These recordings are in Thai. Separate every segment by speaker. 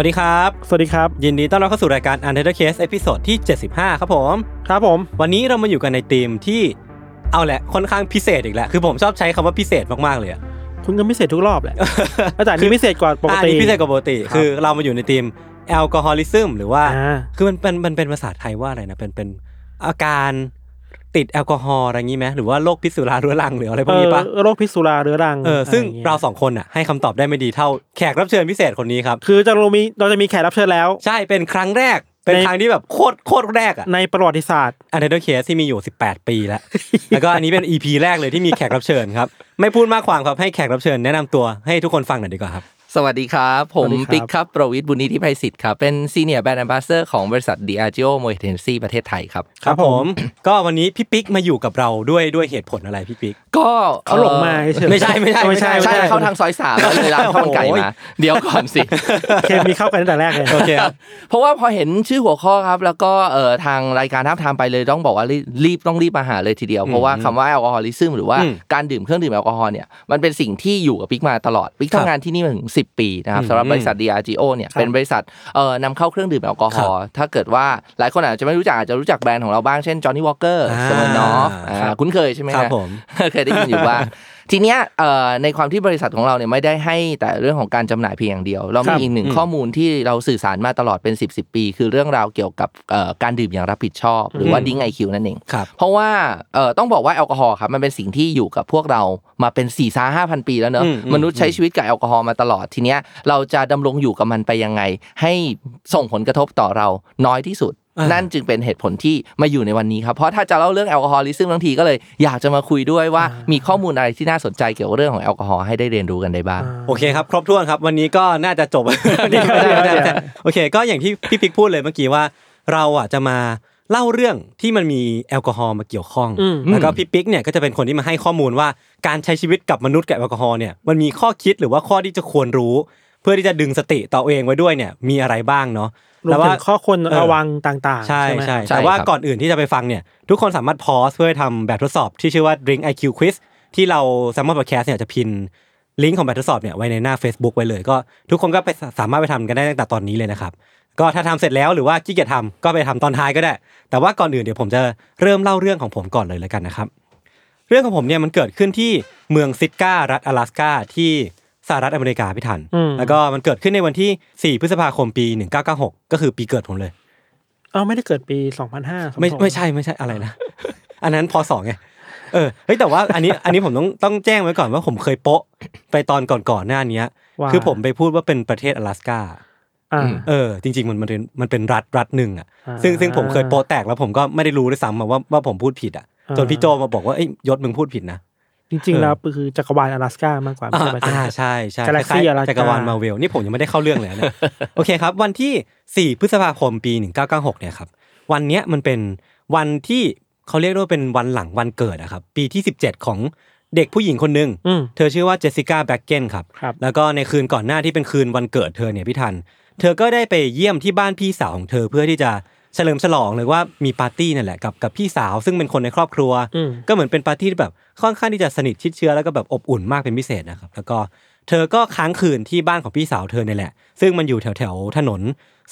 Speaker 1: วัสดีครับ
Speaker 2: สวัสดีครับ
Speaker 1: ยินดีต้อนรับเข้าสู่รายการ Untitled Case episode ที่ 75 ครับผม
Speaker 2: ครับผม
Speaker 1: วันนี้เรามาอยู่กันในธีมที่เอาแหละค่อนข้างพิเศษอีกแล้วคือผมชอบใช้คำว่าพิเศษมากๆเลยอะ
Speaker 2: คุณก็พิเศษทุกรอบแหละแต่อันนี้พิเศษกว่าปก
Speaker 1: อะอัน
Speaker 2: ติ
Speaker 1: นี้พิเศษกว่าปกติ
Speaker 2: ครับ
Speaker 1: คือเรามาอยู่ในธีม alcoholism หรือว่า
Speaker 2: อ่า
Speaker 1: คือมันเป็นมันเป็นภาษาไทยว่าอะไรนะเป็นเป็นอาการ ติดแอลกอฮอล์อะไรงี้ไหมหรือว่าโรคพิษสุราเรื้อรังหรืออะไรพวกนี้ปะ
Speaker 2: เออโรคพิษสุราเรื้อรัง
Speaker 1: เออซึ่งะ
Speaker 2: ไอย่ย
Speaker 1: เราสองคนอะให้คำตอบได้ไม่ดีเท่าแขกรับเชิญพิเศษคนนี้ครับ
Speaker 2: คือจะเรามีเราจะมีแขกรับเชิญแล้ว
Speaker 1: ใช่เป็นครั้งแรกเป็น
Speaker 2: ใน
Speaker 1: ครั้งที่แบบโคตรโคตรแรกอะ
Speaker 2: ในประวัติศาสตร์
Speaker 1: Untitled Case ที่มีอยู่ 18 ปีแล้ว แล้วก็อันนี้เป็น EP แรกเลยที่มีแขกรับเชิญครับ ไม่พูดมากความครับให้แขกรับเชิญแนะนำตัวให้ทุกคนฟังหน่อยดีกว่าครับ
Speaker 3: สวัสดีครับ ผม
Speaker 2: สวัสดีครับ
Speaker 3: ปิ๊กครับ ประวิทย์บุญนิธิไพศิษฐ์ครับ เป็นซีเนียร์แบรนด์ a อ b บ s เ a อร์ของบริษัท Diageo m o e t e n c y ประเทศไทยครับ
Speaker 1: ครับผม ก็วันนี้พี่ปิ๊กมาอยู่กับเราด้วยด้วยเหตุผลอะไรพี่ปิ๊ก
Speaker 3: ก็
Speaker 2: เขาหลงมาเฉยๆ
Speaker 1: ไม่ใช่ไม่ใช่
Speaker 2: ไม่ใช่
Speaker 3: ใช่เข้าทางซอยสามแล้วเลยร้านข้าวมันไก่
Speaker 1: โอ้ย
Speaker 3: มา เดี๋ยวก่อนสิ
Speaker 2: เคมีเข้ากันตั้งแต่แรกเลย
Speaker 1: โอเคครับ
Speaker 3: เพราะว่าพอเห็นชื่อหัวข้อครับ แล้วก็เอ่อทางรายการท้าบทามไปเลยต้องบอกว่ารีรีบต้องรีบมาหาเลยทีเดียวเพราะว่าคำว่าแอลกอฮอลิซึมหรือว่า
Speaker 1: อืม
Speaker 3: การดื่มเครื่องดื่มแอลกอฮอล์เนี่ยมันเป็นสิ่งที่อยู่กับปิ๊กมาตลอดปิ๊ก
Speaker 1: ครับ
Speaker 3: ทำงานที่นี่มาถึง10 ปีนะครับ
Speaker 1: อืม
Speaker 3: สำหรับบริษัท Diageo เนี่ย
Speaker 2: ครับ
Speaker 3: เป็นบริษัทเอ่อนำเข้าเครื่องดื่มแอลกอฮอล์ถ้าเกิดว่าหลายคนอาจจะไม่รู้จักอาจจะรู้จักแบรนด์ของเราบ้างเช่น Johnny Walker
Speaker 1: อ่า
Speaker 3: สมานอฟ
Speaker 1: ครับ
Speaker 3: คุ้นเคยใช่ไหม
Speaker 1: ครับ
Speaker 3: ฮะ
Speaker 1: ผม
Speaker 3: เคยได้ยินอยู่บ้าง ทีเนี้ยเอ่อในความที่บริษัทของเราเนี่ยไม่ได้ให้แต่เรื่องของการจำหน่ายเพียงอย่างเดียว เรา
Speaker 2: ครั
Speaker 3: มี
Speaker 2: บ
Speaker 3: อีกหนึ่ง
Speaker 1: อืม
Speaker 3: ข้อมูลที่เราสื่อสารมาตลอดเป็น 10บสปี คือเรื่องราวเกี่ยวกับเอ่อการดื่มอย่างรับผิดชอบ หรือว่าดิ้งไอคิวนั่นเอง
Speaker 1: ครับ
Speaker 3: เพราะว่าเอ่อต้องบอกว่าแอลกอฮอล์ครับมันเป็นสิ่งที่อยู่กับพวกเรามาเป็น4ี่สาห้าพันปีแล้วเนอะ
Speaker 1: อืมอืม
Speaker 3: มนุษย์ใช้ชีวิตกับแอลกอฮอล์มาตลอดทีเนี้ยเราจะดำรงอยู่กับมันไปยังไง ให้ส่งผลกระทบต่อเราน้อยที่สุด
Speaker 1: อ่า นั่
Speaker 3: นั่นจึงเป็นเหตุผลที่มาอยู่ในวันนี้ครับ เพราะถ้าจะเล่าเรื่อง alcoholism บางทีก็เลยอยากจะมาคุยด้วยว่ามีข้อมูลอะไรที่น่าสนใจเกี่ยวกับเรื่องของแอลกอฮอล์ให้ได้เรียนรู้กันได้บ้าง
Speaker 1: โอเคครับครบถ้วนครับวันนี้ก็น่าจะจบ
Speaker 2: เดี๋ยว
Speaker 1: ไม่ได้ไม่ได้
Speaker 2: เดี๋ยว
Speaker 1: ไม่ได้โอเค ก็อย่างที่พี่ปิ๊กพูดเลยเมื่อกี้ว่า เราอะจะมาเล่าเรื่องที่มันมีแอลกอฮอล์มาเกี่ยวข้อง
Speaker 2: อืม
Speaker 1: แล้วก็พี่ปิ๊กเนี่ยก็จะเป็นคนที่มาให้ข้อมูลว่าการใช้ชีวิตกับมนุษย์กับแอลกอฮอล์เนี่ยมันมีข้อคิดหรือว่าข้อที่จะควรรู้ เพื่อที่จะดึงสติต่อเองไว้ด้วยเนี่ยมีอะไรบ้างเนาะ
Speaker 2: รวมถึงข้อควร
Speaker 1: เออ
Speaker 2: ระวังต่างๆ
Speaker 1: ใช่
Speaker 2: ไหม
Speaker 1: ใช่
Speaker 3: ใช่
Speaker 1: แต่ว่า
Speaker 3: ครับ
Speaker 1: ก่อนอื่นที่จะไปฟังเนี่ยทุกคนสามารถพอสเพื่อทำแบบทดสอบที่ชื่อว่า Drink IQ Quiz ที่เรา s ซ m m o n Podcast เนี่ยจะพินลิงก์ของแบบทดสอบเนี่ยไว้ในหน้า Facebook ไว้เลย ก็ทุกคนก็ไปสามารถไปทำกันได้ตั้งแต่ตอนนี้เลยนะครับก็ถ้าทำเสร็จแล้วหรือว่าขี้เกียจทำก็ไปทำตอนท้ายก็ได้ แต่ว่าก่อนอื่นเดี๋ยวผมจะเริ่มเล่าเรื่องของผมก่อนเลยแล้วกันนะครับ เรื่องของผมเนี่ยมันเกิดขึ้นที่เมืองซิดการัฐ阿拉สกาที่ สหรัฐอเมริกาพี่ทัน
Speaker 2: อืม
Speaker 1: แล้วก็มันเกิดขึ้นในวันที่ 4 พฤษภาคมปี 1996 ก็คือปีเกิดผมเลย
Speaker 2: เอ้าไม่ได้เกิดปี 2005
Speaker 1: ไม่ไม่ใช่ไม่ใช่อะไรนะ อันนั้นพอสองไงเออเฮ้ยแต่ว่าอันนี้อันนี้ผมต้องต้องแจ้งไว้ก่อนว่าผมเคยโปะไปตอนก่อนๆหน้าเนี้ย
Speaker 2: ว่า
Speaker 1: คือผมไปพูดว่าเป็นประเทศ阿拉สกา
Speaker 2: อ่า
Speaker 1: เออ จริง ๆ มันมันเป็นมันเป็นรัฐรัฐหนึ่งอะ
Speaker 2: อ่า
Speaker 1: ซึ่งซึ่งผมเคยโปะแตกแล้วผมก็ไม่ได้รู้ด้วยซ้ำอะว่าว่าผมพูดผิดอะ
Speaker 2: อ่า
Speaker 1: จนพี่โจมาบอกว่าเอ้ยยศมึงพูดผิดนะ
Speaker 2: จริงๆแล้วคือจักรวาลอะลาสกามากกว่าไม่
Speaker 1: อ่า
Speaker 2: ใช่ประเทศ
Speaker 1: อ่าใช่ใช่
Speaker 2: Galaxy
Speaker 1: คล้ายๆ
Speaker 2: Alaska
Speaker 1: จักรวาลมาเวลนี่ผมยังไม่ได้เข้าเรื่องเลยนะโอเคครับ วันที่ 4 พฤษภาคมปี 1996เนี่ยครับวันเนี้ยมันเป็นวันที่เขาเรียกได้ว่าเป็นวันหลังวันเกิดอะครับ ปีที่ 17 ของเด็กผู้หญิงคนหนึ่ง
Speaker 2: อืม
Speaker 1: เธอชื่อว่าเจสสิก้าแบ็กเกนครับ
Speaker 2: ครับ
Speaker 1: แล้วก็ในคืนก่อนหน้าที่เป็นคืนวันเกิดเธอเนี่ยพี่ทัน เธอก็ได้ไปเยี่ยมที่บ้านพี่สาวของเธอเพื่อที่จะ เฉลิมฉลองหรือว่ามีปาร์ตี้นั่นแหละกับกับพี่สาวซึ่งเป็นคนในครอบครัว
Speaker 2: อืม
Speaker 1: ก็เหมือนเป็นปาร์ตี้ที่แบบค่อนข้างที่จะสนิทชิดเชื้อแล้วก็แบบอบอุ่นมากเป็นพิเศษนะครับ แล้วก็เธอก็ค้างคืนที่บ้านของพี่สาวเธอเนี่ยแหละ ซึ่งมันอยู่แถวแถวๆถนน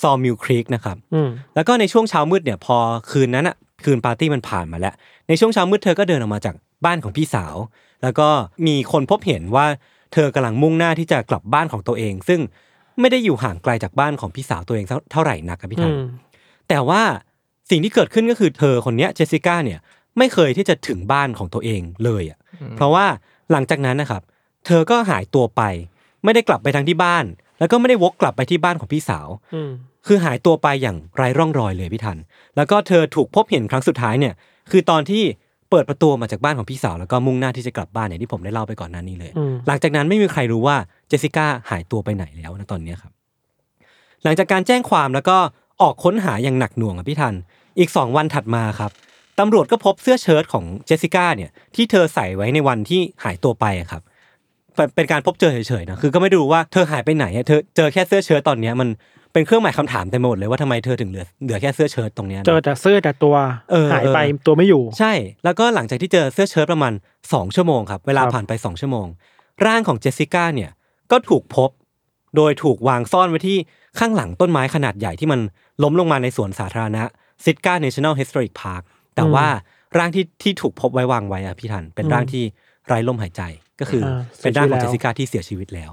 Speaker 1: ซอมิลครีกนะครับ
Speaker 2: อืม
Speaker 1: แล้วก็ในช่วงเช้ามืดเนี่ยพอคืนนั้นอะคืนปาร์ตี้มันผ่านมาแล้ว ในช่วงเช้ามืดเธอก็เดินออกมาจากบ้านของพี่สาว แล้วก็มีคนพบเห็นว่าเธอกำลังมุ่งหน้าที่จะกลับบ้านของตัวเอง ซึ่งไม่ได้อยู่ห่างไกลจากบ้านของพี่สาวตัวเองเท่าไหร่นักครับพี่
Speaker 2: อื
Speaker 1: ทัน
Speaker 2: ม
Speaker 1: แต่ว่าสิ่งที่เกิดขึ้นก็คือเธอคนเนี้ยเจสสิก้าเนี่ยไม่เคยที่จะถึงบ้านของตัวเองเลยอะเพราะว่าหลังจากนั้นนะครับ เธอก็หายตัวไป ไม่ได้กลับไปทางที่บ้าน แล้วก็ไม่ได้วกกลับไปที่บ้านของพี่สาว
Speaker 2: อืม
Speaker 1: คือหายตัวไปอย่างไร้ร่องรอยเลยพี่ทัน แล้วก็เธอถูกพบเห็นครั้งสุดท้ายเนี่ย คือตอนที่เปิดประตูมาจากบ้านของพี่สาวแล้วก็มุ่งหน้าที่จะกลับบ้านอย่างที่ผมได้เล่าไปก่อนหน้านี้เลย
Speaker 2: อืม
Speaker 1: หลังจากนั้นไม่มีใครรู้ว่าเจสสิก้าหายตัวไปไหนแล้วนะตอนเนี้ยครับ หลังจากการแจ้งความแล้วก็ ออกค้นหาอย่างหนักหน่วงอะพี่ทัน อีกสองวันถัดมาครับตำรวจก็พบเสื้อเชิ้ตของเจสสิก้าเนี่ยที่เธอใส่ไว้ในวันที่หายตัวไปอะครับเป็นเป็นการพบเจอเฉยๆนะคือก็ไม่รู้ว่าเธอหายไปไหนอะเธอเจอแค่เสื้อเชิ้ตตอนเนี้ยมันเป็นเครื่องหมายคำถามเต็มไปหมดเลยว่าทำไมเธอถึงเหลือเหลือแค่เสื้อเชิ้ตตรงเนี้ยนะ
Speaker 2: เจอแต่เสื้อแต่ตัว
Speaker 1: เออ
Speaker 2: หายไป
Speaker 1: เออ
Speaker 2: ตัวไม่อยู่
Speaker 1: ใช่ แล้วก็หลังจากที่เจอเสื้อเชิ้ตประมาณ 2 ชั่วโมงครับเวลา
Speaker 2: ครับ
Speaker 1: ผ่านไป 2 ชั่วโมง ร่างของเจสสิก้าเนี่ยก็ถูกพบ โดยถูกวางซ่อนไว้ที่ข้างหลังต้นไม้ขนาดใหญ่ที่มัน ล้มลงมาในสวนสาธารณะ Sitka National Historic Park แต่ว่าร่างที่ที่ถูกพบไว้วางไว้อะพี่ทัน เป็นร่างที่ไร้ลมหายใจก็คืออาเป็นร่างของ
Speaker 2: เสี
Speaker 1: เจ
Speaker 2: ย
Speaker 1: ส
Speaker 2: ชีวิตแล้ว
Speaker 1: สิก้าที่เสียชีวิตแล้ว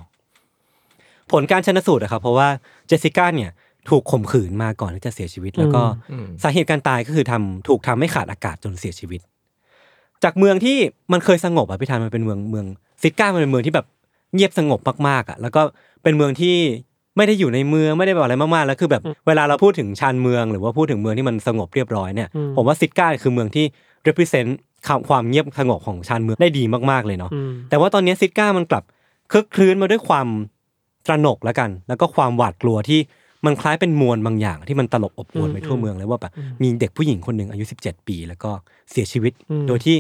Speaker 1: ผลการชันสูตรอะครับเพราะว่าเจสสิก้าเนี่ยถูกข่มขืนมาก่อนที่จะเสียชีวิต แล้วก็
Speaker 3: อืม
Speaker 1: สาเหตุการตายก็คือทำถูกทำให้ขาดอากาศจนเสียชีวิต จากเมืองที่มันเคยสงบอะพี่ธันมันเป็นเมืองเมืองซิก้ามันเป็นเมืองที่แบบเงียบสงบมากๆอะแล้วก็เป็นเมืองที่ ไม่ได้อยู่ในเมืองไม่ได้แบบอะไรมากๆแล้วคือแบบเวลาเราพูดถึงชานเมือง หรือว่าพูดถึงเมืองที่มันสงบเรียบร้อยเนี่ย
Speaker 2: อืม
Speaker 1: ผมว่าซิก้าคือเมืองที่ represent ความความเงียบสงบของชานเมืองได้ดีมากๆเลยเนาะ
Speaker 2: อืม
Speaker 1: แต่ว่าตอนนี้ซิก้ามันกลับคึกคลื้นมาด้วยความตระหนกแล้วกัน แล้วก็ความหวาดกลัวที่มันคล้ายเป็นมวลบางอย่าง ที่มันตลบอบอวนไปทั่วเมืองเลยว่าแบบมีเด็กผู้หญิงคนหนึ่งอายุ 17 ปี แล้วก็เสียชีวิต
Speaker 2: อืม
Speaker 1: โดยที่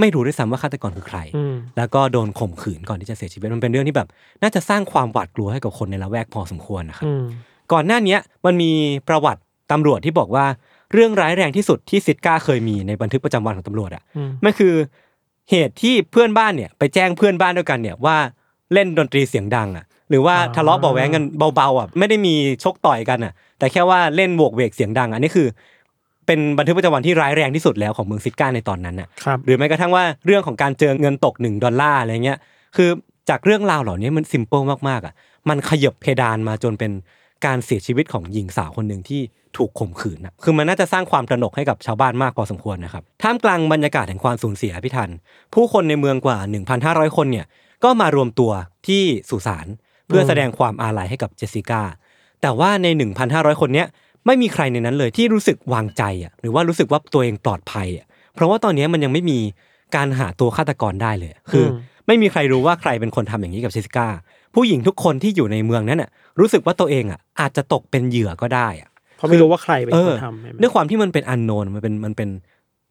Speaker 1: ไม่รู้ด้วยซ้ำว่าฆาตกรคือใคร
Speaker 2: อืม
Speaker 1: แล้วก็โดนข่มขืนก่อนที่จะเสียชีวิตมันเป็นเรื่องที่แบบ น่าจะสร้างความหวาดกลัวให้กับคนในละแวกพอสมควรนะครับ
Speaker 2: อืม
Speaker 1: ก่อนหน้าเนี้ยมันมีประวัติตำรวจที่บอกว่าเรื่องร้ายแรงที่สุดที่ซิดก้าเคยมีในบันทึกประจำวันของตำรวจอะ
Speaker 2: อืม
Speaker 1: มันคือเหตุที่เพื่อนบ้านเนี่ยไปแจ้งเพื่อนบ้านด้วยกันเนี่ยว่าเล่นดนตรีเสียงดังอะ หรือว่า
Speaker 2: อ่า
Speaker 1: ทะเลาะเบาะแว้งกันเบาๆอะไม่ได้มีชกต่อยกันอะ แต่แค่ว่าเล่นโวกเวกเสียงดัง อันนี้คือ เป็นบันทึกประจำวันที่ร้ายแรงที่สุดแล้วของเมืองซิดก้าในตอนนั้นน่ะ
Speaker 2: ครับ
Speaker 1: หรือแม้กระทั่งว่าเรื่องของการเจอเงินตกหนึ่งดอลลาร์อะไรเงี้ยคือจากเรื่องราวเหล่านี้มันซิมเปิลมากๆอะมันขยับเพดานมาจนเป็นการเสียชีวิตของหญิงสาวคนหนึ่งที่ถูกข่มขืนอะคือมันน่าจะสร้างความตระหนกให้กับชาวบ้านมากพอสมควรนะครับ ท่ามกลางบรรยากาศแห่งความสูญเสียพี่ทัน ผู้คนในเมืองกว่า 1,500 คนเนี่ย ก็มารวมตัวที่สุสานเพื่อแสดงความอาลัยให้กับเจสสิก้า แต่ว่าใน 1,500 คนเนี้ย ไม่มีใครในนั้นเลยที่รู้สึกวางใจอะหรือว่ารู้สึกว่าตัวเองปลอดภัยอะเพราะว่าตอนนี้มันยังไม่มีการหาตัวฆาตกรได้เลย คืออ
Speaker 2: ม
Speaker 1: ไม่มีใครรู้ว่าใครเป็นคนทำอย่างนี้กับเจสสิก้าผู้หญิงทุกคนที่อยู่ในเมืองนั้นน่ะรู้สึกว่าตัวเองอะอาจจะตกเป็นเหยื่อก็ได้อะ
Speaker 2: เพราะไม่รู้ว่าใครเป็น
Speaker 1: เอ
Speaker 2: ค
Speaker 1: อน
Speaker 2: ทำใช่ไหม
Speaker 1: ด้วยความที่มันเป็นอันโนนมันเป็นมันเป็น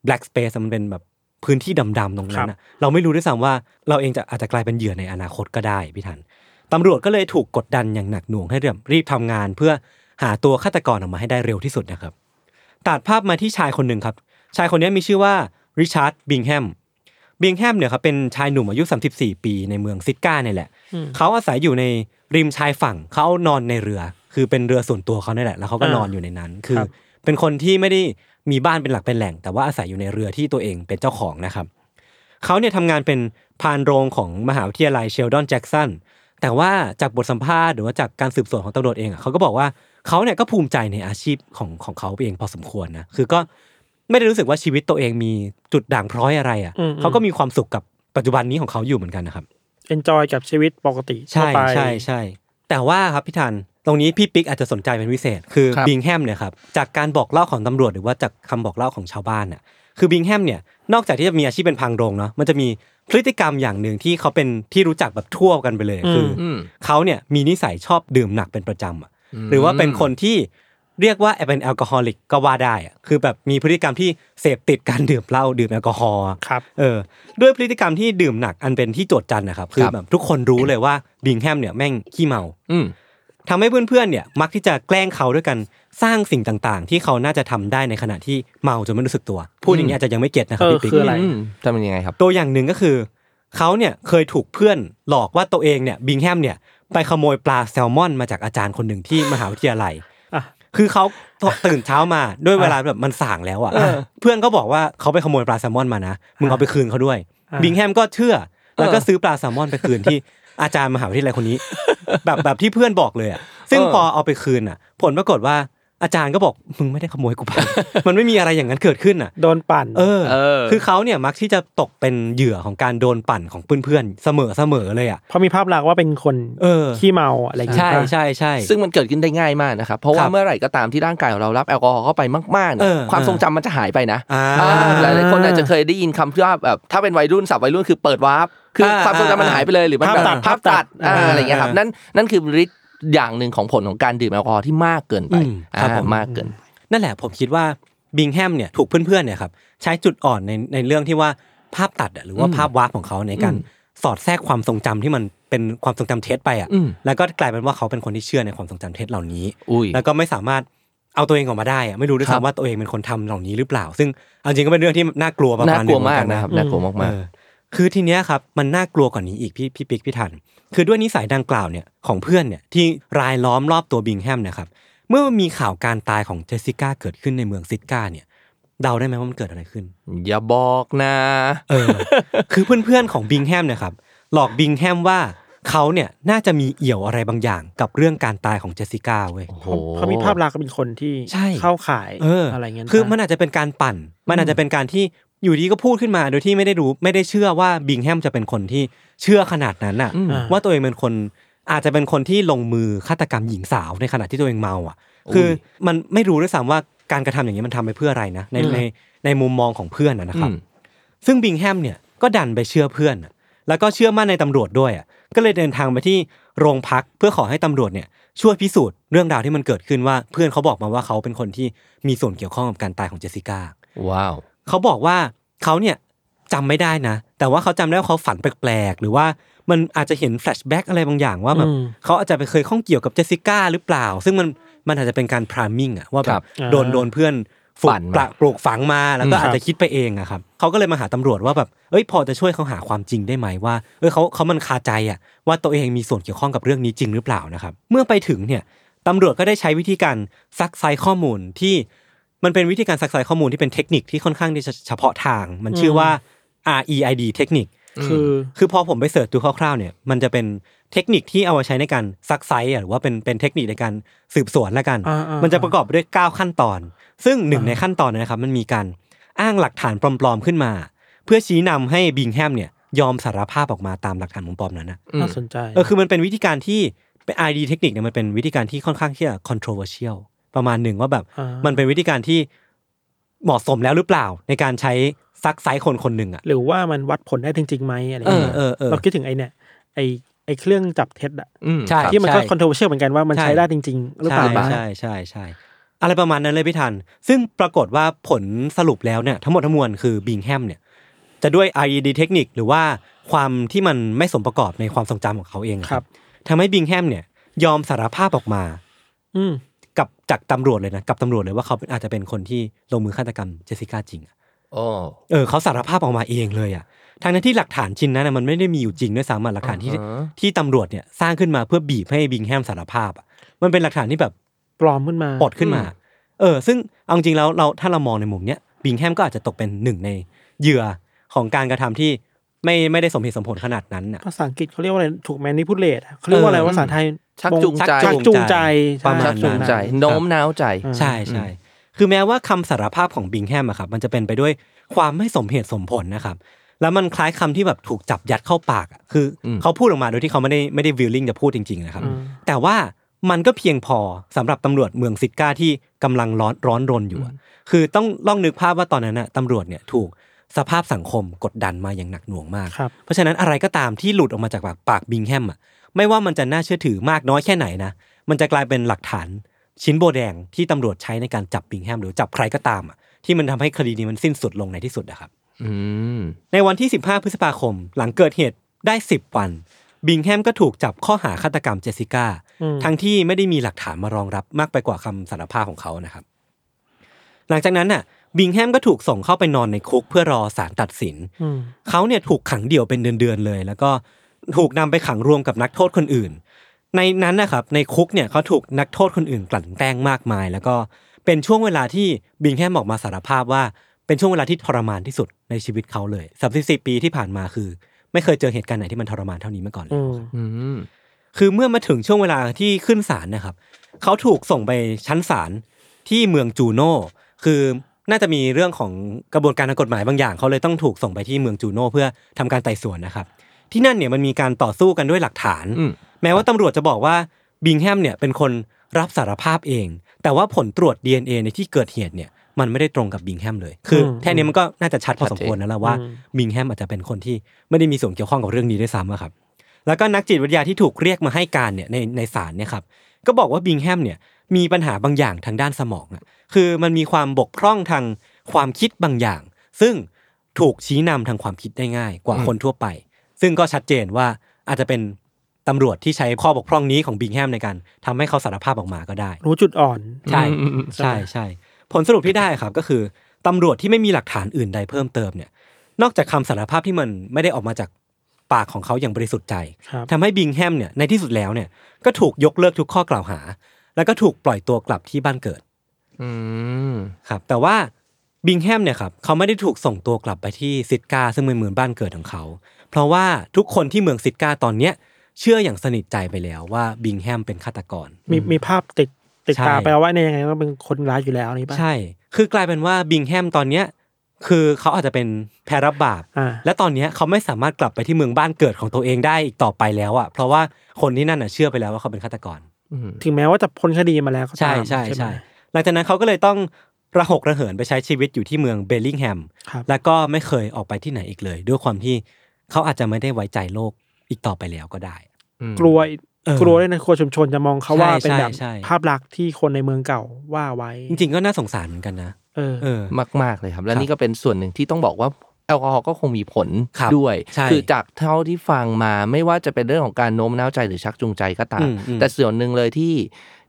Speaker 1: black space อะมันเป็นแบบพื้นที่ดำๆตรงนั้นนะเราไม่รู้ด้วยซ้ำว่าเราเองจะอาจจะกลายเป็นเหยื่อในอนาคตก็ได้พี่ทันตำรวจก็เลยถูกกดดันอย่างหนักหน่วงให้เรียบรีบทำงานเพื่อ หาตัวฆาตกรออกมาให้ได้เร็วที่สุดนะครับ ตัดภาพมาที่ชายคนหนึ่งครับ ชายคนนี้มีชื่อว่าริชาร์ดบิงแฮมบิงแฮมเนี่ยครับเป็นชายหนุ่มอายุ 34 ปีในเมืองซิดก้าเนี่ยแหละ เขาอาศัยอยู่ในริมชายฝั่งเขานอนในเรือ คือเป็นเรือส่วนตัวเขาเนี่ยแหละ แล้วเขาก็
Speaker 2: อ่าน
Speaker 1: นอนอยู่ในนั้น คือ
Speaker 2: ครับ
Speaker 1: เป็นคนที่ไม่ได้มีบ้านเป็นหลักเป็นแหล่ง แต่ว่าอาศัยอยู่ในเรือที่ตัวเองเป็นเจ้าของนะครับ เขาเนี่ยทำงานเป็นภารโรงของมหาวิทยาลัยเชลดอนแจ็กสัน แต่ว่าจากบทสัมภาษณ์หรือว่าจากการสืบสวนของตำรวจเองอะเขาก็บอกว่า เขาเนี่ยก็ภูมิใจในอาชีพของของเขาเองพอสมควรนะคือก็ไม่ได้รู้สึกว่าชีวิตตัวเองมีจุดด่างพร้อยอะไรอะ
Speaker 2: อืม
Speaker 1: เขาก็มีความสุขกับปัจจุบันนี้ของเขาอยู่เหมือนกันนะครับ
Speaker 2: enjoy กับชีวิตปกติทั่ว
Speaker 1: ใช่
Speaker 2: ไป
Speaker 1: ใช่ใช่แต่ว่าครับพี่ทันตรงนี้พี่ปิ๊กอาจจะสนใจเป็นพิเศษ คือ
Speaker 3: ครับ
Speaker 1: บิงแฮมเนี่ยครับจากการบอกเล่าของตำรวจหรือว่าจากคำบอกเล่าของชาวบ้านน่ะคือบิงแฮมเนี่ยนอกจากที่จะมีอาชีพเป็นภารโรงเนาะมันจะมีพฤติกรรมอย่างหนึ่งที่เขาเป็นที่รู้จักแบบทั่วกันไปเลยคืออ
Speaker 3: อืม
Speaker 1: เขาเนี่ยมีนิสัยชอบดื่มหนักเป็นประจำอะ
Speaker 3: อืม
Speaker 1: หรือว่าเป็นคนที่เรียกว่าเป็น alcoholic ก็ว่าได้อะคือแบบมีพฤติกรรมที่เสพติดการดื่มเหล้าดื่มแอลกอฮอล์อะ
Speaker 2: ครับ
Speaker 1: เออด้วยพฤติกรรมที่ดื่มหนักอันเป็นที่โจทย์จันนะครับคือ
Speaker 3: ครับ
Speaker 1: แบบทุกคนรู้เลยว่าบิงแฮมเนี่ยแม่งขี้เมา
Speaker 3: อืม
Speaker 1: ทำให้เพื่อนๆเนี่ยมักที่จะแกล้งเขาด้วยกันสร้างสิ่งต่างๆ ที่เขาน่าจะทำได้ในขณะที่เมาจนไม่รู้สึกตัว พูดอย่างนี้อาจจะยังไม่เก็ตนะครับ
Speaker 2: เออ
Speaker 1: พี่ปิ๊ก
Speaker 2: คืออะไร
Speaker 3: อืมจะเป็นยังไงครับ
Speaker 1: ตัวอย่างหนึ่งก็คือเขาเนี่ยเคยถูกเพื่อนหลอกว่าตัวเองเนี่ยบิงแฮมเนี่ย ไปขโมยปลาแซลมอนมาจากอาจารย์คนหนึ่งที่มหาวิทยาลัย
Speaker 2: อะ
Speaker 1: คือเขาตื่นเช้ามาด้วยเวลาแบบมันส่างแล้วอะเพื่อนก็บอกว่าเขาไปขโมยปลาแซลมอนมานะมึงเอาไปคืนเขาด้วย
Speaker 2: อ่า
Speaker 1: บิงแฮมก็เชื่อ แล้วก็ซื้อปลาแซลมอนไปคืนที่อาจารย์มหาวิทยาลัยคนนี้ แบบแบบที่เพื่อนบอกเลยอะซึ่ง
Speaker 3: เออ
Speaker 1: พอเอาไปคืนอะ ผลปรากฏว่า อาจารย์ก็บอกมึงไม่ได้ขโมยกูไป มันไม่มีอะไรอย่างนั้นเกิดขึ้นอะ
Speaker 2: โดนปั่น
Speaker 1: เออ
Speaker 3: เออ
Speaker 1: คือเขาเนี่ยมักที่จะตกเป็นเหยื่อของการโดนปั่นของเพื่อนๆเสมอเสมอเลยอะ
Speaker 2: เพราะมีภาพลักษณ์ว่าเป็นคน
Speaker 1: เออ
Speaker 2: ขี้เมาอะไรอย่างเงี้
Speaker 1: ใช่
Speaker 2: ยป่ะ
Speaker 1: ใช่ใช่
Speaker 3: ซึ่งมันเกิดขึ้นได้ง่ายมากนะครับ เพราะ
Speaker 1: ค
Speaker 3: ว่า
Speaker 1: รับ
Speaker 3: เมื่อไหร่ก็ตามที่ร่างกายของเรารับแอลกอฮอล์เข้าไปมากๆ
Speaker 1: เอ
Speaker 3: เนี่ย
Speaker 1: อ
Speaker 3: ความ
Speaker 1: เออ
Speaker 3: ทรงจำมันจะหายไปนะ
Speaker 1: อ่า
Speaker 3: อ่าหลายๆคนอาจจะเคยได้ยินคำที่ว่าแบบถ้าเป็นวัยรุ่นศัพท์วัยรุ่นคือเปิด warp คืออาความทรงจำมันหายไปเลยหรือมันแบบ
Speaker 2: ภาพตัด
Speaker 3: ภาพตัด
Speaker 2: ภาพตัด
Speaker 3: อ่า
Speaker 1: อ่า
Speaker 3: อะไรเงี้ยครับนั่นนั่นคือฤทธิ์ อย่างหนึ่งของผลของการดื่มแอลกอฮอล์ที่มากเกินไป
Speaker 1: อืมครับ
Speaker 3: อ่า
Speaker 1: ผม
Speaker 3: มากเกิน
Speaker 1: นั่นแหละผมคิดว่าบิงแฮมเนี่ยถูกเพื่อนๆเนี่ยครับใช้จุดอ่อนในในเรื่องที่ว่าภาพตัดอะหรือว่า
Speaker 3: อืม
Speaker 1: ภาพ warp ของเขาในการ
Speaker 3: อืม
Speaker 1: สอดแทรกความทรงจำที่มันเป็นความทรงจำเท็จไปอะ
Speaker 3: อืม
Speaker 1: แล้วก็กลายเป็นว่าเขาเป็นคนที่เชื่อในความทรงจำเท็จเหล่านี้
Speaker 3: อุ้ย
Speaker 1: แล้วก็ไม่สามารถเอาตัวเองออกมาได้อะไม่รู้ด้วย
Speaker 3: ครับ
Speaker 1: ซ้ำว่าตัวเองเป็นคนทำเหล่านี้หรือเปล่า ซึ่งเอาจริงก็เป็นเรื่องที่น่ากลัวประ
Speaker 3: น่า
Speaker 1: มาณห
Speaker 3: ก
Speaker 1: นึ
Speaker 3: ลัว
Speaker 1: งเหมือ
Speaker 3: มาก
Speaker 1: นกัน
Speaker 3: นะ
Speaker 1: นะ
Speaker 3: ครับน่ากลัวมาก
Speaker 1: เออคือทีเนี้ยครับมันน่ากลัวกว่านี้อีกพี่พี่ปิ๊กพี่ทัน คือด้วยนิสัยดังกล่าวเนี่ยของเพื่อนเนี่ยที่รายล้อมรอบตัวบิงแฮมเนี่ยครับเมื่อมีข่าวการตายของเจสสิก้าเกิดขึ้นในเมืองซิดก้าเนี่ยเดาได้ไหมว่ามันเกิดอะไรขึ้น
Speaker 3: ๆอย่าบอกนะ
Speaker 1: เออคือเพื่อนๆของบิงแฮมเนี่ยครับหลอกบิงแฮมว่าเขาเนี่ยน่าจะมีเอี่ยวอะไรบางอย่างกับเรื่องการตายของเจสสิก้าเว้ย
Speaker 3: โอ้โห
Speaker 2: เขามีภาพลักษณ์เป็นคนที่
Speaker 1: ใช่
Speaker 2: เข้าข่าย
Speaker 1: เอออ
Speaker 2: อะไรเงี้ย
Speaker 1: คือ
Speaker 2: ป่ะ
Speaker 1: มันอาจจะเป็นการปั่น มันอาจจะเป็นการที่ อยู่ดีก็พูดขึ้นมาโดยที่ไม่ได้รู้ไม่ได้เชื่อว่าบิงแฮมจะเป็นคนที่เชื่อขนาดนั้นน่ะ
Speaker 3: อืม
Speaker 1: ว่าตัวเองเป็นคนอาจจะเป็นคนที่ลงมือฆาตกรรมหญิงสาวในขณะที่ตัวเองเมาอะ คือมันไม่รู้ด้วยซ้ำว่าการกระทำอย่างนี้มันทำไปเพื่ออะไรนะในในในมุมมองของเพื่อนนะนะครับ
Speaker 3: อืม
Speaker 1: ซึ่งบิงแฮมเนี่ยก็ดันไปเชื่อเพื่อนน่ะแล้วก็เชื่อมั่นในตำรวจด้วยอะก็เลยเดินทางไปที่โรงพักเพื่อขอให้ตำรวจเนี่ยช่วยพิสูจน์เรื่องราวที่มันเกิดขึ้นว่าเพื่อนเขาบอกมาว่าเขาเป็นคนที่มีส่วนเกี่ยวข้องกับการตายของเจสสิก้า
Speaker 3: ว้าว
Speaker 1: เขาบอกว่าเขาเนี่ยจำไม่ได้นะ แต่ว่าเขาจำได้ว่าเขาฝันแปลกๆ หรือว่ามันอาจจะเห็น flashback อะไรบางอย่างว่าแบบ
Speaker 2: อืม
Speaker 1: เขาอาจจะไปเคยข้องเกี่ยวกับเจสสิก้าหรือเปล่า ซึ่งมันมันอาจจะเป็นการ priming อะว่าแบ
Speaker 3: ครับบ
Speaker 1: โดนโดนเพื่อนฝึ
Speaker 3: ฝั
Speaker 1: ก
Speaker 3: น
Speaker 1: ป
Speaker 3: มา
Speaker 1: ละปลูกฝังมาแล้วก็
Speaker 3: อืม
Speaker 1: อาจจะคิดไปเองอะครับเขาก็เลยมาหาตำรวจว่าแบบเอ้ยพอจะช่วยเขาหาความจริงได้ไหมว่าเออเขาเขามันคาใจอะว่าตัวเองมีส่วนเกี่ยวข้องกับเรื่องนี้จริงหรือเปล่านะครับ เมื่อไปถึงเนี่ยตำรวจก็ได้ใช้วิธีการซักไซข้อมูลที่ มันเป็นวิธีการซักไซข้อมูลที่เป็นเทคนิคที่ค่อนข้างที่จะเฉพาะทาง มันชื่อว่า REID เทคนิค
Speaker 2: คือ
Speaker 1: คือพอผมไปเสิร์ชดูคร่าวๆเนี่ยมันจะเป็นเทคนิคที่เอาไว้ใช้ในการซักไซ้หรือว่าเป็นเป็นเทคนิคในการสืบสวนละกัน
Speaker 2: อ่าๆ
Speaker 1: มันจะประกอบไปด้วย 9 ขั้นตอน ซึ่งหนึ่งในขั้นตอนเนี่ยนะครับ มันมีการอ้างหลักฐานปลอมๆขึ้นมา เพื่อชี้นำให้บิงแฮมเนี่ยยอมสารภาพออกมาตามหลักฐานปลอมๆนั้นนะ
Speaker 3: อืม
Speaker 2: น่าสนใจ
Speaker 1: เออคือมันเป็นวิธีการที่เป็น ID เทคนิคเนี่ยมันเป็นวิธีการที่ค่อนข้างที่จะ controversial ประมาณหนึ่งว่าแบบ
Speaker 2: อ่ามั
Speaker 1: มันเป็นวิธีการที่เหมาะสมแล้วหรือเปล่า ในการใช้ซักไซ้คนคนหนึ่งอะ
Speaker 2: หรือว่ามันวัดผลได้จริงๆไหมอะไร
Speaker 1: เออ
Speaker 2: เงี้ย
Speaker 1: เออเออ
Speaker 2: เราคิดถึงไอ้เนี่ยไอ้ไอ้เครื่องจับเท็จอะ
Speaker 3: อืม
Speaker 1: ใช่
Speaker 3: ครับ
Speaker 2: ที่มันก็
Speaker 1: ใช่
Speaker 2: controversial เหมือนกันว่ามัน
Speaker 1: ใช่
Speaker 2: ใช้ได้จริงๆหรือเปล่า
Speaker 1: ใช่
Speaker 2: บ้าง
Speaker 1: ใช่ใช่ใช่อะไรประมาณนั้นเลยพี่ทัน ซึ่งปรากฏว่าผลสรุปแล้วเนี่ยทั้งหมดทั้งมวลคือบิงแฮมเนี่ยจะด้วย IED เทคนิคหรือว่าความที่มันไม่สมประกอบในความทรงจำของเขาเองอะ
Speaker 2: ครับ
Speaker 1: ทำให้บิงแฮมเนี่ย ยอมสารภาพออกมา
Speaker 2: อืม
Speaker 1: กับจากตำรวจเลยนะกับตำรวจเลยว่าเขาอาจจะเป็นคนที่ลงมือฆาตกรรมเจสสิก้าจริงอะ
Speaker 3: โอ้
Speaker 1: เออเขาสารภาพออกมาเองเลยอะทางนั้นที่หลักฐานชิ้นนั้นนะมันไม่ได้มีอยู่จริงด้วยซ้ำอะหลักฐานที่
Speaker 3: อ่าฮะ
Speaker 1: ที่ตำรวจเนี่ยสร้างขึ้นมาเพื่อบีบให้บิงแฮมสารภาพอะมันเป็นหลักฐานที่แบบ
Speaker 2: ปลอมขึ้นมา
Speaker 1: ปลดขึ้นมา เออ ซึ่งเอาจริงๆแล้วเราถ้าเรามองในมุมเนี้ยบิงแฮมก็อาจจะตกเป็นหนึ่งในเหยื่อของการกระทำที่ไม่ไม่ได้สมเหตุสมผลขนาดนั้นน่ะ
Speaker 2: ภาษาอังกฤษเขาเรียกว่าอะไรถูกแมนิพูเลตเขาเรียกว่าอะไร
Speaker 1: เออ
Speaker 2: ภาษาไทย
Speaker 3: ชักจูงใจ
Speaker 2: ชักจูงใจ
Speaker 1: ประมาณ
Speaker 3: ชักจูงใจ
Speaker 2: ช่
Speaker 3: โน้มน้าวใจ
Speaker 2: อืม
Speaker 1: ใช่ใช่คือแม้ว่าคำสารภาพของบิงแฮมอะครับ มันจะเป็นไปด้วยความไม่สมเหตุสมผลนะครับ แล้วมันคล้ายคำที่แบบถูกจับยัดเข้าปากอะคืออ
Speaker 3: ม
Speaker 1: เขาพูดออกมาโดยที่เขาไม่ได้ไม่ได้วิลลิ่งจะพูดจริงๆนะครับ
Speaker 2: อืม
Speaker 1: แต่ว่ามันก็เพียงพอสำหรับตำรวจเมืองซิดก้าที่กำลังร้อนร้อนรนอยู่อะคือต้องลองนึกภาพว่าตอนนั้นน่ะตำรวจเนี่ยถูกสภาพสังคมกดดันมาอย่างหนักหน่วงมาก
Speaker 2: ครับ
Speaker 1: เพราะฉะนั้นอะไรก็ตามที่หลุดออกมาจากปากปากบิงแฮมอะ ไม่ว่ามันจะน่าเชื่อถือมากน้อยแค่ไหนนะมันจะกลายเป็นหลักฐานชิ้นโบแดงที่ตำรวจใช้ในการจับบิงแฮมหรือจับใครก็ตามอะที่มันทำให้คดีนี้มันสิ้นสุดลงในที่สุดนะครับ
Speaker 3: อืม
Speaker 1: ในวันที่ 15 พฤษภาคม หลังเกิดเหตุได้ 10 วัน บิงแฮมก็ถูกจับข้อหาฆาตกรรมเจสสิก้า
Speaker 2: อืม
Speaker 1: ทั้งที่ไม่ได้มีหลักฐานมารองรับมากไปกว่าคำสารภาพของเขานะครับ หลังจากนั้นน่ะ บิงแฮมก็ถูกส่งเข้าไปนอนในคุกเพื่อรอศาลตัดสิน
Speaker 2: อืม
Speaker 1: เขาเนี่ยถูกขังเดี่ยวเป็นเดือนๆเลย แล้วก็ ถูกนำไปขังรวมกับนักโทษคนอื่น ในนั้นนะครับในคุกเนี่ยเขาถูกนักโทษคนอื่นกลั่นแกล้งมากมาย แล้วก็เป็นช่วงเวลาที่บิงแฮมออกมาสารภาพว่าเป็นช่วงเวลาที่ทรมานที่สุดในชีวิตเขาเลย34ปีที่ผ่านมาคือ ไม่เคยเจอเหตุการณ์ไหนที่มันทรมานเท่านี้มาก่อนเลย
Speaker 2: อืม
Speaker 3: อืม
Speaker 1: คือเมื่อมาถึงช่วงเวลาที่ขึ้นศาลนะครับ เขาถูกส่งไปชั้นศาลที่เมืองจูโน่คือน่าจะมีเรื่องของกระบวนการทางกฎหมายบางอย่าง เขาเลยต้องถูกส่งไปที่เมืองจูโน่เพื่อทำการไต่สวนนะครับ ที่นั่นเนี่ยมันมีการต่อสู้กันด้วยหลักฐาน
Speaker 3: อืม
Speaker 1: แม้ว่าตำรวจจะบอกว่าบิงแฮมเนี่ยเป็นคนรับสารภาพเอง แต่ว่าผลตรวจ DNA ในที่เกิดเหตุเนี่ยมันไม่ได้ตรงกับบิงแฮมเลย คืออ
Speaker 2: ม
Speaker 1: แค่นี้มันก็น่าจะชัดพอสมควรนะแล้วว่า
Speaker 2: อืม
Speaker 1: บิงแฮมอาจจะเป็นคนที่ไม่ได้มีส่วนเกี่ยวข้องกับเรื่องนี้ด้วยซ้ำอะครับ แล้วก็นักจิตวิทยาที่ถูกเรียกมาให้การเนี่ยในในศาลเนี่ยครับ ก็บอกว่าบิงแฮมเนี่ยมีปัญหาบางอย่างทางด้านสมองอะคือมันมีความบกพร่องทางความคิดบางอย่าง ซึ่งถูกชี้นำทางความคิดได้ง่ายกว่าคนทั่วไป ซึ่งก็ชัดเจนว่าอาจจะเป็นตำรวจที่ใช้ข้อบกพร่องนี้ของบิงแฮมในการทำให้เขาสารภาพออกมาก็ได้
Speaker 2: รู้จุดอ่อน
Speaker 1: ใช่
Speaker 3: อืมอืม
Speaker 1: ใช่ใช่ผลสรุปที่ได้ครับก็คือตำรวจที่ไม่มีหลักฐานอื่นใดเพิ่มเติมเนี่ย นอกจากคำสารภาพที่มันไม่ได้ออกมาจากปากของเขาอย่างบริสุทธิ์ใจ
Speaker 2: ครับ
Speaker 1: ทำให้บิงแฮมเนี่ยในที่สุดแล้วเนี่ยก็ถูกยกเลิกทุกข้อกล่าวหา แล้วก็ถูกปล่อยตัวกลับที่บ้านเกิด
Speaker 3: อืม
Speaker 1: ครับ แต่ว่าบิงแฮมเนี่ยครับเขาไม่ได้ถูกส่งตัวกลับไปที่ซิดกาซึ่งเป็นเมืองบ้านเกิดของเขา เพราะว่าทุกคนที่เมืองซิดกาตอนเนี้ยเชื่ออย่างสนิทใจไปแล้วว่าบิงแฮมเป็นฆาตกร
Speaker 2: มีมีภาพติดติด
Speaker 1: ใช่
Speaker 2: ตาไปว่าในยยังไงว่าเป็นคนร้ายอยู่แล้วนี่ป่ะ
Speaker 1: ใช่ คือกลายเป็นว่าบิงแฮมตอนเนี้ยคือเขาอาจจะเป็นแพรรับบาป
Speaker 2: อ่า
Speaker 1: และตอนเนี้ยเขาไม่สามารถกลับไปที่เมืองบ้านเกิดของตัวเองได้อีกต่อไปแล้วอะเพราะว่าคนที่นั่นน่ะเชื่อไปแล้วว่าเขาเป็นฆาตกร
Speaker 3: อืม
Speaker 2: ถึงแม้ว่าจะพ้นคดีมาแล้วก็
Speaker 1: ใช่
Speaker 2: ตาม
Speaker 1: ใช่
Speaker 2: ไหม
Speaker 1: ใช่หลังจากนั้นเขาก็เลยต้องระหกระเหินไปใช้ชีวิตอยู่ที่เมืองเบลลิงแฮม
Speaker 2: ครับ
Speaker 1: แล้วก็ไม่เคยออกไปที่ไหนอีกเลย ด้วยความที่ เขาอาจจะไม่ได้ไว้ใจโลกอีกต่อไปแล้วก็ได้
Speaker 3: อืม
Speaker 2: กลัว
Speaker 1: เออ
Speaker 2: กลัวด้วยนะกลัวชุมชนจะมองเขาว่า
Speaker 1: ใช่
Speaker 2: เป็นแบบ
Speaker 1: ใช่ใช่
Speaker 2: ภาพลักษณ์ที่คนในเมืองเก่าว่าไว้
Speaker 1: จริงๆก็น่าสงสารเหมือนกันนะ
Speaker 2: เออ
Speaker 1: เออ
Speaker 3: มากๆเลยครับ และ
Speaker 1: ครับ
Speaker 3: นี่ก็เป็นส่วนหนึ่งที่ต้องบอกว่าแอลกอฮอล์ก็คงมีผล
Speaker 1: ครับ
Speaker 3: ด้วย
Speaker 1: ใช่
Speaker 3: คือจากเท่าที่ฟังมาไม่ว่าจะเป็นเรื่องของการโน้มน้าวใจหรือชักจูงใจก็ตาม
Speaker 1: อืมอืม
Speaker 3: แต่ส่วนหนึ่งเลยที่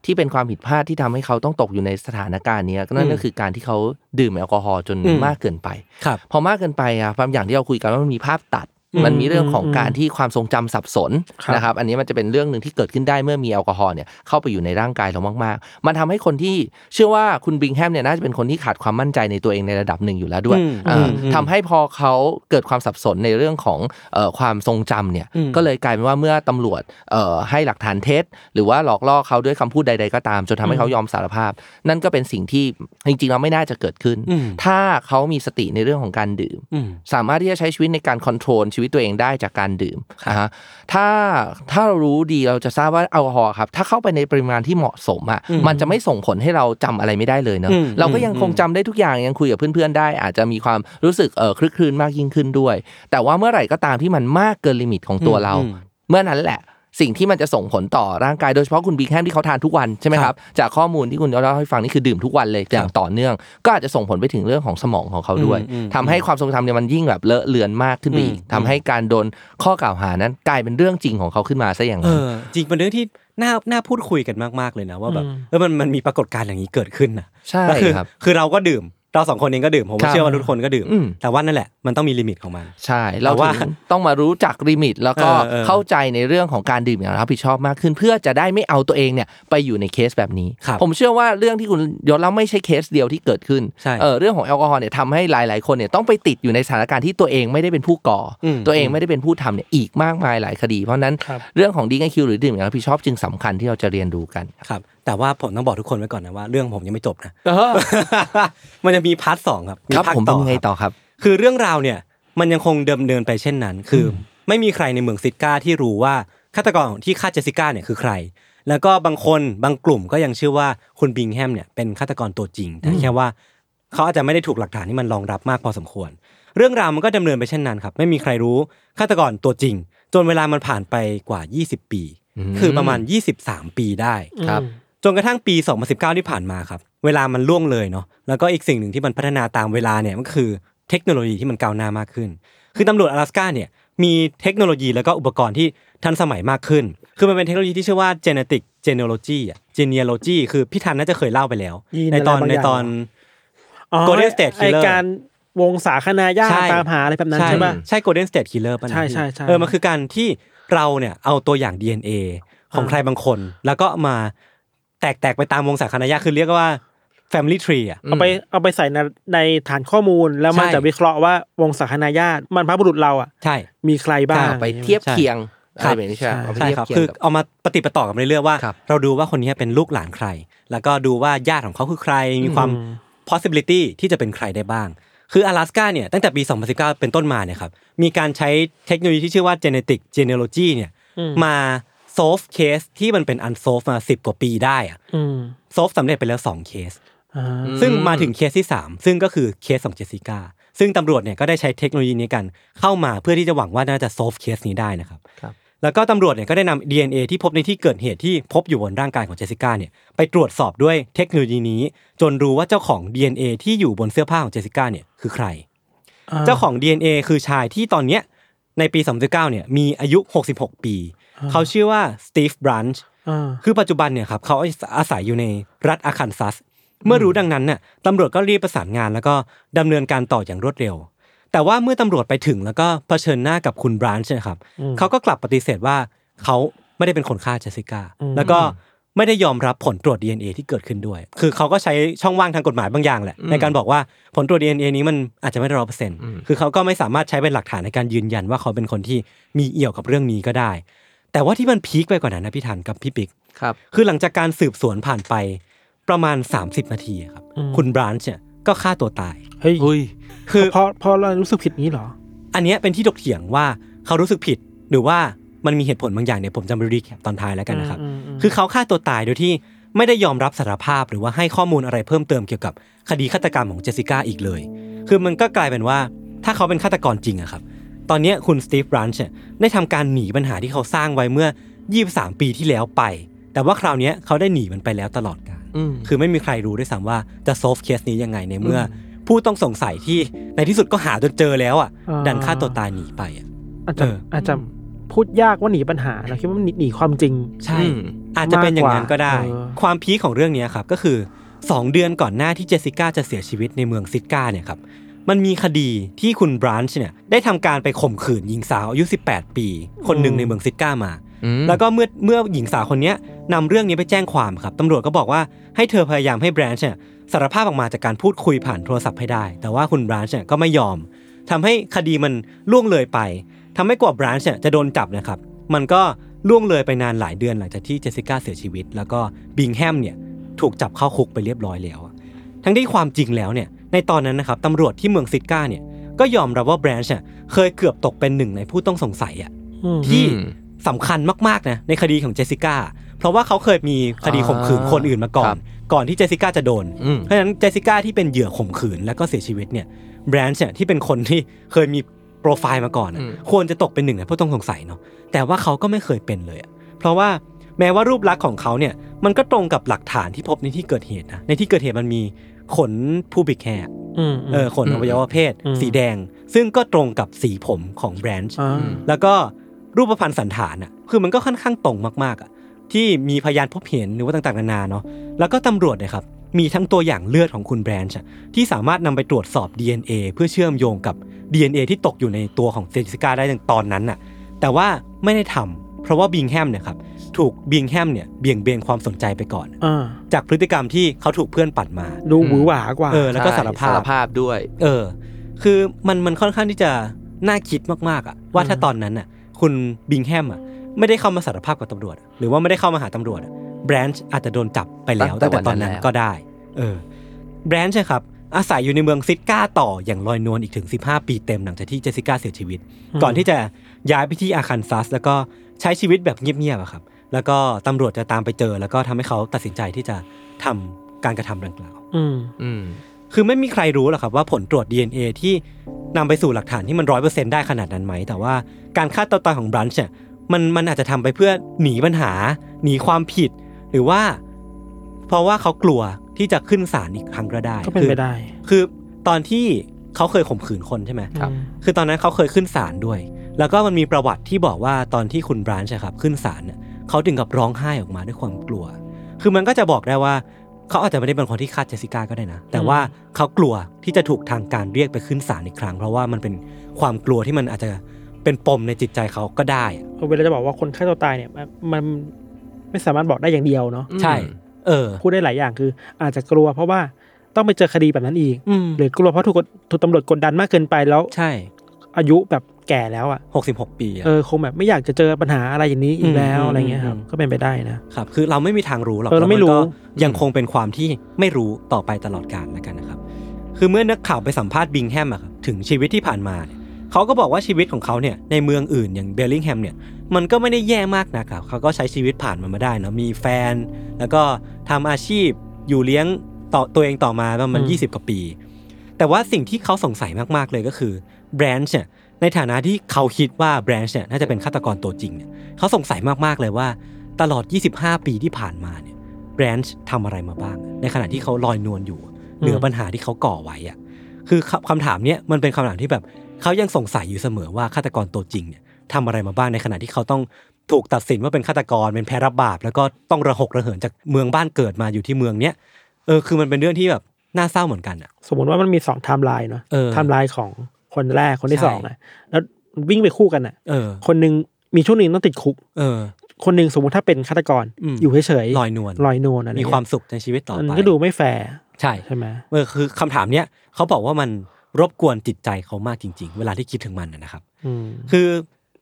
Speaker 3: ที่เป็นความผิดพลาดที่ทำให้เขาต้องตกอยู่ในสถานการณ์เนี้ยก็นั่
Speaker 1: อื
Speaker 3: น
Speaker 1: ม
Speaker 3: ก็คือการที่เขาดื่มแอลกอฮอล์จน
Speaker 1: อืม
Speaker 3: มากเกินไป
Speaker 1: ครับ
Speaker 3: พอมากเกินไปอะความอย่างที่เราคุยกันว่ามันมีภาพตัด
Speaker 1: อื ม
Speaker 3: มันมีเรื่องของ
Speaker 2: อืม
Speaker 3: การที่ความทรงจำสับสน
Speaker 2: ครับ
Speaker 3: นะครับ อันนี้มันจะเป็นเรื่องหนึ่งที่เกิดขึ้นได้เมื่อมีแอลกอฮอล์เนี่ยเข้าไปอยู่ในร่างกายเรามากๆ มันทำให้คนที่เชื่อว่าคุณบิงแฮมเนี่ยน่าจะเป็นคนที่ขาดความมั่นใจในตัวเองในระดับหนึ่งอยู่แล้วด้วย
Speaker 1: อืม
Speaker 3: อ่า
Speaker 1: อืมอืม
Speaker 3: ทำให้พอเขาเกิดความสับสนในเรื่องของเอ่อความทรงจำเนี่ย
Speaker 1: อืม
Speaker 3: ก็เลยกลายเป็นว่าเมื่อตำรวจเอ่อให้หลักฐานเท็จหรือว่าหลอกล่อเขาด้วยคำพูดใด ๆ ก็ตามจนทำให้เขายอมสารภาพ นั่นก็เป็นสิ่งที่จริงๆแล้วไม่น่าจะเกิดขึ้น
Speaker 1: อืม
Speaker 3: ถ้าเขามีสติในเรื่องของการดื่ม
Speaker 1: อืม
Speaker 3: สามารถที่จะใช้ชีวิตในการคอนโทรลชีวิตตัวเองได้จากการดื่ม
Speaker 1: ครับ
Speaker 3: นะฮะถ้าถ้าเรารู้ดีเราจะทราบว่าแอลกอฮอล์ครับถ้าเข้าไปในปริมาณที่เหมาะสมอะ
Speaker 1: อืม
Speaker 3: มันจะไม่ส่งผลให้เราจำอะไรไม่ได้เลยเนอะ
Speaker 1: อืม
Speaker 3: เราก็ยัง
Speaker 1: อืม
Speaker 3: คงจำได้ทุกอย่างยังคุยกับเพื่อนๆได้ อาจจะมีความรู้สึกเออคลึกคลืนมากยิ่งขึ้นด้วย แต่ว่าเมื่อไหร่ก็ตามที่มันมากเกิน limit ของตัวเรา
Speaker 1: อืม
Speaker 3: เมื่อนั้นแหละ สิ่งที่มันจะส่งผลต่อร่างกายโดยเฉพาะคุณบิงแฮมที่เขาทานทุกวันใช่ไหมครับ
Speaker 1: ครั
Speaker 3: บจากข้อมูลที่คุณเล่าให้ฟังนี่คือดื่มทุกวันเลยอย่างต่อเนื่อง ก็อาจจะส่งผลไปถึงเรื่องของสมองของเขาด้วย
Speaker 1: อืมอืม
Speaker 3: ทำให้ความทรงจำเนี่ยมันยิ่งแบบเลอะเลือนมากขึ้นไปอีก
Speaker 1: อืม
Speaker 3: ทำให้การโดนข้อกล่าวหานั้นกลายเป็นเรื่องจริงของเขาขึ้นมาซะอย่างนั้น เอ
Speaker 1: อจริงเป็นเรื่องที่น่าน่าพูดคุยกันมากๆเลยนะว่าแบบ
Speaker 2: อืม
Speaker 1: เออมันมันมีปรากฏการณ์อย่างนี้เกิดขึ้นนะ
Speaker 3: ใช่
Speaker 1: แล้วคือ
Speaker 3: ครับ
Speaker 1: คือเราก็ดื่ม เราสองคนเองก็ดื่มผมว่า
Speaker 3: ครั
Speaker 1: ว่า
Speaker 3: บ
Speaker 1: เชื่อว่าทุกคนก็ดื่ม
Speaker 3: อืม
Speaker 1: แต่ว่านั่นแหละมันต้องมี limit ของมัน
Speaker 3: ใช่เรา
Speaker 1: แต่ว่า
Speaker 3: ถึงต้องมารู้จัก limit แล้วก็
Speaker 1: เออเออ
Speaker 3: เข้าใจในเรื่องของการดื่มอย่างรับผิดชอบมากขึ้น เพื่อจะได้ไม่เอาตัวเองเนี่ยไปอยู่ในเคสแบบนี้
Speaker 1: ครับ
Speaker 3: ผมเชื่อว่าเรื่องที่คุณยศเล่าไม่ใช่เคสเดียวที่เกิดขึ้น
Speaker 1: ใช่
Speaker 3: เออเรื่องของแอลกอฮอล์เนี่ยทำให้หลาย ๆ คนเนี่ยต้องไปติดอยู่ในสถานการณ์ที่ตัวเองไม่ได้เป็นผู้ก่อ อื
Speaker 1: ม
Speaker 3: ตัวเองไม่ได้เป็นผู้ทำเนี่ยอีกมากมายหลายคดี เพราะฉะนั้น
Speaker 2: ครับ
Speaker 3: เรื่องของ DRINKiQ หรือดื่มอย่างรับผิดชอบจึงสำคัญที่เราจะเรียนรู้กัน
Speaker 1: ครับ แต่ว่าผมต้องบอกทุกคนไว้ก่อนนะว่าเรื่องผมยังไม่จบนะ
Speaker 3: เออ
Speaker 1: มันจะมี part สองครับมี
Speaker 3: ครับ
Speaker 1: ภาคต่อ
Speaker 3: ผม
Speaker 1: ต่
Speaker 3: เป็นยังไง
Speaker 1: ครับ
Speaker 3: ต่อครับ
Speaker 1: คือเรื่องราวเนี่ยมันยังคงเดิมเนินไปเช่นนั้น คือไม่มีใครในเมืองซิตก้าที่รู้ว่าฆาตกรที่ฆ่าเจสสิก้าเนี่ยคือใคร แล้วก็บางคนบางกลุ่มก็ยังเชื่อว่าคุณบิงแฮมเนี่ยเป็นฆาตกรตัวจริงแต่แค่ว่าเขาอาจจะไม่ได้ถูกหลักฐานที่มันรองรับมากพอสมควร เรื่องราวมันก็ดำเนินไปเช่นนั้นครับ ไม่มีใครรู้ฆาตกรตัวจริง จนเวลามันผ่านไปกว่า 20 ปี
Speaker 3: อืม
Speaker 1: คือประมาณ 23 ปีได้
Speaker 3: ครับ
Speaker 1: จนกระทั่งปี 2019 ที่ผ่านมาครับ เวลามันล่วงเลยเนาะ แล้วก็อีกสิ่งหนึ่งที่มันพัฒนาตามเวลาเนี่ยมันก็คือเทคโนโลยีที่มันก้าวหน้ามากขึ้น คือตำรวจ阿拉斯ก้าเนี่ยมีเทคโนโลยีแล้วก็อุปกรณ์ที่ทันสมัยมากขึ้น คือมันเป็นเทคโนโลยีที่ชื่อว่า genetic genealogy อ่ะ genealogy คือพี่ทันน่าจะเคยเล่าไปแล้ว
Speaker 2: ยีน
Speaker 1: ในตอน
Speaker 2: อะไรบางอย่าง
Speaker 1: ในตอน
Speaker 2: อ๋อ
Speaker 1: Golden State
Speaker 2: ไอ
Speaker 1: Killer
Speaker 2: การวงสาคนาญาติ
Speaker 1: ใช่
Speaker 2: ตามหาอะไรแบบนั้นใช่ป่ะ
Speaker 1: ใช่ golden state killer ป่ะนะ
Speaker 2: ใช่ใช่ใช่
Speaker 1: เออมันคือการที่เราเนี่ยเอาตัวอย่าง DNA ของ
Speaker 2: อ่า
Speaker 1: ใครบางคน แล้วก็มา แตกแตกๆไปตามวงสาคนาญาติคือเรียกว่า family tree อ่ะ
Speaker 2: เอาไปเอาไปใส่ในในฐานข้อมูลแล้วมัน
Speaker 1: ใช่
Speaker 2: จะวิเคราะห์ว่าวงสาคนาญาติมันพระบุรุษเราอ่ะ
Speaker 1: ใช่
Speaker 2: มีใครบ้าง
Speaker 3: ไปเทียบเคียง อะไรแบบนี้ใช่ไหมเอาไป
Speaker 1: ใช่
Speaker 3: เทียบ
Speaker 1: ครับ
Speaker 3: เคีย
Speaker 1: คื
Speaker 3: ง
Speaker 1: อ
Speaker 3: กับ
Speaker 1: เอามาปฏิปต่อกันไปเรื่อยๆว่า
Speaker 3: ครับ
Speaker 1: เราดูว่าคนนี้เป็นลูกหลานใคร แล้วก็ดูว่าญาติของเขาคือใคร มีความ possibility ที่จะเป็นใครได้บ้าง คือ阿拉斯กาเนี่ยตั้งแต่ปี 2019 เป็นต้นมาเนี่ยครับ มีการใช้เทคโนโลยีที่ชื่อว่า genetic genealogy เนี่ย
Speaker 2: อื ม
Speaker 1: มา solve case ที่มันเป็น unsolved มา10กว่าปีได้อะ
Speaker 2: อืม
Speaker 1: solve สำเร็จไปแล้ว2เคส
Speaker 2: อ่า
Speaker 1: ซึ่งมาถึงเคสที่3ซึ่งก็คือเคสของเจสสิก้าซึ่งตำรวจเนี่ยก็ได้ใช้เทคโนโลยีนี้กันเข้ามาเพื่อที่จะหวังว่าน่าจะ solve เคสนี้ได้นะครับ
Speaker 3: ครับ
Speaker 1: แล้วก็ตำรวจเนี่ยก็ได้นำ DNA ที่พบในที่เกิดเหตุที่พบอยู่บนร่างกายของเจสสิก้าเนี่ยไปตรวจสอบด้วยเทคโนโลยีนี้ จนรู้ว่าเจ้าของ DNA ที่อยู่บนเสื้อผ้าของเจสสิก้าเนี่ยคือใคร เจ้าของ DNA คือชายที่ตอนเนี้ยในปี 2019เนี่ยมีอายุ 66 ปี เขาชื่อว่าสตีฟบรันช์
Speaker 2: อ่า
Speaker 1: คือปัจจุบันเนี่ยครับเขาอาศัยอยู่ในรัฐอาคันซัส เมื่อรู้ดังนั้นเนี่ยตำรวจก็รีบประสานงานแล้วก็ดำเนินการต่ออย่างรวดเร็ว แต่ว่าเมื่อตำรวจไปถึงแล้วก็เผชิญหน้ากับคุณบรันช์นะครับเขาก็กลับปฏิเสธว่าเขาไม่ได้เป็นคนฆ่าเจสสิก้าแล้วก็ไม่ได้ยอมรับผลตรวจ DNA ที่เกิดขึ้นด้วย คือเขาก็ใช้ช่องว่างทางกฎหมายบางอย่างแหละ ในการบอกว่าผลตรวจ DNA นี้มันอาจจะไม่ได้ร้อเปอร์เซ็นต์คือเขาก็ไม่สามารถใช้เป็นหลักฐานในการยืนยันว่าเขาเป็นคนที่มีเอี่ยวกับเรื่องนี้ก็ได้ แต่ว่าที่มันพีคไปกว่านั้นนะพี่ทันกับพี่ปิ๊ก
Speaker 3: ครับ
Speaker 1: คือหลังจากการสืบสวนผ่านไปประมาณ 30 นาทีอะครับ คุณบรานช์เนี่ยก็ฆ่าตัวตาย
Speaker 2: เฮ้ย
Speaker 3: อุ้ย
Speaker 1: คือ
Speaker 2: เพราะเพราะเรารู้สึกผิดนี้เหรอ
Speaker 1: อันเนี้ยเป็นที่ถกเถียงว่าเขารู้สึกผิดหรือว่ามันมีเหตุผลบางอย่างเนี่ยผมจะมารีแคปตอนท้ายแล้วกันนะครับ
Speaker 2: อืมอืมอืม
Speaker 1: คือเขาฆ่าตัวตายโดยที่ไม่ได้ยอมรับสารภาพหรือว่าให้ข้อมูลอะไรเพิ่มเติมเกี่ยวกับคดีฆาตกรรมของเจสสิก้าอีกเลย คือมันก็กลายเป็นว่าถ้าเขาเป็นฆาตกรจริงอะครับ ตอนเนี้ยคุณสตีฟบรันช์เนี่ยได้ทำการหนีปัญหาที่เขาสร้างไว้เมื่อ 23 ปีที่แล้วไป แต่ว่าคราวเนี้ยเขาได้หนีมันไปแล้วตลอดกาล
Speaker 3: อืม
Speaker 1: คือไม่มีใครรู้ด้วยซ้ำว่าจะ solve เคสนี้ยังไงในเมื่ออผู้ต้องสงสัยที่ในที่สุดก็หาจนเจอแล้วอะ
Speaker 2: อ่า
Speaker 1: ดันฆ่าตัวตายหนีไปอะ
Speaker 2: อาจจะ
Speaker 1: เออ
Speaker 2: อาจจะพูดยากว่าหนีปัญหาเราคิดว่ามันหนีหนีความจริง
Speaker 1: ใช่
Speaker 3: อืม
Speaker 1: อาจจะเป็นอย่างนั้นก็ได้
Speaker 2: มากกว่าเออ
Speaker 1: ความพีคของเรื่องเนี้ยครับก็คือ 2 เดือนก่อนหน้าที่เจสสิก้าจะเสียชีวิตในเมืองซิก้าเนี่ยครับ มันมีคดีที่คุณบรันช์เนี่ยได้ทำการไปข่มขืนหญิงสาวอายุ 18 ปี คนหนึ่งในเมืองซิก้ามา
Speaker 3: อืม
Speaker 1: แล้วก็เมื่อเมื่อหญิงสาวคนเนี้ยนำเรื่องนี้ไปแจ้งความครับตำรวจก็บอกว่าให้เธอพยายามให้แบรนช์เนี่ยสารภาพออกมาจากการพูดคุยผ่านโทรศัพท์ให้ได้ แต่ว่าคุณแบรนช์เนี่ยก็ไม่ยอมทำให้คดีมันล่วงเลยไปทำให้กว่าแบรนช์เนี่ยจะโดนจับนะครับ มันก็ล่วงเลยไปนานหลายเดือนหลังจากที่เจสสิก้าเสียชีวิต แล้วก็บิงแฮมเนี่ยถูกจับเข้าคุกไปเรียบร้อยแล้วอะทั้งที่ความจริงแล้วเนี่ย ในตอนนั้นนะครับตำรวจที่เมืองซิก้าเนี่ยก็ยอมรับว่าแบรนช์เนี่ยเคยเกือบตกเป็นหนึ่งในผู้ต้องสงสัยอะ
Speaker 2: อืม
Speaker 1: ที่สำคัญมากๆนะในคดีของเจสสิก้าเพราะว่าเขาเคยมีคดีข่มขืนคนอื่นมาก่อ
Speaker 3: ครั
Speaker 1: น
Speaker 3: บ
Speaker 1: ก่อนที่เจสสิก้าจะโดน
Speaker 3: อืม
Speaker 1: เพราะฉะนั้นเจสสิก้าที่เป็นเหยื่อข่มขืนแล้วก็เสียชีวิตเนี่ยแบรนช์เนี่ยที่เป็นคนที่เคยมีโปรไฟล์มาก่อนอะ
Speaker 3: อืม
Speaker 1: ควรจะตกเป็นหนึ่งในผู้ต้องสงสัยเนาะแต่ว่าเขาก็ไม่เคยเป็นเลยอะเพราะว่าแม้ว่ารูปลักษณ์ของเขาเนี่ยมันก็ตรงกับหลักฐานที่พบในที่เกิดเหตุนะในที่เกิดเหตุมันมี ขน pubic hair
Speaker 2: อืม
Speaker 1: เออขนอวัยวะเพศ
Speaker 2: อืม
Speaker 1: สีแดง ซึ่งก็ตรงกับสีผมของแบรนช์
Speaker 2: อ่า
Speaker 1: แล้วก็รูปพรรณสันฐานอะคือมันก็ค่อนข้างตรงมากๆอะที่มีพยานพบเห็นหรือว่าต่างๆนานาเนาะแล้วก็ตำรวจเนี่ยครับมีทั้งตัวอย่างเลือดของคุณแบรนช์อะที่สามารถนำไปตรวจสอบ DNA เพื่อเชื่อมโยงกับ DNA ที่ตกอยู่ในตัวของเจสสิก้าได้ในตอนนั้นน่ะแต่ว่าไม่ได้ทำ เพราะว่าบิงแฮมเนี่ยครับถูกบิงแฮมเนี่ยเบี่ยงเบนความสนใจไปก่อน
Speaker 2: อ่า
Speaker 1: จากพฤติกรรมที่เขาถูกเพื่อนปัดมา
Speaker 2: ดูหวือหวากว่า
Speaker 1: เออ แล้วก็
Speaker 3: ใช่
Speaker 1: สารภาพ
Speaker 3: สารภาพด้วย
Speaker 1: เออ คือมันมันค่อนข้างที่จะน่าคิดมากๆอะว่าถ้าตอนนั้นน่ะคุณบิงแฮมอะไม่ได้เข้ามาสารภาพกับตำรวจอะหรือว่าไม่ได้เข้ามาหาตำรวจแบรนช์อาจจะโดนจับไปแล้ว
Speaker 3: ตั้
Speaker 1: ตั้
Speaker 3: ง
Speaker 1: ง
Speaker 3: แต่
Speaker 1: แต่ตอนนั้น
Speaker 3: วันนั้นแล้ว
Speaker 1: ก็ได้ เออแบรนช์ใช่ครับ อาศัยอยู่ในเมืองซิก้าต่ออย่างลอยนวลอีกถึง 15 ปีเต็มหลังจากที่เจสสิก้าเสียชีวิต ก่อนที่จะย้ายไปที่อาคันซัส แล้วก็ ใช้ชีวิตแบบเงียบๆอะครับ แล้วก็ตำรวจจะตามไปเจอ แล้วก็ทำให้เขาตัดสินใจที่จะทำการกระทำดังกล่าว
Speaker 2: อืม
Speaker 3: อืม
Speaker 1: คือไม่มีใครรู้หรอกครับว่าผลตรวจ DNA ที่นำไปสู่หลักฐานที่มันร้อยเปอร์เซ็นได้ขนาดนั้นไหม แต่ว่าการฆ่าตัวตายของบรันช์เนี่ยมันมันอาจจะทำไปเพื่อหนีปัญหา หนีความผิด หรือว่า เพราะว่าเขากลัวที่จะขึ้นศาลอีกครั้งก็ได้
Speaker 2: ก็เป็น
Speaker 1: คือ
Speaker 2: ไปได้
Speaker 1: คือตอนที่เขาเคยข่มขืนคนใช่ไหม
Speaker 3: ครับ
Speaker 1: คือตอนนั้นเขาเคยขึ้นศาลด้วย แล้วก็มันมีประวัติที่บอกว่าตอนที่คุณบรานช์อะครับขึ้นศาลเนี่ยเขาถึงกับร้องไห้ออกมาด้วยความกลัว คือมันก็จะบอกได้ว่าเขาอาจจะไม่ได้เป็นคนที่ฆ่าเจสสิก้าก็ได้นะ แต่ว่าเขากลัวที่จะถูกทางการเรียกไปขึ้นศาลอีกครั้ง เพราะว่ามันเป็นความกลัวที่มันอาจจะเป็นปมในจิตใจเขาก็ได้อะ
Speaker 2: เวลาจะบอกว่าคนฆ่าตัวตายเนี่ยมันมันไม่สามารถบอกได้อย่างเดียวเนาะ
Speaker 1: ใช่ เออ
Speaker 2: พูดได้หลายอย่างคือ อาจจะกลัวเพราะว่าต้องไปเจอคดีแบบนั้นอีก
Speaker 1: อืม
Speaker 2: หรือกลัวเพราะถูกกดถูกตำรวจกดดันมากเกินไปแล้ว
Speaker 1: ใช่
Speaker 2: อายุแบบ แก่แล้วอะ
Speaker 1: 66ปีอะ
Speaker 2: เออคงแบบไม่อยากจะเจอปัญหาอะไรอย่างนี้อีกแล้ว
Speaker 1: อืม
Speaker 2: อะไรเงี้ยครับ
Speaker 1: อืม
Speaker 2: ก็เป็นไปได้นะ
Speaker 1: ครับคือเราไม่มีทางรู้หรอก
Speaker 2: เออเราไม่รู้
Speaker 1: แล้วนก็ยังคงเป็นความที่ไม่รู้ต่อไปตลอดกาลแล้วกันนะครับคือเมื่อนักข่าวไปสัมภาษณ์บิงแฮมอะครับถึงชีวิตที่ผ่านมาเนี่ยเขาก็บอกว่าชีวิตของเขาเนี่ยในเมืองอื่นอย่างเบลลิงแฮมเนี่ยมันก็ไม่ได้แย่มากนะครับเขาก็ใช้ชีวิตผ่านมันมาได้เนาะมีแฟน แล้วก็ทำอาชีพอยู่เลี้ยงต่อตัวเองต่อมาประมาณ
Speaker 2: อืม
Speaker 1: 20 กว่าปี แต่ว่าสิ่งที่เขาสงสัยมากๆเลยก็คือแบรนช์เนี่ย ในฐานะที่เขาคิดว่าแบรนช์เนี่ยน่าจะเป็นฆาตกรตัวจริงเนี่ยเขาสงสัยมากๆเลยว่า ตลอด 25 ปีที่ผ่านมาเนี่ยแบรนช์ทำอะไรมาบ้าง ในขณะที่เขาลอยนวลอยู่เหนือปัญหาที่เขาก่อไว้อะคือคคำถามเนี้ยมันเป็นคำถามที่แบบเขายังสงสัยอยู่เสมอว่าฆาตกรตัวจริงเนี่ยทำอะไรมาบ้างในขณะที่เขาต้องถูกตัดสินว่าเป็นฆาตกรเป็นแพะรับบาป แล้วก็ต้องระหกระเหินจากเมืองบ้านเกิดมาอยู่ที่เมืองเนี้ยเออคือมันเป็นเรื่องที่แบบน่าเศร้าเหมือนกันอะ
Speaker 2: สมมติว่ามันมีสองไทม์ไลน์เนาะ
Speaker 1: เออ
Speaker 2: ไทม์ไลน์ของ คนแรกคนที่
Speaker 1: ใช่
Speaker 2: สองอะแล้ววิ่งไปคู่กันอ่ะ
Speaker 1: เออ
Speaker 2: คนหนึ่งมีช่วงหนึ่งต้องติดคุก
Speaker 1: เออ
Speaker 2: คนหนึ่งสมมติถ้าเป็นฆาตกร
Speaker 1: อืม
Speaker 2: อยู่เฉยๆ
Speaker 1: ลอยนวล
Speaker 2: ลอยนวลอะไร
Speaker 1: มี
Speaker 2: เงี้ย
Speaker 1: ความสุขในชีวิตต่อ
Speaker 2: มัน
Speaker 1: ไป
Speaker 2: ก็ดูไม่แฟร์
Speaker 1: ใช่
Speaker 2: ใช่ไหม
Speaker 1: เออคือคำถามเนี้ยเขาบอกว่ามันรบกวนจิตใจเขามากจริง ๆ เวลาที่คิดถึงมันนะนะครับ
Speaker 2: อืม
Speaker 1: คือ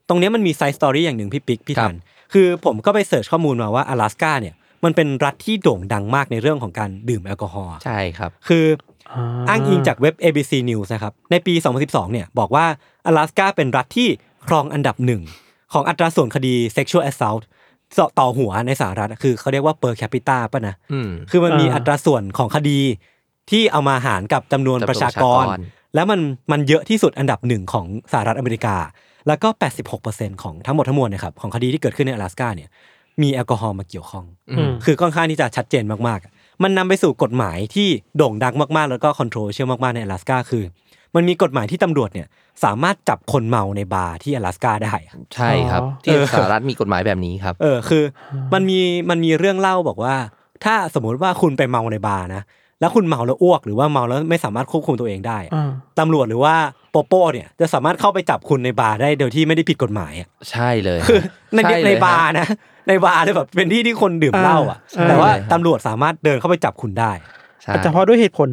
Speaker 1: ตรงเนี้ยมันมีไซส์สตอรี่อย่างหนึ่งพี่ปิ๊กพี่
Speaker 3: ครั
Speaker 1: ทั
Speaker 3: บ
Speaker 1: น คือผมก็ไปเสิร์ชข้อมูลมาว่า阿拉斯กาเนี่ยมันเป็นรัฐที่โด่งดังมากในเรื่องของการดื่มแอลกอฮอล์
Speaker 3: ใช่ครับ
Speaker 1: คือ อ้างอิงจากเว็บ ABC News นะครับ ในปี 2012 เนี่ยบอกว่า阿拉斯กาเป็นรัฐที่ครองอันดับหนึ่งของอัตราส่วนคดี sexual assault ต่อหัวในสหรัฐอะคือเขาเรียกว่า per capita ป่ะนะ
Speaker 3: อืม
Speaker 1: คือมันมี
Speaker 2: อ่า
Speaker 1: อัตราส่วนของคดีที่เอามาหารกับจำนวน
Speaker 3: จำนวน
Speaker 1: ประชากร
Speaker 3: ประชากร
Speaker 1: แล้วมันมันเยอะที่สุดอันดับหนึ่งของสหรัฐอเมริกา แล้วก็ 86%ของทั้งหมดทั้งมวลเนะครับของคดีที่เกิดขึ้นใน阿拉斯กาเนี่ยมีแอลกอฮอล์มาเกี่ยวข้อง
Speaker 3: อืม
Speaker 1: คือค่อนข้างที่จะชัดเจนมากๆอะ มันนำไปสู่กฎหมายที่โด่งดังมากๆ แล้วก็ controversial มากๆในอลาสกาคือ มันมีกฎหมายที่ตำรวจเนี่ยสามารถจับคนเมาในบาร์ที่อลาสกาได้
Speaker 3: ใช่ครับ ที่สหรัฐมีกฎหมายแบบนี้ครับ
Speaker 1: เออคือ มันมีมันมีเรื่องเล่าบอกว่า ถ้าสมมติว่าคุณไปเมาในบาร์นะแล้วคุณเมาแล้วอ้วกหรือว่าเมาแล้วไม่สามารถควบคุมตัวเองได้ตำรวจหรือว่า popo เนี่ยจะสามารถเข้าไปจับคุณในบาร์ได้โดยที่ไม่ได้ผิดกฎหมายอะ
Speaker 3: ใช่เลย
Speaker 1: คือในในบาร์นะ ในบาร์เลยแบบเป็นที่ที่คนดื่มเหล้าอะ
Speaker 2: อ่า
Speaker 1: แต่ว่า
Speaker 3: ใช่เลยครับ
Speaker 1: ตำรวจสามารถเดินเข้าไปจับคุณได้
Speaker 3: ใช่
Speaker 2: อาจจะเพราะด้วยเหตุผล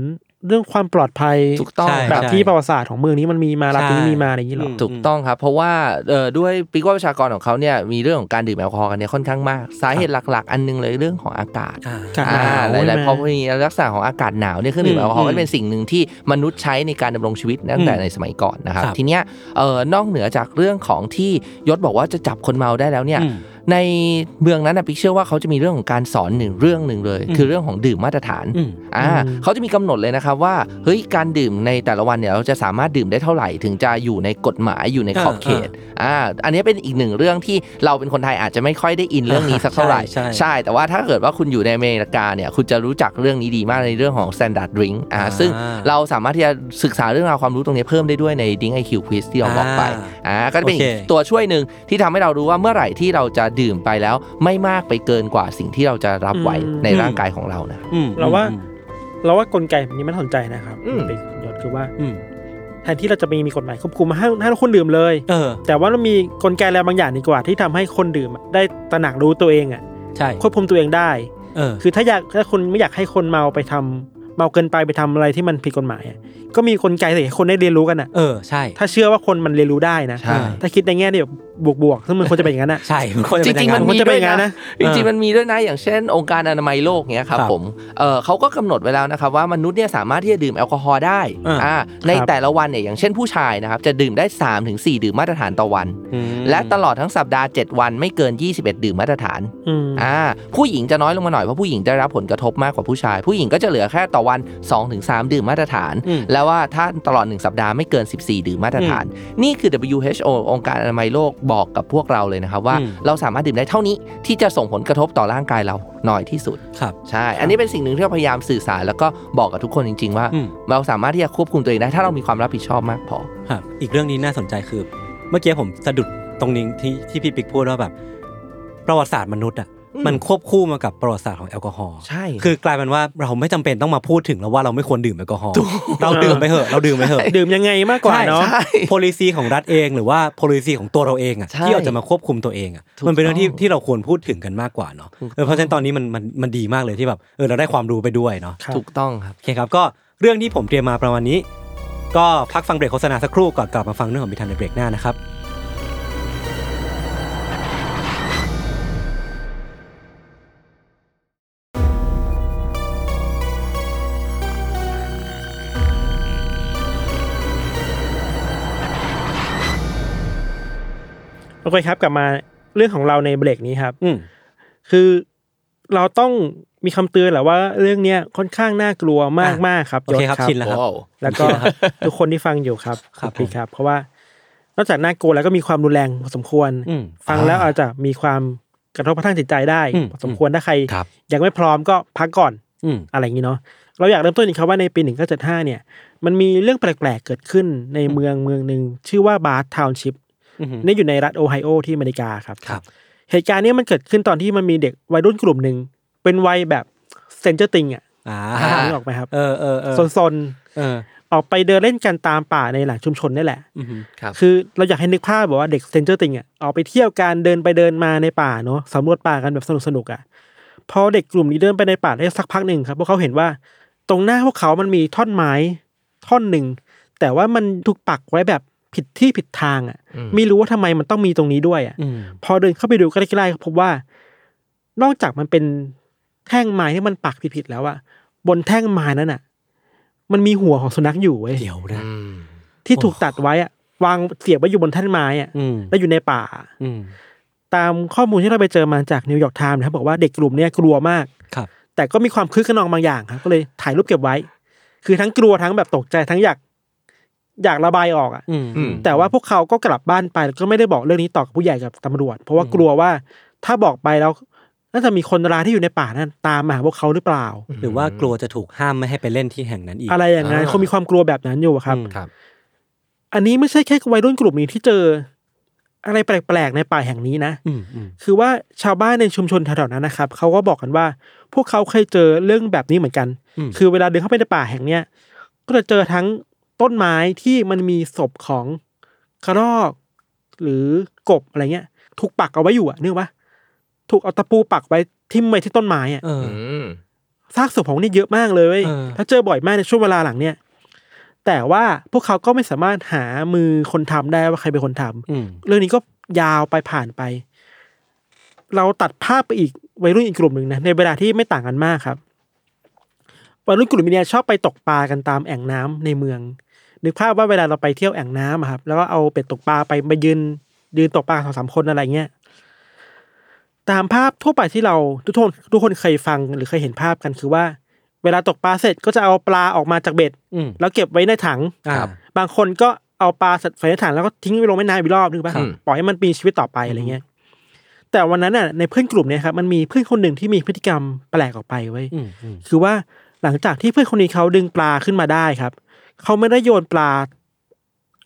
Speaker 2: เรื่องความปลอดภัย
Speaker 3: ถูกต้อง
Speaker 1: ใช่
Speaker 2: แบบ
Speaker 1: ใช่
Speaker 2: ที่ประวัติศาสตร์ของเมืองนี้มันมีมารัฐนี้
Speaker 1: ใช่
Speaker 2: มีมาอะไรอย่างนี้หรอ
Speaker 1: อืม
Speaker 3: ถูกต้องครับ เพราะว่าเอ่อด้วยปีกว่าประชากรของเขาเนี่ยมีเรื่องของการดื่มแอลกอฮอล์กันเนี่ยค่อนข้างมากสาเหตุหลัก ๆ อันหนึงเลยเรื่องของอากาศ
Speaker 1: อ่า
Speaker 2: อากาศหนาว
Speaker 3: หลาย
Speaker 2: ใช่
Speaker 3: หลาย
Speaker 2: ไหม
Speaker 3: ๆพอมีลักษณะของอากาศหนาวเนี่ยเครื่องดื่ม
Speaker 1: อืม
Speaker 3: แอลกอฮอล์ก็
Speaker 1: อืม
Speaker 3: เป็นสิ่งหนึ่งที่มนุษย์ใช้ในการดำรงชีวิตตั้งแต่
Speaker 1: อืม
Speaker 3: ในสมัยก่อนนะครับ
Speaker 1: ครับ
Speaker 3: ทีเนี้ยเอ่อนอกเหนือจากเรื่องของที่ยศบอกว่าจะจับคนเมาได้แล้วเนี่ย
Speaker 1: อืม
Speaker 3: ในเมืองนั้นนะปิ๊กเชื่อว่าเขาจะมีเรื่องของการสอนหนึ่งเรื่องหนึ่งเลย
Speaker 1: อืม
Speaker 3: คือเรื่องของดื่มมาตรฐาน
Speaker 1: อืม
Speaker 3: อ่า
Speaker 2: อืม
Speaker 3: เขาจะมีกำหนดเลยนะครับว่าเฮ้ยการดื่มในแต่ละวันเนี่ยเราจะสามารถดื่มได้เท่าไหร่ ถึงจะอยู่ในกฎหมายอยู่ในขอบเขตอ่าอันนี้เป็นอีกหนึ่งเรื่องที่เราเป็นคนไทยอาจจะไม่ค่อยได้อินเรื่องนี้สักเท่าไหร่
Speaker 1: ใช่ใช่
Speaker 3: แต่ว่าถ้าเกิดว่าคุณอยู่ในอเมริกาเนี่ยคุณจะรู้จักเรื่องนี้ดีมากในเรื่องของ standard drink อ่า
Speaker 1: อ่า
Speaker 3: ซึ่งเราสามารถที่จะศึกษาเรื่องราวความรู้ตรงนี้เพิ่มได้ด้วยใน Drink IQ Quiz ที่เราบอกไปอ่าก็จะเป็นอีก
Speaker 1: โอเค
Speaker 3: ตัวช่วยหนึ่งที่ทำให้เรารู้ว่าเมื่อไหร่ที่เราจะดื่มไปแล้วไม่มากไปเกินกว่าสิ่งที่เราจะรับไหว
Speaker 2: อืม
Speaker 3: ในร่างกายของเรานะ
Speaker 1: อืม
Speaker 2: เราว่า
Speaker 1: อืม
Speaker 2: เราว่ากลไกแบบนี้มันน่าสนใจนะครับ
Speaker 3: อืม
Speaker 2: เป็นยศคือว่า
Speaker 1: อืม
Speaker 2: แทนที่เราจะมีมีกฎหมายควบคุมมาให้ให้คนดื่มเลย
Speaker 1: เออ
Speaker 2: แต่ว่าเรามีกลไกอะไรบางอย่างดีกว่า ที่ทำให้คนดื่มอะได้ตระหนักรู้ตัวเองอะ
Speaker 1: ใช่
Speaker 2: ควบคุมตัวเองได้
Speaker 1: เออ
Speaker 2: คือถ้าอยากถ้าคนไม่อยากให้คนเมาไปทำ เมาเกินไปไปทำอะไรที่มันผิดกฎหมายอะก็มีกลไกสิให้คนได้เรียนรู้กันอะ
Speaker 1: เออใช่
Speaker 2: ถ้าเชื่อว่าคนมันเรียนรู้ได้นะ
Speaker 3: ใช่
Speaker 2: ถ้าคิดในแง่ที่แบบบวกๆซึ่งมันควรจะเป็นอย่างนั้นอะ
Speaker 1: ใช่มันควรจะ
Speaker 3: จ
Speaker 1: เป็นอ
Speaker 3: ริง
Speaker 1: ย่าง
Speaker 3: ๆ
Speaker 1: นั้
Speaker 3: มันน
Speaker 2: ควรจะเป็นอย่างนั้นนะ
Speaker 3: จริงๆมันมีด้วยนะอย่างเช่น องค์การอนามัยโลกเนี้ยครับ
Speaker 1: ครับ
Speaker 3: ผมเออเขาก็กำหนดไว้แล้วนะครับว่ามนุษย์เนี่ยสามารถที่จะดื่มแอลกอฮอล์ได้
Speaker 1: อ่า
Speaker 3: อ่าใน
Speaker 2: ครับ
Speaker 3: แต่ละวันเนี่ยอย่างเช่นผู้ชายนะครับจะดื่มได้3-4ถึง4ดื่มมาตรฐานต่อวัน
Speaker 1: อืม
Speaker 3: และตลอดทั้งสัปดาห์ 7 วันไม่เกิน 21 ดื่มมาตรฐาน
Speaker 2: อืม
Speaker 3: อ่าผู้หญิงจะน้อยลงมาหน่อยเพราะผู้หญิงได้รับผลกระทบมากกว่าผู้ชาย ผู้หญิงก็จะเหลือแค่ต่อวัน 2-3 ดื่มมาตรฐาน
Speaker 1: อืม
Speaker 3: แล้วว่าถ้าตลอด 1 สัปดาห์ไม่เกิน 14 ดื่มมาตรฐาน นี่คือ WHO องค์การอนามัยโลกบอกกับพวกเราเลยนะครับว่า
Speaker 1: อืม
Speaker 3: เราสามารถดื่มได้เท่านี้ที่จะส่งผลกระทบต่อร่างกายเราน้อยที่สุด
Speaker 1: ครับ
Speaker 3: ใช่ อันนี้เป็นสิ่งหนึ่งที่เราพยายามสื่อสารแล้วก็บอกกับทุกคนจริง ๆ ว่า
Speaker 1: อืม
Speaker 3: เราสามารถที่จะควบคุมตัวเองได้ถ้าเรามีความรับผิดชอบมากพอ
Speaker 1: ครับอีกเรื่องนี้น่าสนใจคือ เมื่อกี้ผมสะดุดตรงนี้ที่ที่พี่ปิ๊กพูดว่าแบบประวัติศาสตร์มนุษย์อะ
Speaker 3: อื ม
Speaker 1: มันควบคู่มากับประวัติศาสตร์ของแอลกอฮอล์
Speaker 3: ใช่
Speaker 1: คือกลายเป็นว่าเราไม่จำเป็นต้องมาพูดถึงแล้วว่าเราไม่ควรดื่มแอลกอฮอล์เราดื่มไปเถอะเราดื่มไปเถอะ
Speaker 2: ดื่มยังไงมากกว่าเนาะ
Speaker 3: ใช่
Speaker 1: policy ของรัฐเองหรือว่า policy ของตัวเราเองอะ
Speaker 3: ใช่
Speaker 1: ที่เราจะมาควบคุมตัวเองอะ
Speaker 3: ถูก
Speaker 1: มันเป็นเรื่องที่
Speaker 3: ต้อง
Speaker 1: ที่เราควรพูดถึงกันมากกว่าเนาะ
Speaker 3: ถูก
Speaker 1: เออเพราะฉะนั้นตอนนี้มันมันมันดีมากเลยที่แบบเออเราได้ความรู้ไปด้วยเนาะ
Speaker 2: ครับ
Speaker 3: ถูกต้องครับ
Speaker 1: โอเคครับก็เรื่องที่ผมเตรียมมาประมาณนี้ ก็พักฟังเบรกโฆษณาสักครู่ก่อนกลับมาฟังเรื่องของมิทันในเบรกหน้านะครับ
Speaker 2: โอเคครับ กลับมาเรื่องของเราในเบรกนี้ครับ
Speaker 1: อืม
Speaker 2: คือเราต้องมีคำเตือนแหละว่าเรื่องเนี้ยค่อนข้างน่ากลัวมาก
Speaker 1: อะ
Speaker 2: มากครับ
Speaker 1: โอเคครับ
Speaker 2: ยศ
Speaker 1: ชินแล้วครับ
Speaker 3: ว้าว
Speaker 2: แล้วก็ทุกคนที่ฟังอยู่ครับ
Speaker 1: ครับ
Speaker 2: ณปิ๊กครับ เพราะว่านอกจากน่ากลัวแล้วก็มีความรุนแรงพอสมควร
Speaker 1: อืม
Speaker 2: ฟังแล้วอาจจะมีความกระทบกระทั่งจิตใจได้
Speaker 1: อืม
Speaker 2: พอสมควรถ้าใคร
Speaker 3: ครับ
Speaker 2: ยังไม่พร้อมก็พักก่อน
Speaker 1: อืม
Speaker 2: อะไรอย่างนี้เนาะเราอยากเริ่มต้นอีกครับว่าในปี1975เนี่ย มันมีเรื่องแปลกๆเกิดขึ้นในเมืองเมืองหนึ่งชื่อว่าบาร์ทาวน์ชิพ
Speaker 1: อืม
Speaker 2: นี่อยู่ในรัฐโอไฮโอที่อเมริกาครับ
Speaker 1: ครับ
Speaker 2: เหตุการณ์เนี้มันเกิดขึ้นตอนที่มันมีเด็กวัยรุ่นกลุ่มหนึ่ง เป็นวัยแบบเซนเจอร์ติงอะ
Speaker 1: อ่า
Speaker 2: นึกออกไหมครับ
Speaker 1: เออเออเออ
Speaker 2: ซน
Speaker 1: เออ
Speaker 2: ๆออกไปเดินเล่นกันตามป่าในหลังชุมชนนี่แหละ
Speaker 1: อืม
Speaker 3: ครับ
Speaker 2: คือเราอยากให้นึกภาพแบบว่าเด็กเซนเจอร์ติงอะออกไปเที่ยวการเดินไปเดินมาในป่าเนาะสำรวจป่ากันแบบสนุกๆอะพอเด็กกลุ่มนี้เดินไปในป่าได้สักพักหนึ่งครับพวกเขาเห็นว่าตรงหน้าพวกเขามันมีท่อนไม้ท่อนหนึ่งแต่ว่ามันถูกปักไว้แบบ ผิดที่ผิดทางอะ
Speaker 3: อืม
Speaker 2: ไม่รู้ว่าทำไมมันต้องมีตรงนี้ด้วยอะ
Speaker 1: อืม
Speaker 2: พอเดินเข้าไปดูใกล้ๆก็พบว่า นอกจากมันเป็นแท่งไม้ที่มันปักผิดๆแล้วอะบนแท่งไม้นั้นอะมันมีหัวของสุนัขอยู่เว้ย
Speaker 1: เดี๋ยวนะ
Speaker 3: อืม
Speaker 2: ที่ถูกตัดไว้อะวางเสียบไว้อยู่บนแท่งไม้อะ
Speaker 1: อืม
Speaker 2: แล้วอยู่ในป่า
Speaker 1: อืม
Speaker 2: ตามข้อมูลที่เราไปเจอมาจากนิวยอร์กไทม์นะครับบอกว่าเด็กกลุ่มเนี้ยกลัวมาก
Speaker 1: ครับ
Speaker 2: แต่ก็มีความคึกคะนองบางอย่างครับก็เลยถ่ายรูปเก็บไว้ คือทั้งกลัวทั้งแบบตกใจทั้งอยาก อยากระบายออกอะ
Speaker 1: อืม
Speaker 3: อืม
Speaker 2: แต่ว่าพวกเขาก็กลับบ้านไปแล้วก็ไม่ได้บอกเรื่องนี้ต่อกับผู้ใหญ่กับตำรวจ เพราะว่ากลัวว่าถ้าบอกไปแล้วน่าจะมีคนร้ายที่อยู่ในป่านั้นตามมาหาพวกเขาหรือเปล่า
Speaker 1: หรือว่ากลัวจะถูกห้ามไม่ให้ไปเล่นที่แห่งนั้นอีก
Speaker 2: อะไรอย่างนั้น
Speaker 3: อ่า
Speaker 2: เขามีความกลัวแบบนั้นอยู่ครับ
Speaker 1: อืม
Speaker 3: ครับ
Speaker 2: อันนี้ไม่ใช่แค่วัยรุ่นกลุ่มนี้ที่เจอ อะไรแปลกๆในป่าแห่งนี้นะ
Speaker 1: อืมอืม
Speaker 2: คือว่าชาวบ้านในชุมชนแถวๆนั้นนะครับเขาก็บอกกันว่า พวกเขาเคยเจอเรื่องแบบนี้เหมือนกัน
Speaker 1: อืม
Speaker 2: คือเวลาเดินเข้าไปในป่าแห่งเนี้ยก็จะเจอทั้ง ต้นไม้ที่มันมีศพของกระรอก หรือกบอะไรเงี้ย ถูกปักเอาไว้อยู่อะนึกว่าถูกเอาตะปูปักไว้ทิ่มไว้ที่ต้นไม้อะ
Speaker 1: เออ
Speaker 3: อืม
Speaker 2: ซากศพของนี่เยอะมากเลยเว้ย
Speaker 1: เออ
Speaker 2: ถ้าเจอบ่อยมากในช่วงเวลาหลังเนี่ย แต่ว่าพวกเขาก็ไม่สามารถหามือคนทำได้ว่าใครเป็นคนทำ
Speaker 1: อืม
Speaker 2: เรื่องนี้ก็ยาวไปผ่านไป เราตัดภาพไปอีกวัยรุ่นอีกกลุ่มหนึ่งนะในเวลาที่ไม่ต่างกันมากครับ วัยรุ่นกลุ่มนี้ชอบไปตกปลากันตามแอ่งน้ำในเมือง นึกภาพว่าเวลาเราไปเที่ยวแอ่งน้ำอะครับ แล้วก็เอาเป็ดตกปลาไปมายืนยืนตกปลาสองสามคนอะไรเงี้ยตามภาพทั่วไปที่เราทุกคนทุกคนเคยฟังหรือเคยเห็นภาพกันคือว่า เวลาตกปลาเสร็จก็จะเอาปลาออกมาจากเบ็ด
Speaker 1: อืม
Speaker 2: แล้วเก็บไว้ในถัง
Speaker 1: อ่า
Speaker 2: บางคนก็เอาปลาใส่ในถังแล้วก็ทิ้งไปลงแม่น้ำอีกรอบนึกป่ะ
Speaker 3: ครับ
Speaker 2: ปล่อยให้มันมีชีวิตต่อไปอะไรเงี้ยแต่วันนั้นน่ะในเพื่อนกลุ่มเนี่ยครับมันมีเพื่อนคนหนึ่งที่มีพฤติกรรมแปลกออกไปไว้ย
Speaker 1: อืมอืม
Speaker 2: คือว่า หลังจากที่เพื่อนคนนี้เขาดึงปลาขึ้นมาได้ครับ เขาไม่ได้โยนปลา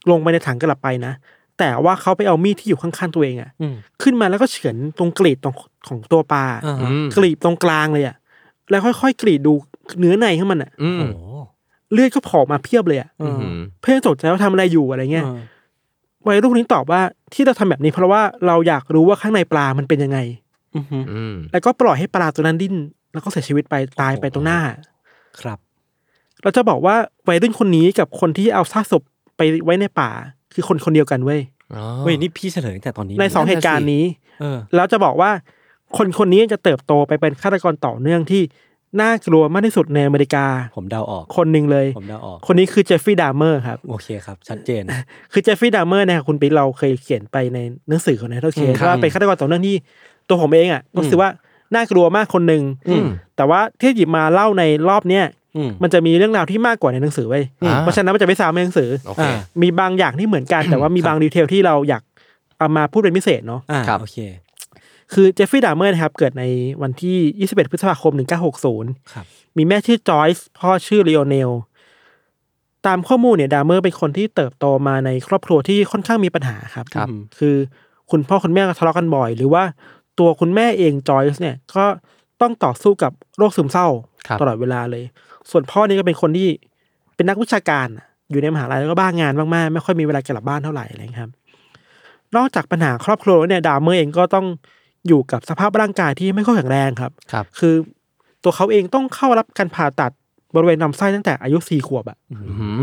Speaker 2: ลงไปในถังกลับไปนะ แต่ว่าเขาไปเอามีดที่อยู่ข้างๆตัวเองอะ
Speaker 1: อืม
Speaker 2: ขึ้นมาแล้วก็เฉือนตรงกรีดตรงของตัวปลา
Speaker 1: อ่า
Speaker 3: อืม
Speaker 2: กรีดตรงกลางเลยอะแล้วค่อยๆกรีดดูเนื้อในของมันอะ
Speaker 3: อืม
Speaker 1: โอ้โห
Speaker 2: เลือดก็โผล่มาเพียบเลยอะ
Speaker 1: อืม
Speaker 2: เพื่อนตกใจว่าทำอะไรอยู่อะไรเงี้ย
Speaker 1: เออ
Speaker 2: วัยรุ่นคนนี้ตอบว่าที่เราทำแบบนี้เพราะว่าเราอยากรู้ว่าข้างในปลามันเป็นยังไง
Speaker 1: อืมอืม
Speaker 3: อืม
Speaker 2: แล้วก็ปล่อยให้ปลาตัวนั้นดิ้น แล้วก็เสียชีวิตไปตายไปตรงหน้า
Speaker 1: ครับ
Speaker 2: เราจะบอกว่าวัยรุ่นคนนี้กับคนที่เอาซากศพไปไว้ในป่า คือคนคนเดียวกันเว้ย
Speaker 3: อ๋อ
Speaker 1: เว้ยนี่พี่เฉลยตั้งแต่ตอนนี้
Speaker 2: ในสอง
Speaker 3: นั่นน่ะ
Speaker 2: เหตุการณ์นี้
Speaker 1: เออ
Speaker 2: แล้วจะบอกว่าคนคนนี้จะเติบโตไปเป็นฆาตกรต่อเนื่องที่น่ากลัวมากที่สุดในอเมริกา
Speaker 1: ผมเดาออก
Speaker 2: คนหนึ่งเลย
Speaker 1: ผมเดาออก
Speaker 2: คนนี้คือเจฟฟรีย์ดามเมอร์ครับ
Speaker 1: โอเคครับ ชัดเจน
Speaker 2: คือเจฟฟรีย์ดามเมอร์เนี่ยคุณปิ๊กเราเคยเขียนไปในหนังสือของนายเทเค
Speaker 1: อืมครับ
Speaker 2: ว่าเป็นฆาตกรต่อเนื่องที่ตัวผมเองอะรู้สึกว่า น่ากลัวมากคนหนึ่ง
Speaker 3: อืม
Speaker 2: แต่ว่าที่หยิบมาเล่าในรอบเนี้ย
Speaker 1: อืม
Speaker 2: มันจะมีเรื่องราวที่มากกว่าในหนังสือเว้ย
Speaker 3: อ่า
Speaker 2: เพราะฉะนั้นมันจะไม่ซ้ำในหนังสือ
Speaker 3: โอเค
Speaker 1: อ่า
Speaker 2: มีบางอย่างที่เหมือนกัน แต่ว่ามีบาง detail ที่เราอยากเอามาพูดเป็นพิเศษเนาะ
Speaker 1: อ่า
Speaker 3: ครับ
Speaker 1: โอเค
Speaker 2: คือเจฟฟรีย์ดามเมอร์นะครับ เกิดในวันที่ 21 พฤษภาคม 1960
Speaker 1: ครับ
Speaker 2: มีแม่ชื่อจอยส์พ่อชื่อไลโอเนลตามข้อมูลเนี่ยดามเมอร์เป็นคนที่เติบโตมาในครอบครัวที่ค่อนข้างมีปัญหาครับ
Speaker 3: ครับ
Speaker 2: คือคุณพ่อคุณแม่ก็ทะเลาะกันบ่อย หรือว่า ตัวคุณแม่เองจอยส์เนี่ยก็ต้องต่อสู้กับโรคซึมเศร้า
Speaker 3: ครับ
Speaker 2: ตลอดเวลาเลย ส่วนพ่อนี่ก็เป็นคนที่เป็นนักวิชาการอะอยู่ในมหาลัยแล้วก็บ้างานมากๆ ไม่ค่อยมีเวลากลับบ้านเท่าไหร่อะไรอย่างเงี้ยครับ นอกจากปัญหาครอบครัวแล้วเนี่ยดามเมอร์เองก็ต้องอยู่กับสภาพร่างกายที่ไม่ค่อยแข็งแรงครับ
Speaker 3: ครับ
Speaker 2: คือตัวเขาเองต้องเข้ารับการผ่าตัดบริเวณลำไส้ตั้งแต่อายุสี่ขวบอะ
Speaker 3: อื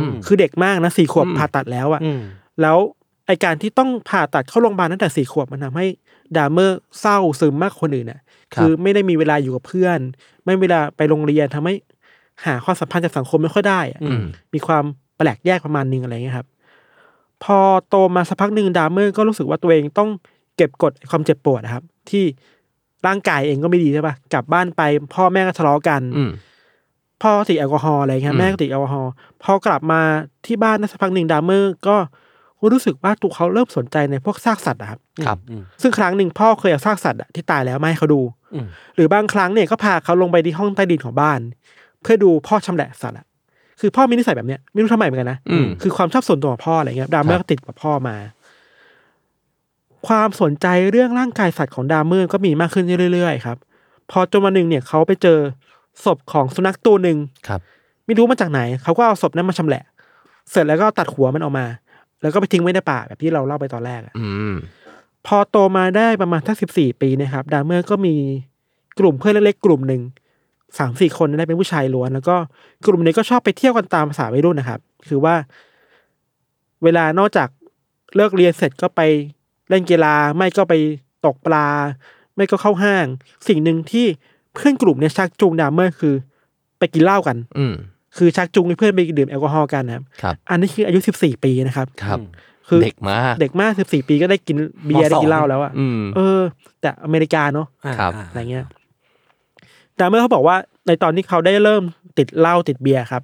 Speaker 3: ม
Speaker 2: คือเด็กมากนะสี่ขวบ
Speaker 3: อืม
Speaker 2: ผ่าตัดแล้วอะ
Speaker 1: อืม
Speaker 2: แล้ว ไอการที่ต้องผ่าตัดเข้าโรงพยาบาลตั้งแต่สี่ขวบมันทำให้ดามเมอร์เศร้าซึมมากกว่าคนอื่นน่ะ
Speaker 3: ครับ
Speaker 2: คือไม่ได้มีเวลาอยู่กับเพื่อน ไม่มีเวลาไปโรงเรียนทำให้หาความสัมพันธ์จากสังคมไม่ค่อยได้อะ
Speaker 3: อืม
Speaker 2: มีความแปลกแยกประมาณนึงอะไรเงี้ยครับ พอโตมาสักพักหนึ่งดามเมอร์ก็รู้สึกว่าตัวเองต้องเก็บกดความเจ็บปวดนะครับ ที่ร่างกายเองก็ไม่ดีใช่ปะกลับบ้านไป พ่อแม่ก็ทะเลาะกัน
Speaker 3: อืม
Speaker 2: พ่อติดแอลกอฮอล์อะไรเงี้ย
Speaker 3: อื
Speaker 2: ย
Speaker 3: ม
Speaker 2: แม่ก็ติดแอลกอฮอล์พอกลับมาที่บ้านได้สักพักหนึ่งดามเมอร์ก็ รู้สึกว่าตัวเขาเริ่มสนใจในพวกซากสัตว์อะครับ
Speaker 3: ครับ
Speaker 1: อืม
Speaker 2: ซึ่งครั้งหนึ่งพ่อเคยเอาซากสัตว์อะที่ตายแล้วมาให้เขาดู
Speaker 1: อืม
Speaker 2: หรือบางครั้งเนี่ยก็พาเขาลงไปที่ห้องใต้ดินของบ้าน เพื่อดูพ่อชำแหละสัตว์อะคือพ่อมีนิสัยแบบเนี้ยไม่รู้ทำไมเหมือนกันนะ
Speaker 3: อืม
Speaker 2: คือความชอบส่วนตัวของพ่ออะไรเงี้ยดามเมอร์
Speaker 3: ครับ
Speaker 2: ก็ติดกับพ่อมา ความสนใจเรื่องร่างกายสัตว์ของดามเมอร์ก็มีมากขึ้นเรื่อยๆครับ พอจนวันหนึ่งเนี่ยเขาไปเจอศพของสุนัขตัวหนึ่ง
Speaker 3: ครับ
Speaker 2: ไม่รู้มาจากไหน เขาก็เอาศพนั้นมาชำแหละ เสร็จแล้วก็ตัดหัวมันออกมา แล้วก็ไปทิ้งไว้ในป่าแบบที่เราเล่าไปตอนแรกอะ
Speaker 3: อืม
Speaker 2: พอโตมาได้ประมาณสักสิบสี่ปีนะครับ ดามเมอร์ก็มีกลุ่มเพื่อนเล็กๆกลุ่มหนึ่งสามสี่คนได้เป็นผู้ชายล้วน แล้วก็กลุ่มนี้ก็ชอบไปเที่ยวกันตามภาษาวัยรุ่นนะครับ คือว่า เวลานอกจากเลิกเรียนเสร็จก็ไปเล่นกีฬาไม่ก็ไปตกปลา ไม่ก็เข้าห้าง สิ่งหนึ่งที่เพื่อนกลุ่มเนี้ชักจูงดามเมอร์คือ ไปกินเหล้ากัน
Speaker 3: อืม
Speaker 2: คือชักจูงให้เพื่อนไปดื่มแอลกอฮอล์กันนะครับ
Speaker 3: ครับ
Speaker 2: อันนี้คืออายุสิบสี่ปีนะครับ
Speaker 3: ครับ
Speaker 2: คือ
Speaker 3: เด็กมาก
Speaker 2: เด็กมากสิบสี่ปีก็ได้กินเบียร์ได้กินเหล้าแล้วอะ
Speaker 3: อืม
Speaker 2: เออ แต่อเมริกาเนาะ
Speaker 3: ครับ
Speaker 2: อะไรเงี้ยดามเมอร์เขาบอกว่าในตอนที่เขาได้เริ่มติดเหล้าติดเบียร์ครับ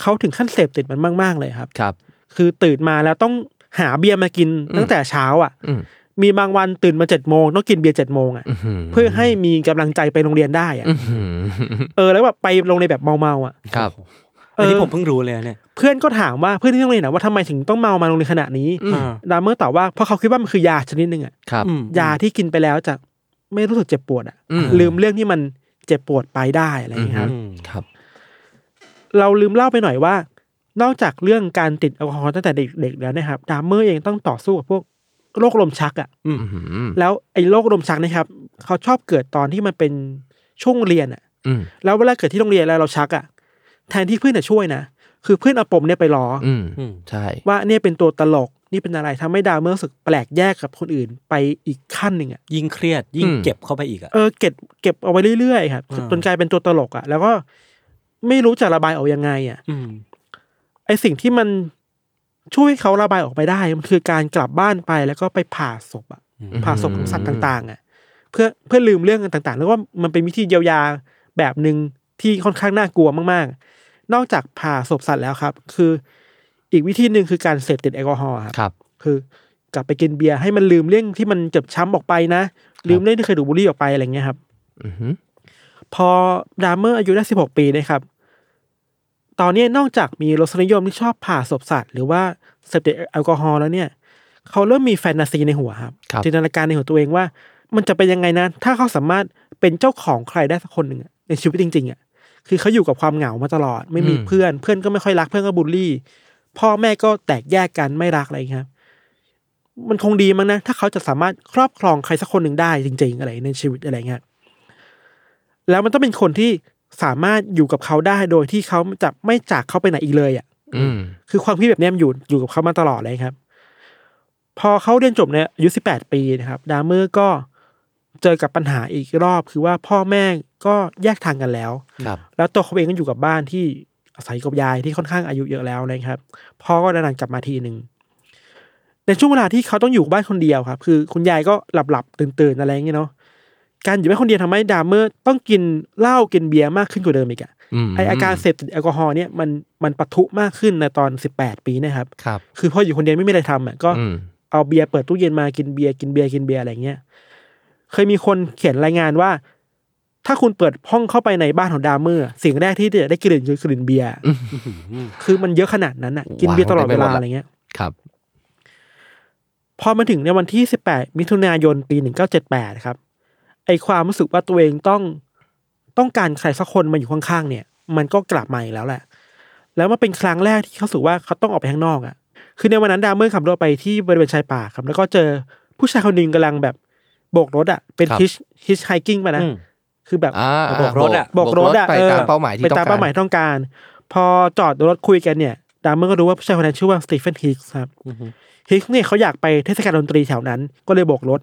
Speaker 2: เขาถึงขั้นเสพติดมันมาก ๆ เลยครับ
Speaker 3: ครับ
Speaker 2: คือตื่นมาแล้วต้องหาเบียร์มากิน
Speaker 3: อืม
Speaker 2: ตั้งแต่เช้าอะ
Speaker 3: อื ม
Speaker 2: มีบางวันตื่นมาเจ็ดโมงต้องกินเบียร์เจ็ดโมงอะ
Speaker 3: ม
Speaker 2: เพื่อให้มีกำลังใจไปโรงเรียนได้อะ
Speaker 3: อื้อหือ
Speaker 2: เออแล้วแบบไปโรงเรียนแบบเมาๆอะ
Speaker 3: ครับ
Speaker 1: อันนี้
Speaker 2: เออ
Speaker 1: ผมเพิ่งรู้เลยเนี่ย
Speaker 2: เพื่อนก็ถามว่าเพื่อนที่โรงเรียนนะว่าทำไมถึงต้องเมามาโรงเรียนขนาดนี้
Speaker 3: อืม
Speaker 1: อ่า
Speaker 2: ดามเมอร์ตอบว่าเพราะเขาคิดว่ามันคือยาชนิดหนึ่งอะ
Speaker 3: ครับ
Speaker 1: อืม
Speaker 2: ยาที่กินไปแล้วจะไม่รู้สึกเจ็บปวดอะ
Speaker 3: อืม
Speaker 2: ลืมเรื่องที่มันเจ็บปวดไปได้อะไรอย่างเงี้ยครับ
Speaker 1: อืม
Speaker 3: ครับ
Speaker 2: เราลืมเล่าไปหน่อยว่า นอกจากเรื่องการติดแอลกอฮอล์ตั้งแต่เด็กๆแล้วนะครับดามเมอร์เองต้องต่อสู้กับพวก โรคลมชักอะ่ะ
Speaker 3: อื้อหือ
Speaker 2: แล้วไอ้โรคลมชักนะครับ เขาชอบเกิดตอนที่มันเป็นช่วงเรียนอะ่ะ
Speaker 3: อืม
Speaker 2: แล้วเวลาเกิดที่โรงเรียนแล้วเราชักอะ่ะแทนที่เพื่อนจะช่วยนะคือเพื่อนเอาปมเนี่ยไปล้ออ
Speaker 3: อืม
Speaker 1: อืม
Speaker 3: ใช่
Speaker 2: ว่าเนี่ยเป็นตัวตลกนี่เป็นอะไรทำให้ดามเมอร์รู้สึกแปลกแยกกับคนอื่นไปอีกขั้นหนึ่งอะ
Speaker 1: ยิ่งเครียดยิ่งเก็บเข้าไปอีกอะ
Speaker 2: เออเก็บเก็บเอาไว้เรื่อยๆครับ
Speaker 1: อ่า
Speaker 2: จนกลายเป็นตัวตลกอะ่ะแล้วก็ไม่รู้จะระบายออกยังไงอะ
Speaker 1: อืม
Speaker 2: ไอสิ่งที่มัน ช่วยให้เขาระบายออกไปได้ มันคือการกลับบ้านไปแล้วก็ไปผ่าศพอะผ่าศพของสัตว์ต่าง ๆอะเพื่อเพื่อลืมเรื่องต่างๆแล้วว่ามันเป็นวิธีเยียวยาแบบหนึ่งที่ค่อนข้างน่ากลัวมากๆ นอกจากผ่าศพสัตว์แล้วครับ คืออีกวิธีหนึ่งคือการเสพติดแอลกอฮอล์ครับ
Speaker 3: ครับ
Speaker 2: คือกลับไปกินเบียร์ให้มันลืมเรื่องที่มันเจ็บช้ำออกไปนะลืมเรื่องที่เคยดูดบุหรี่ออกไปอะไรเงี้ยครับ
Speaker 3: อือหือ
Speaker 2: พอดามเมอร์อายุได้สิบหกปีนะครับ ตอนนี้นอกจากมีรสนิยมที่ชอบผ่าศพสัตว์หรือว่าเสพติดแอลกอฮอล์แล้วเนี่ย เขาเริ่มมีแฟนตาซีในหัวครับ
Speaker 3: ครับ
Speaker 2: จินตนาการในหัวตัวเองว่า มันจะเป็นยังไงนะ ถ้าเขาสามารถเป็นเจ้าของใครได้สักคนหนึ่งอะในชีวิตจริง ๆอะคือเขาอยู่กับความเหงามาตลอด ไม่มี
Speaker 3: อืม
Speaker 2: เพื่อนเพื่อนก็ไม่ค่อยรักเพื่อนก็บูลลี่ พ่อแม่ก็แตกแยกกันไม่รักอะไรอย่างเงี้ยครับ มันคงดีมั้งนะ ถ้าเขาจะสามารถครอบครองใครสักคนหนึ่งได้จริง ๆ อะไรในชีวิตอะไรเงี้ยแล้วมันต้องเป็นคนที่ สามารถอยู่กับเขาได้โดยที่เขาจะไม่จากเขาไปไหนอีกเลยอะ
Speaker 3: อืม
Speaker 2: คือความคิดแบบเนี้ยมันอยู่อยู่กับเขามาตลอดเลยครับ พอเขาเรียนจบเนี่ยอายุสิบแปดปีนะครับ ดามเมอร์ก็เจอกับปัญหาอีกรอบ คือว่าพ่อแม่ก็แยกทางกันแล้ว
Speaker 3: ครับ
Speaker 2: แล้วตัวเขาเองก็อยู่กับบ้านที่อาศัยกับยายที่ค่อนข้างอายุเยอะแล้วนะครับ พ่อก็นานๆกลับมาทีหนึ่งในช่วงเวลาที่เขาต้องอยู่บ้านคนเดียวครับ คือคุณยายก็หลับหลับๆตื่นตื่นๆอะไรอย่างเงี้ยเนาะ การอยู่บ้านคนเดียวทำให้ดามเมอร์ต้องกินเหล้ากินเบียร์มากขึ้นกว่าเดิมอีกอะอื
Speaker 3: ม
Speaker 2: ไออาการเสพติดแอลกอฮอล์เนี่ยมันมันปะทุมากขึ้นในตอนสิบแปดปีเนะครับ
Speaker 3: ครับ
Speaker 2: คือพออยู่คนเดียวไม่มีอะไรทำอะก็
Speaker 3: อืม
Speaker 2: เอาเบียร์เปิดตู้เย็นมากินเบียร์กินเบียร์กินเบียร์อะไรเงี้ยเคยมีคนเขียนรายงานว่า ถ้าคุณเปิดห้องเข้าไปในบ้านของดามเมอร์สิ่งแรกที่จะได้กลิ่นคือกลิ่นเบียร์คือมันเยอะขนาดนั้นอะ กินเบียร์ตลอดเวลาอะไรเงี้ย
Speaker 3: ครับ
Speaker 2: พอมาถึงในวันที่ 18 มิถุนายนปี 1978 ครับ ไอความรู้สึกว่าตัวเองต้องต้องการใครสักคนมาอยู่ข้างๆเนี่ย มันก็กลับมาอีกแล้วแหละ แล้วมันเป็นครั้งแรกที่เขารู้สึกว่าเขาต้องออกไปข้างนอกอะ่ะ คือในวันนั้นดามเมอร์ขับรถไปที่บริเวณชายป่าครับ แล้วก็เจอผู้ชายคนหนึ่งกำลังแบบโบกรถอะ่ะ เป็น
Speaker 3: ครับ
Speaker 2: hitch hitchhiking ไปนะ
Speaker 1: อืม
Speaker 2: คือแบบ
Speaker 3: อ่า
Speaker 1: โบกรถอะ
Speaker 2: โบกรถอะ
Speaker 3: ไป
Speaker 2: ออ
Speaker 3: ตามเป้าหมายที่
Speaker 2: ไป
Speaker 3: ต้อง
Speaker 2: ตาม
Speaker 3: การ
Speaker 2: เป้าหมายที่ต้องการ พอจอดรถคุยกันเนี่ยดามเมอร์ก็รู้ว่าผู้ชายคนนั้นชื่อว่าสตีเฟนฮิกส์ครับฮิกส์เนี่ยเขาอยากไปเทศกาลดนตรีแถวนั้น ก็เลยโบกรถ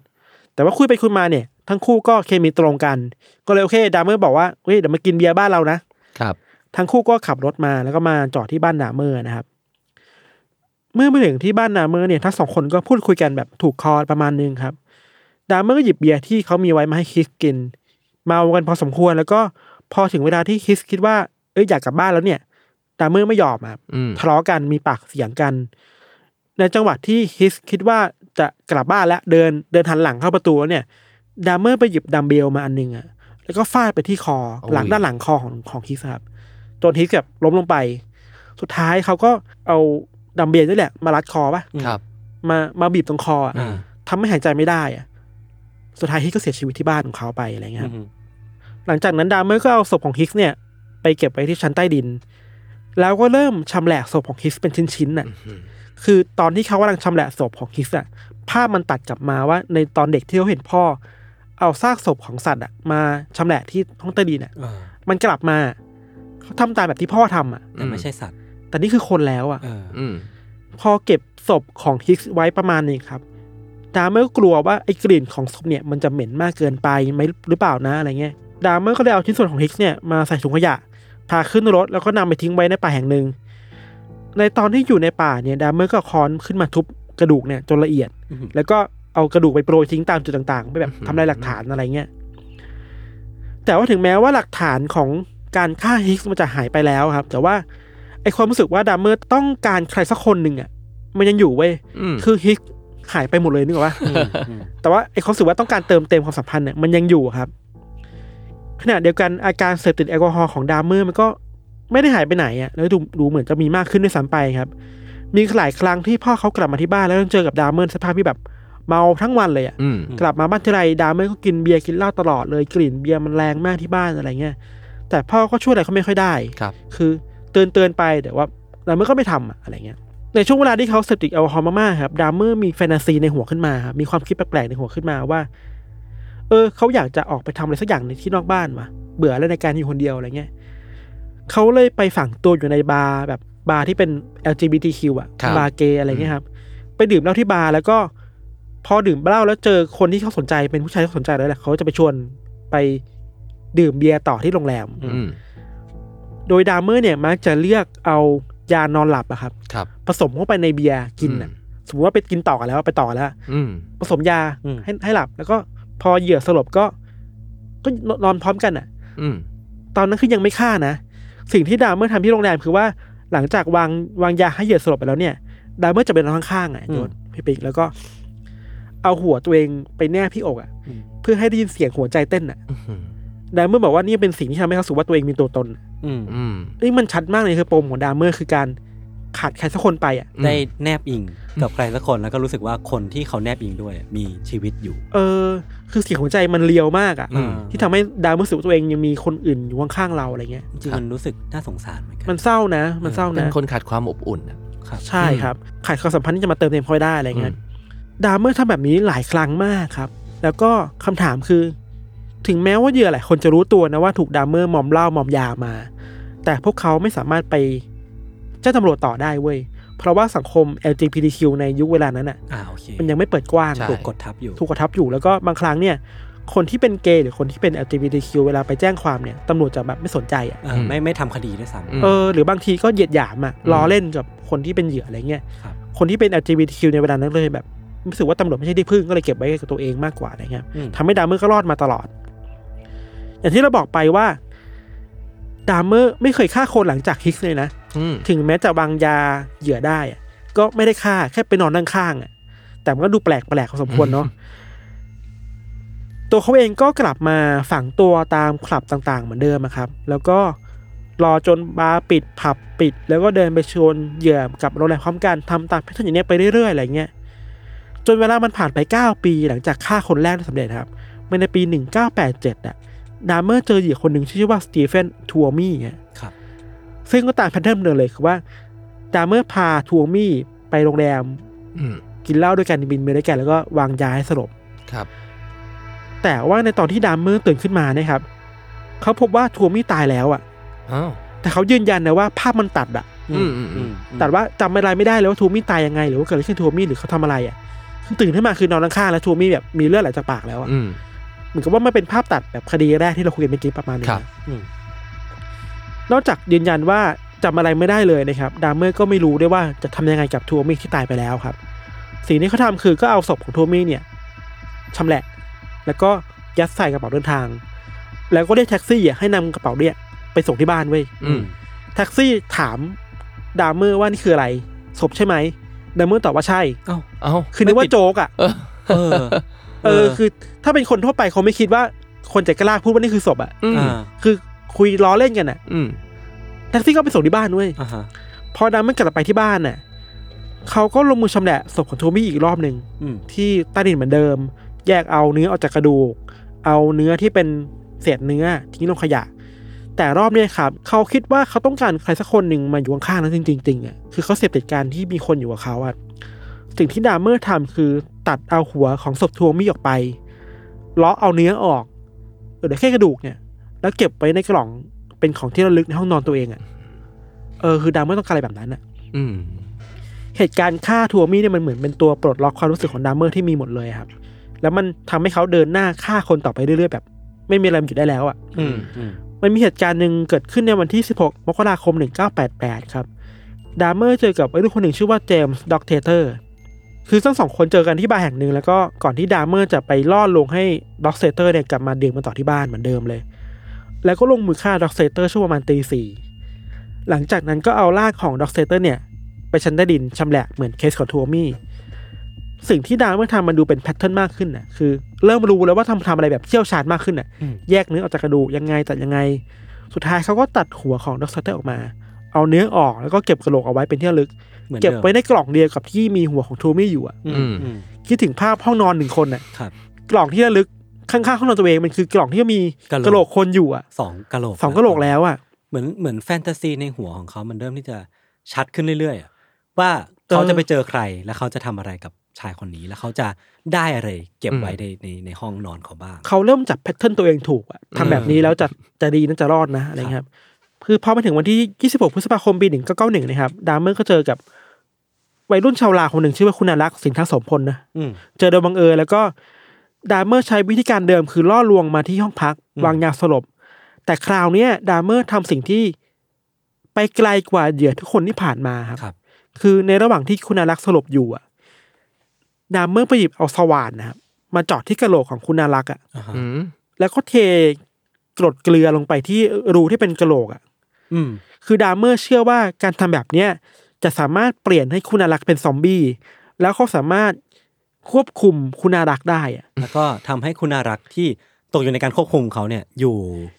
Speaker 2: แต่ว่าคุยไปคุยมาเนี่ย ทั้งคู่ก็เคมีตรงกัน ก็เลยโอเคดามเมอร์บอกว่าเฮ้ยเดี๋ยวมากินเบียร์บ้านเรานะ
Speaker 3: ครับ
Speaker 2: ทั้งคู่ก็ขับรถมาแล้วก็มาจอดที่บ้านดามเมอร์นะครับ เมื่อมาถึงที่บ้านดามเมอร์เนี่ยทั้งสองคนก็พูดคุยกันแบบถูกคอประมาณนึงครับ ดามเมอร์ก็หยิบเบียร์ที่เขามีไว้มาให้ฮิกส์กิน เมากันพอสมควรแล้วก็พอถึงเวลาที่ฮิกส์คิดว่าเอ้ยอยากกลับบ้านแล้วเนี่ยดามเมอร์ไม่ยอมครับ
Speaker 3: อืม
Speaker 2: ทะเลาะกันมีปากเสียงกัน ในจังหวะที่ฮิกส์คิดว่าจะกลับบ้านแล้วเดินเดินหันหลังเข้าประตูแล้วเนี่ย ดามเมอร์ไปหยิบดัมเบลมาอันหนึงอะแล้วก็ฟาดไปที่คอหลังด้านหลังคอของของฮิกส์ครับจนฮิกส์แบบล้มลงไป สุดท้ายเขาก็เอาดัมเบลนี่แหละ มารัดคอปะ
Speaker 3: ครับ
Speaker 2: มามาบีบตรงคออะ
Speaker 1: อ่า
Speaker 2: ทำให้หายใจไม่ได้อะสุดท้ายฮิกส์ก็เสียชีวิตที่บ้านของเขาไปอะไรเงี้ยครับหลังจากนั้นดามเมอร์ก็เอาศพของฮิกส์เนี่ย ไปเก็บไว้ที่ชั้นใต้ดิน แล้วก็เริ่มชำแหละศพของฮิกส์เป็นชิ้นๆน่ะคือตอนที่เขากำลังชำแหละศพของฮิกส์อะภาพมันตัดกลับมาว่าในตอนเด็กที่เขาเห็นพ่อ เอาซากศพของสัตว์อะมาชำแหละที่ห้องใต้ดินอะ
Speaker 1: เออ
Speaker 2: มันกลับมาเขาทำตามแบบที่พ่อทำอะ
Speaker 1: แต่ไม่ใช่สัตว์
Speaker 2: แต่นี่คือคนแล้วอะ
Speaker 1: เออ
Speaker 3: อืม
Speaker 2: พอเก็บศพของฮิกส์ไว้ประมาณนี้ครับดามเมอร์กลัวว่าไอ้กลิ่นของศพเนี่ยมันจะเหม็นมากเกินไปไหมหรือเปล่านะอะไรเงี้ยดามเมอร์ก็เลยเอาชิ้นส่วนของฮิกส์เนี่ยมาใส่ถุงขยะพาขึ้นรถแล้วก็นำไปทิ้งไว้ในป่าแห่งหนึ่ง ในตอนที่อยู่ในป่าเนี่ยดามเมอร์ก็เอาค้อนขึ้นมาทุบกระดูกเนี่ยจนละเอียด
Speaker 1: อือหือ
Speaker 2: แล้วก็ เอากระดูกไปโปรยทิ้งตามจุดต่างๆไปแบบทำลายหลักฐานอะไรเงี้ย แต่ว่าถึงแม้ว่าหลักฐานของการฆ่าฮิกส์มันจะหายไปแล้วครับ แต่ว่าไอความรู้สึกว่าดามเมอร์ต้องการใครสักคนหนึ่งอะ มันยังอยู่เว้ย
Speaker 3: อืม
Speaker 2: คือฮิกส์หายไปหมดเลยนึกออกปะแต่ว่าไอ้ความรู้สึกว่าต้องการเติมเต็มความสัมพันธ์เนี่ยมันยังอยู่ครับ ขณะเดียวกันอาการเสพติดแอลกอฮอล์ของดามเมอร์มันก็ไม่ได้หายไปไหนอะ แล้วดูดูเหมือนจะมีมากขึ้นด้วยซ้ำไปครับ มีหลายครั้งที่พ่อเขากลับมาที่บ้านแล้วต้องเจอกับดามเมอร์สภาพที่แบบ เมาทั้งวันเลยอะ
Speaker 3: อืม
Speaker 2: กลับมาบ้านทีไรดามเมอร์ก็กินเบียร์กินเหล้าตลอดเลยกลิ่นเบียร์มันแรงมากที่บ้านอะไรเงี้ยแต่พ่อก็ช่วยอะไรเขาไม่ค่อยได้
Speaker 3: ครับ
Speaker 2: คือเตือนเตือนไปแต่ว่าดามเมอร์ก็ไม่ทำอะอะไรเงี้ยในช่วงเวลาที่เขาเสพติดแอลกอฮอล์มากๆครับดามเมอร์มีแฟนตาซีในหัวขึ้นมาครับมีความคิดแปลกๆในหัวขึ้นมาว่า เออเขาอยากจะออกไปทำอะไรสักอย่างในที่นอกบ้านว่ะเบื่อแล้วในการอยู่คนเดียวอะไรเงี้ยเขาเลยไปฝังตัวอยู่ในบาร์แบบบาร์ที่เป็น LGBTQ อะ
Speaker 3: ครับ
Speaker 2: บาร์เกย์อะไรเงี้ยครับ ไปดื่มเหล้าที่บาร์แล้วก็ พอดื่มเหล้าแล้วเจอคนที่เขาสนใจเป็นผู้ชายที่เขาสนใจแล้วแหละเขาจะไปชวนไปดื่มเบียร์ต่อที่โรงแรม
Speaker 3: อืม
Speaker 2: โดยดามเมอร์เนี่ยมักจะเลือกเอายานอนหลับอะครับ
Speaker 3: ครับ
Speaker 2: ผสมเข้าไปในเบียร์กินอะสมมติว่าไปกินต่อกันแล้วไปต่อกันแล้ว
Speaker 3: อืม
Speaker 2: ผสมยา
Speaker 1: อืม
Speaker 2: ให้ให้หลับ แล้วก็พอเหยื่อสลบก็ ก็นอนพร้อมกันอะ
Speaker 3: อืม
Speaker 2: ตอนนั้นคือยังไม่ฆ่านะสิ่งที่ดามเมอร์ทำที่โรงแรมคือว่าหลังจากวางวางยาให้เหยื่อสลบไปแล้วเนี่ยดามเมอร์จะไปนอนข้างๆอะโยนพี่ปิ๊กแล้วก็ เอาหัวตัวเองไปแนบที่อกอะเพื่อให้ได้ยินเสียงหัวใจเต้นอะ
Speaker 3: อืม
Speaker 2: ดามเมอร์บอกว่านี่เป็นสิ่งที่ทำให้เขารู้สึกว่าตัวเองมีตัวตนอะ
Speaker 1: อืม
Speaker 3: อืม
Speaker 2: นี่มันชัดมากเลยคือปมของดามเมอร์คือการขาดใครสักคนไปอะ
Speaker 1: ได้แนบอิงกับใครสักคนแล้วก็รู้สึกว่าคนที่เขาแนบอิงด้วยมีชีวิตอยู่
Speaker 2: เออ คือเสียงหัวใจมัน real มากอะ
Speaker 3: อืม
Speaker 2: ที่ทำให้ดามเมอร์รู้สึกว่าตัวเองยังมีคนอื่นอยู่ข้างๆเราอะไรเงี้ย
Speaker 1: จริงๆมันรู้สึกน่าสงสารเหมือนกัน
Speaker 2: มันเศร้านะ มันเศร้า
Speaker 3: เป็น
Speaker 2: นะ
Speaker 3: คนขาดความอบอุ่นอะ
Speaker 1: ครับ
Speaker 2: ใช่ครับ ขาดความสัมพันธ์ที่จะมาเติมเต็มเขาได้อะไรเงี้ย ดามเมอร์ทำแบบนี้หลายครั้งมากครับ แล้วก็คำถามคือ ถึงแม้ว่าเหยื่อหลายคนจะรู้ตัวนะว่าถูกดามเมอร์มอมเหล้ามอมยามา แต่พวกเขาไม่สามารถไปแจ้งตำรวจต่อได้เว้ย เพราะว่าสังคม LGBTQ ในยุคเวลานั้นอะ
Speaker 1: อ่าโอเค
Speaker 2: มันยังไม่เปิดกว้าง
Speaker 3: ใช่
Speaker 1: ถูกกดทับอยู่
Speaker 2: ถูกกระทับอยู่แล้วก็บางครั้งเนี่ยคนที่เป็นเกย์หรือคนที่เป็น LGBTQ เวลาไปแจ้งความเนี่ยตำรวจจะแบบไม่สนใจอะ
Speaker 1: เออไม่ไม่ทำคดีด้วยซ้ำ
Speaker 3: อืม
Speaker 2: เออหรือบางทีก็เหยียดหยามอะล้อเล่นกับคนที่เป็นเหยื่ออะไรเงี้ย
Speaker 1: ครับ
Speaker 2: คนที่เป็น LGBTQ ในเวลานั้นเลยแบบ รู้สึกว่าตำรวจไม่ใช่ที่พึ่งก็เลยเก็บไว้กับตัวเองมากกว่าอะไรเงี้ย
Speaker 1: อืม
Speaker 2: ทำให้ดามเมอร์ก็รอดมาตลอด อย่างที่เราบอกไปว่า ดามเมอร์ไม่เคยฆ่าคนหลังจากฮิกส์เลยนะ
Speaker 3: อืม
Speaker 2: ถึงแม้จะวางยาเหยื่อได้อะก็ไม่ได้ฆ่าแค่ไปนอนนั่งข้างอะ แต่มันก็ดูแปลกแปลกพอสมควรเนาะตัวเขาเองก็กลับมาฝังตัวตามคลับต่างๆ เหมือนเดิมอะครับ แล้วก็รอจนบาร์ปิดผับปิด แล้วก็เดินไปชวนเหยื่อกลับโรงแรมพร้อมกันทำตาม pattern อย่างเนี้ยไปเรื่อยๆอะไรเงี้ย จนเวลามันผ่านไป 9 ปีหลังจากฆ่าคนแรกได้สำเร็จครับมันในปี 1987อะดามเมอร์เจอเหยื่อคนหนึ่งชื่อว่าสตีเฟนทัวมี่อะ
Speaker 1: ครับ
Speaker 2: ซึ่งก็ตาม pattern เดิมเลยคือว่าดามเมอร์พาทัวมี่ไปโรงแรม
Speaker 3: อืม
Speaker 2: กินเหล้าด้วยกันบินไปด้วยกันแล้วก็วางยาให้สลบ
Speaker 3: ครับ
Speaker 2: แต่ว่าในตอนที่ดามเมอร์ตื่นขึ้นมาเนี่ยครับเขาพบว่าทัวมี่ตายแล้วอะ
Speaker 3: อ้าว
Speaker 2: แต่เขายืนยันนะว่าภาพมันตัดอะ
Speaker 3: อืมอืมอืม
Speaker 2: ตัดว่าจำอะไรไม่ได้เลยว่าทัวมี่ตายยังไง หรือว่าเกิดอะไรขึ้นทัวมี่หรือเขาทำอะไรอะคือ ตื่นขึ้นมาคือนอนข้างๆแล้วทัวมี่แบบมีเลือดไหลจากปากแล้วอะ
Speaker 3: อืม
Speaker 2: เหมือนกับว่ามันเป็นภาพตัดแบบคดีแรกที่เราคุยกันเมื่อกี้ประมาณนี้
Speaker 3: ครับ
Speaker 2: นะ
Speaker 1: อืม
Speaker 2: นอกจากยืนยันว่าจำอะไรไม่ได้เลยนะครับ ดามเมอร์ก็ไม่รู้ด้วยว่าจะทำยังไงกับทัวมี่ที่ตายไปแล้วครับ สิ่งที่เขาทำคือก็เอาศพของทัวมี่เนี่ยชำแหละ แล้วก็ยัดใส่กระเป๋าเดินทาง แล้วก็เรียกแท็กซี่อะให้นำกระเป๋าเนี่ยไปส่งที่บ้านเว้ย
Speaker 3: อืม
Speaker 2: แท็กซี่ถามดามเมอร์ว่านี่คืออะไรศพใช่ไหม ดามเมอร์ตอบว่าใช่
Speaker 1: เอ้า
Speaker 3: เอ้า
Speaker 2: คือนึกว่าโจ๊กอะ
Speaker 3: เออ
Speaker 1: เออ
Speaker 2: เออคือถ้าเป็นคนทั่วไปเขาไม่คิดว่าคนจะกล้าพูดว่านี่คือศพอะ
Speaker 3: อืม
Speaker 1: อ่า
Speaker 2: คือคุยล้อเล่นกันอะ
Speaker 3: อืม
Speaker 2: แท็กซี่ก็ไปส่งที่บ้านเว้ย
Speaker 1: อ่าฮะ
Speaker 2: พอดามเมอร์กลับไปที่บ้านน่ะเขาก็ลงมือชำแหละศพของทัวมี่อีกรอบหนึ่ง
Speaker 1: อืม
Speaker 2: ที่ใต้ดินเหมือนเดิม แยกเอาเนื้อออกจากกระดูก เอาเนื้อที่เป็นเศษเนื้อทิ้งลงขยะ แต่รอบเนี้ยครับเขาคิดว่าเขาต้องการใครสักคนหนึ่งมาอยู่ข้างๆนั้นจริงๆจริงๆอะคือเขาเสพติดการที่มีคนอยู่กับเขาอะสิ่งที่ดามเมอร์ทำคือตัดเอาหัวของศพทัวมี่ออกไปเลาะเอาเนื้อออกเหลือแค่กระดูกเนี่ย แล้วเก็บไว้ในกล่องเป็นของที่ระลึกในห้องนอนตัวเองอะ เออคือดามเมอร์ต้องการอะไรแบบนั้นอะ
Speaker 3: อืม
Speaker 2: เหตุการณ์ฆ่าทัวมี่เนี่ยมันเหมือนเป็นตัวปลดล็อกความรู้สึกของดามเมอร์ที่มีหมดเลยครับ แล้วมันทำให้เขาเดินหน้าฆ่าคนต่อไปเรื่อยๆแบบ ไม่มีอะไรมันหยุดได้แล้วอะ
Speaker 1: อื มั
Speaker 2: นมีเหตุการณ์หนึ่งเกิดขึ้นในวันที่ 16 มกราคม 1988 ครับ ดามเมอร์เจอกับวัยรุ่นคนหนึ่งชื่อว่าเจมส์ด็อกเทเตอร์ คือทั้งสองคนเจอกันที่บาร์แห่งหนึ่งแล้วก็ก่อนที่ดามเมอร์จะไปล่อลวงให้ด็อกเทเตอร์เนี่ยกลับมาดื่มกันต่อที่บ้านเหมือนเดิมเลย แล้วก็ลงมือฆ่าด็อกเทเตอร์ช่วงประมาณตีสี่หลังจากนั้นก็เอาร่างของด็อกเทเตอร์เนี่ยไปชั้นใต้ดินชำแหละเหมือนเคสของทัวมี่ สิ่งที่ดามเมอร์ทำมันดูเป็น pattern มากขึ้นน่ะคือ เริ่มรู้แล้วว่าทำทำอะไรแบบเชี่ยวชาญมากขึ้นน่ะ
Speaker 1: อืม
Speaker 2: แยกเนื้อออกจากกระดูกยังไงตัดยังไง สุดท้ายเขาก็ตัดหัวของด็อกเทเตอร์ออกมา เอาเนื้อออกแล้วก็เก็บกระโหลกเอาไว้เป็นที่ระลึก
Speaker 1: เหมือน
Speaker 2: เก็บ
Speaker 1: ดิม
Speaker 2: ไว้ในกล่องเดียวกับที่มีหัวของทัวมี่อยู่อะ
Speaker 1: อืมอืม
Speaker 2: คิดถึงภาพห้องนอนหนึ่งคนน่ะ
Speaker 1: ครับ
Speaker 2: กล่องที่ระลึกข้างๆห้องนอนตัวเองมันคือกล่องที่มี
Speaker 1: กะโหลก
Speaker 2: กระโหลกคนอยู่อะ
Speaker 1: สองกะโหลก
Speaker 2: สองกระโหลกแล้วอะ
Speaker 1: เหมือนเหมือนแฟนตาซีในหัวของเขามันเริ่มที่จะชัดขึ้นเรื่อยๆอะว่าเขาจะไปเจอใครแล้วเขาจะทำอะไรกับ ชายคนนี้แล้วเขาจะได้อะไรเก็บไว้ในในในห้องนอนเขาบ้าง
Speaker 2: เขาเริ่มจับแพทเทิร์นตัวเองถูกอะทำแบบนี้แล้วจะจะดีน่าจะรอดนะอะไรเงี้ยครับ คือพอมาถึงวันที่ 26 พฤษภาคมปี 1991 นะครับ ดามเมอร์ก็เจอกับวัยรุ่นชาวลาวคนหนึ่งชื่อว่าคุณอารักษ์สินทัศสมพลนะ
Speaker 1: อืม
Speaker 2: เจอโดยบังเอิญแล้วก็ดามเมอร์ใช้วิธีการเดิมคือล่อลวงมาที่ห้องพัก
Speaker 1: อืม
Speaker 2: วางยาสลบ แต่คราวเนี้ยดามเมอร์ทำสิ่งที่ไปไกลกว่าเหยื่อทุกคนที่ผ่านมาครับ
Speaker 1: ครับ
Speaker 2: คือในระหว่างที่คุณอารักษ์สลบอยู่อะ ดามเมอร์ไปหยิบเอาสว่านนะครับมาเจาะที่กระโหลกของคุณอารักษ์อะ
Speaker 1: อ่าฮะ
Speaker 3: อืม
Speaker 2: แล้วก็เทกรดเกลือลงไปที่รูที่เป็นกระโหลกอะ
Speaker 1: อืม
Speaker 2: คือดามเมอร์เชื่อว่าการทำแบบเนี้ยจะสามารถเปลี่ยนให้คุณอารักษ์เป็นซอมบี้แล้วเขาสามารถควบคุมคุณอารักษ์ได้อะ
Speaker 1: แล้วก็ทำให้คุณอารักษ์ที่ตกอยู่ในการควบคุมเขาเนี่ย อยู่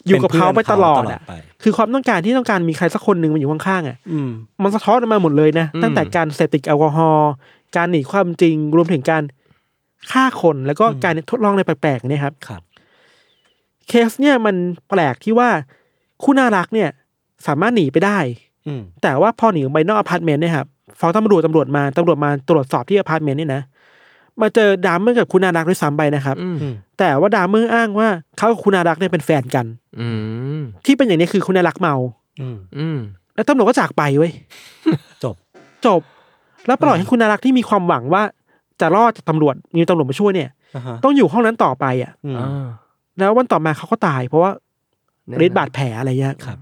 Speaker 2: อยู่กับเขาเป
Speaker 1: นพื่อน
Speaker 2: ตลอด
Speaker 1: ไป
Speaker 2: คือความต้องการที่ต้องการมีใครสักคนหนึ่งมาอยู่ข้างๆอะ
Speaker 1: อืม
Speaker 2: มันสะท้อนออกมาหมดเลยนะ ตั้งแต่การเสพติดแอลกอฮอล์ การหนีความจริงรวมถึงการฆ่าคนแล้วก็การทดลองอะไรแปลกๆเนี่ยครับ
Speaker 1: ครับ
Speaker 2: เคสเนี่ยมันแปลกที่ว่าคุณอารักษ์เนี่ย สามารถหนีไปได้
Speaker 1: อืม
Speaker 2: แต่ว่าพอหนีออกไปนอกอพาร์ตเมนต์เนี่ยครับฟ้องตำรวจตำรวจมาตำรวจมาตรวจสอบที่อพาร์ตเมนต์เนี่ยนะมาเจอดามเมอร์กับคุณอารักษ์ด้วยซ้ำไปนะครับ
Speaker 3: อืม
Speaker 1: อืม
Speaker 2: แต่ว่าดามเมอร์อ้างว่าเขากับคุณอารักษ์เนี่ยเป็นแฟนกัน
Speaker 3: อืม
Speaker 2: ที่เป็นอย่างนี้คือคุณอารักษ์เมา
Speaker 1: อืม
Speaker 3: อืม
Speaker 2: แล้วตำรวจก็จากไปเว้ย
Speaker 1: จบ
Speaker 2: จบ แล้วปล่อยให้คุณอารักษ์ที่มีความหวังว่า จะรอดจากตำรวจมีตำรวจมาช่วยเนี่ย
Speaker 1: อ่าฮะ
Speaker 2: ต้องอยู่ห้องนั้นต่อไปอะ
Speaker 1: อืม
Speaker 3: อ่า
Speaker 2: แล้ววันต่อมาเขาก็ตาย เพราะว่า
Speaker 3: แน่นอน
Speaker 2: ฤทธิ์บาดแผลอะไรเงี้ย
Speaker 1: ครับ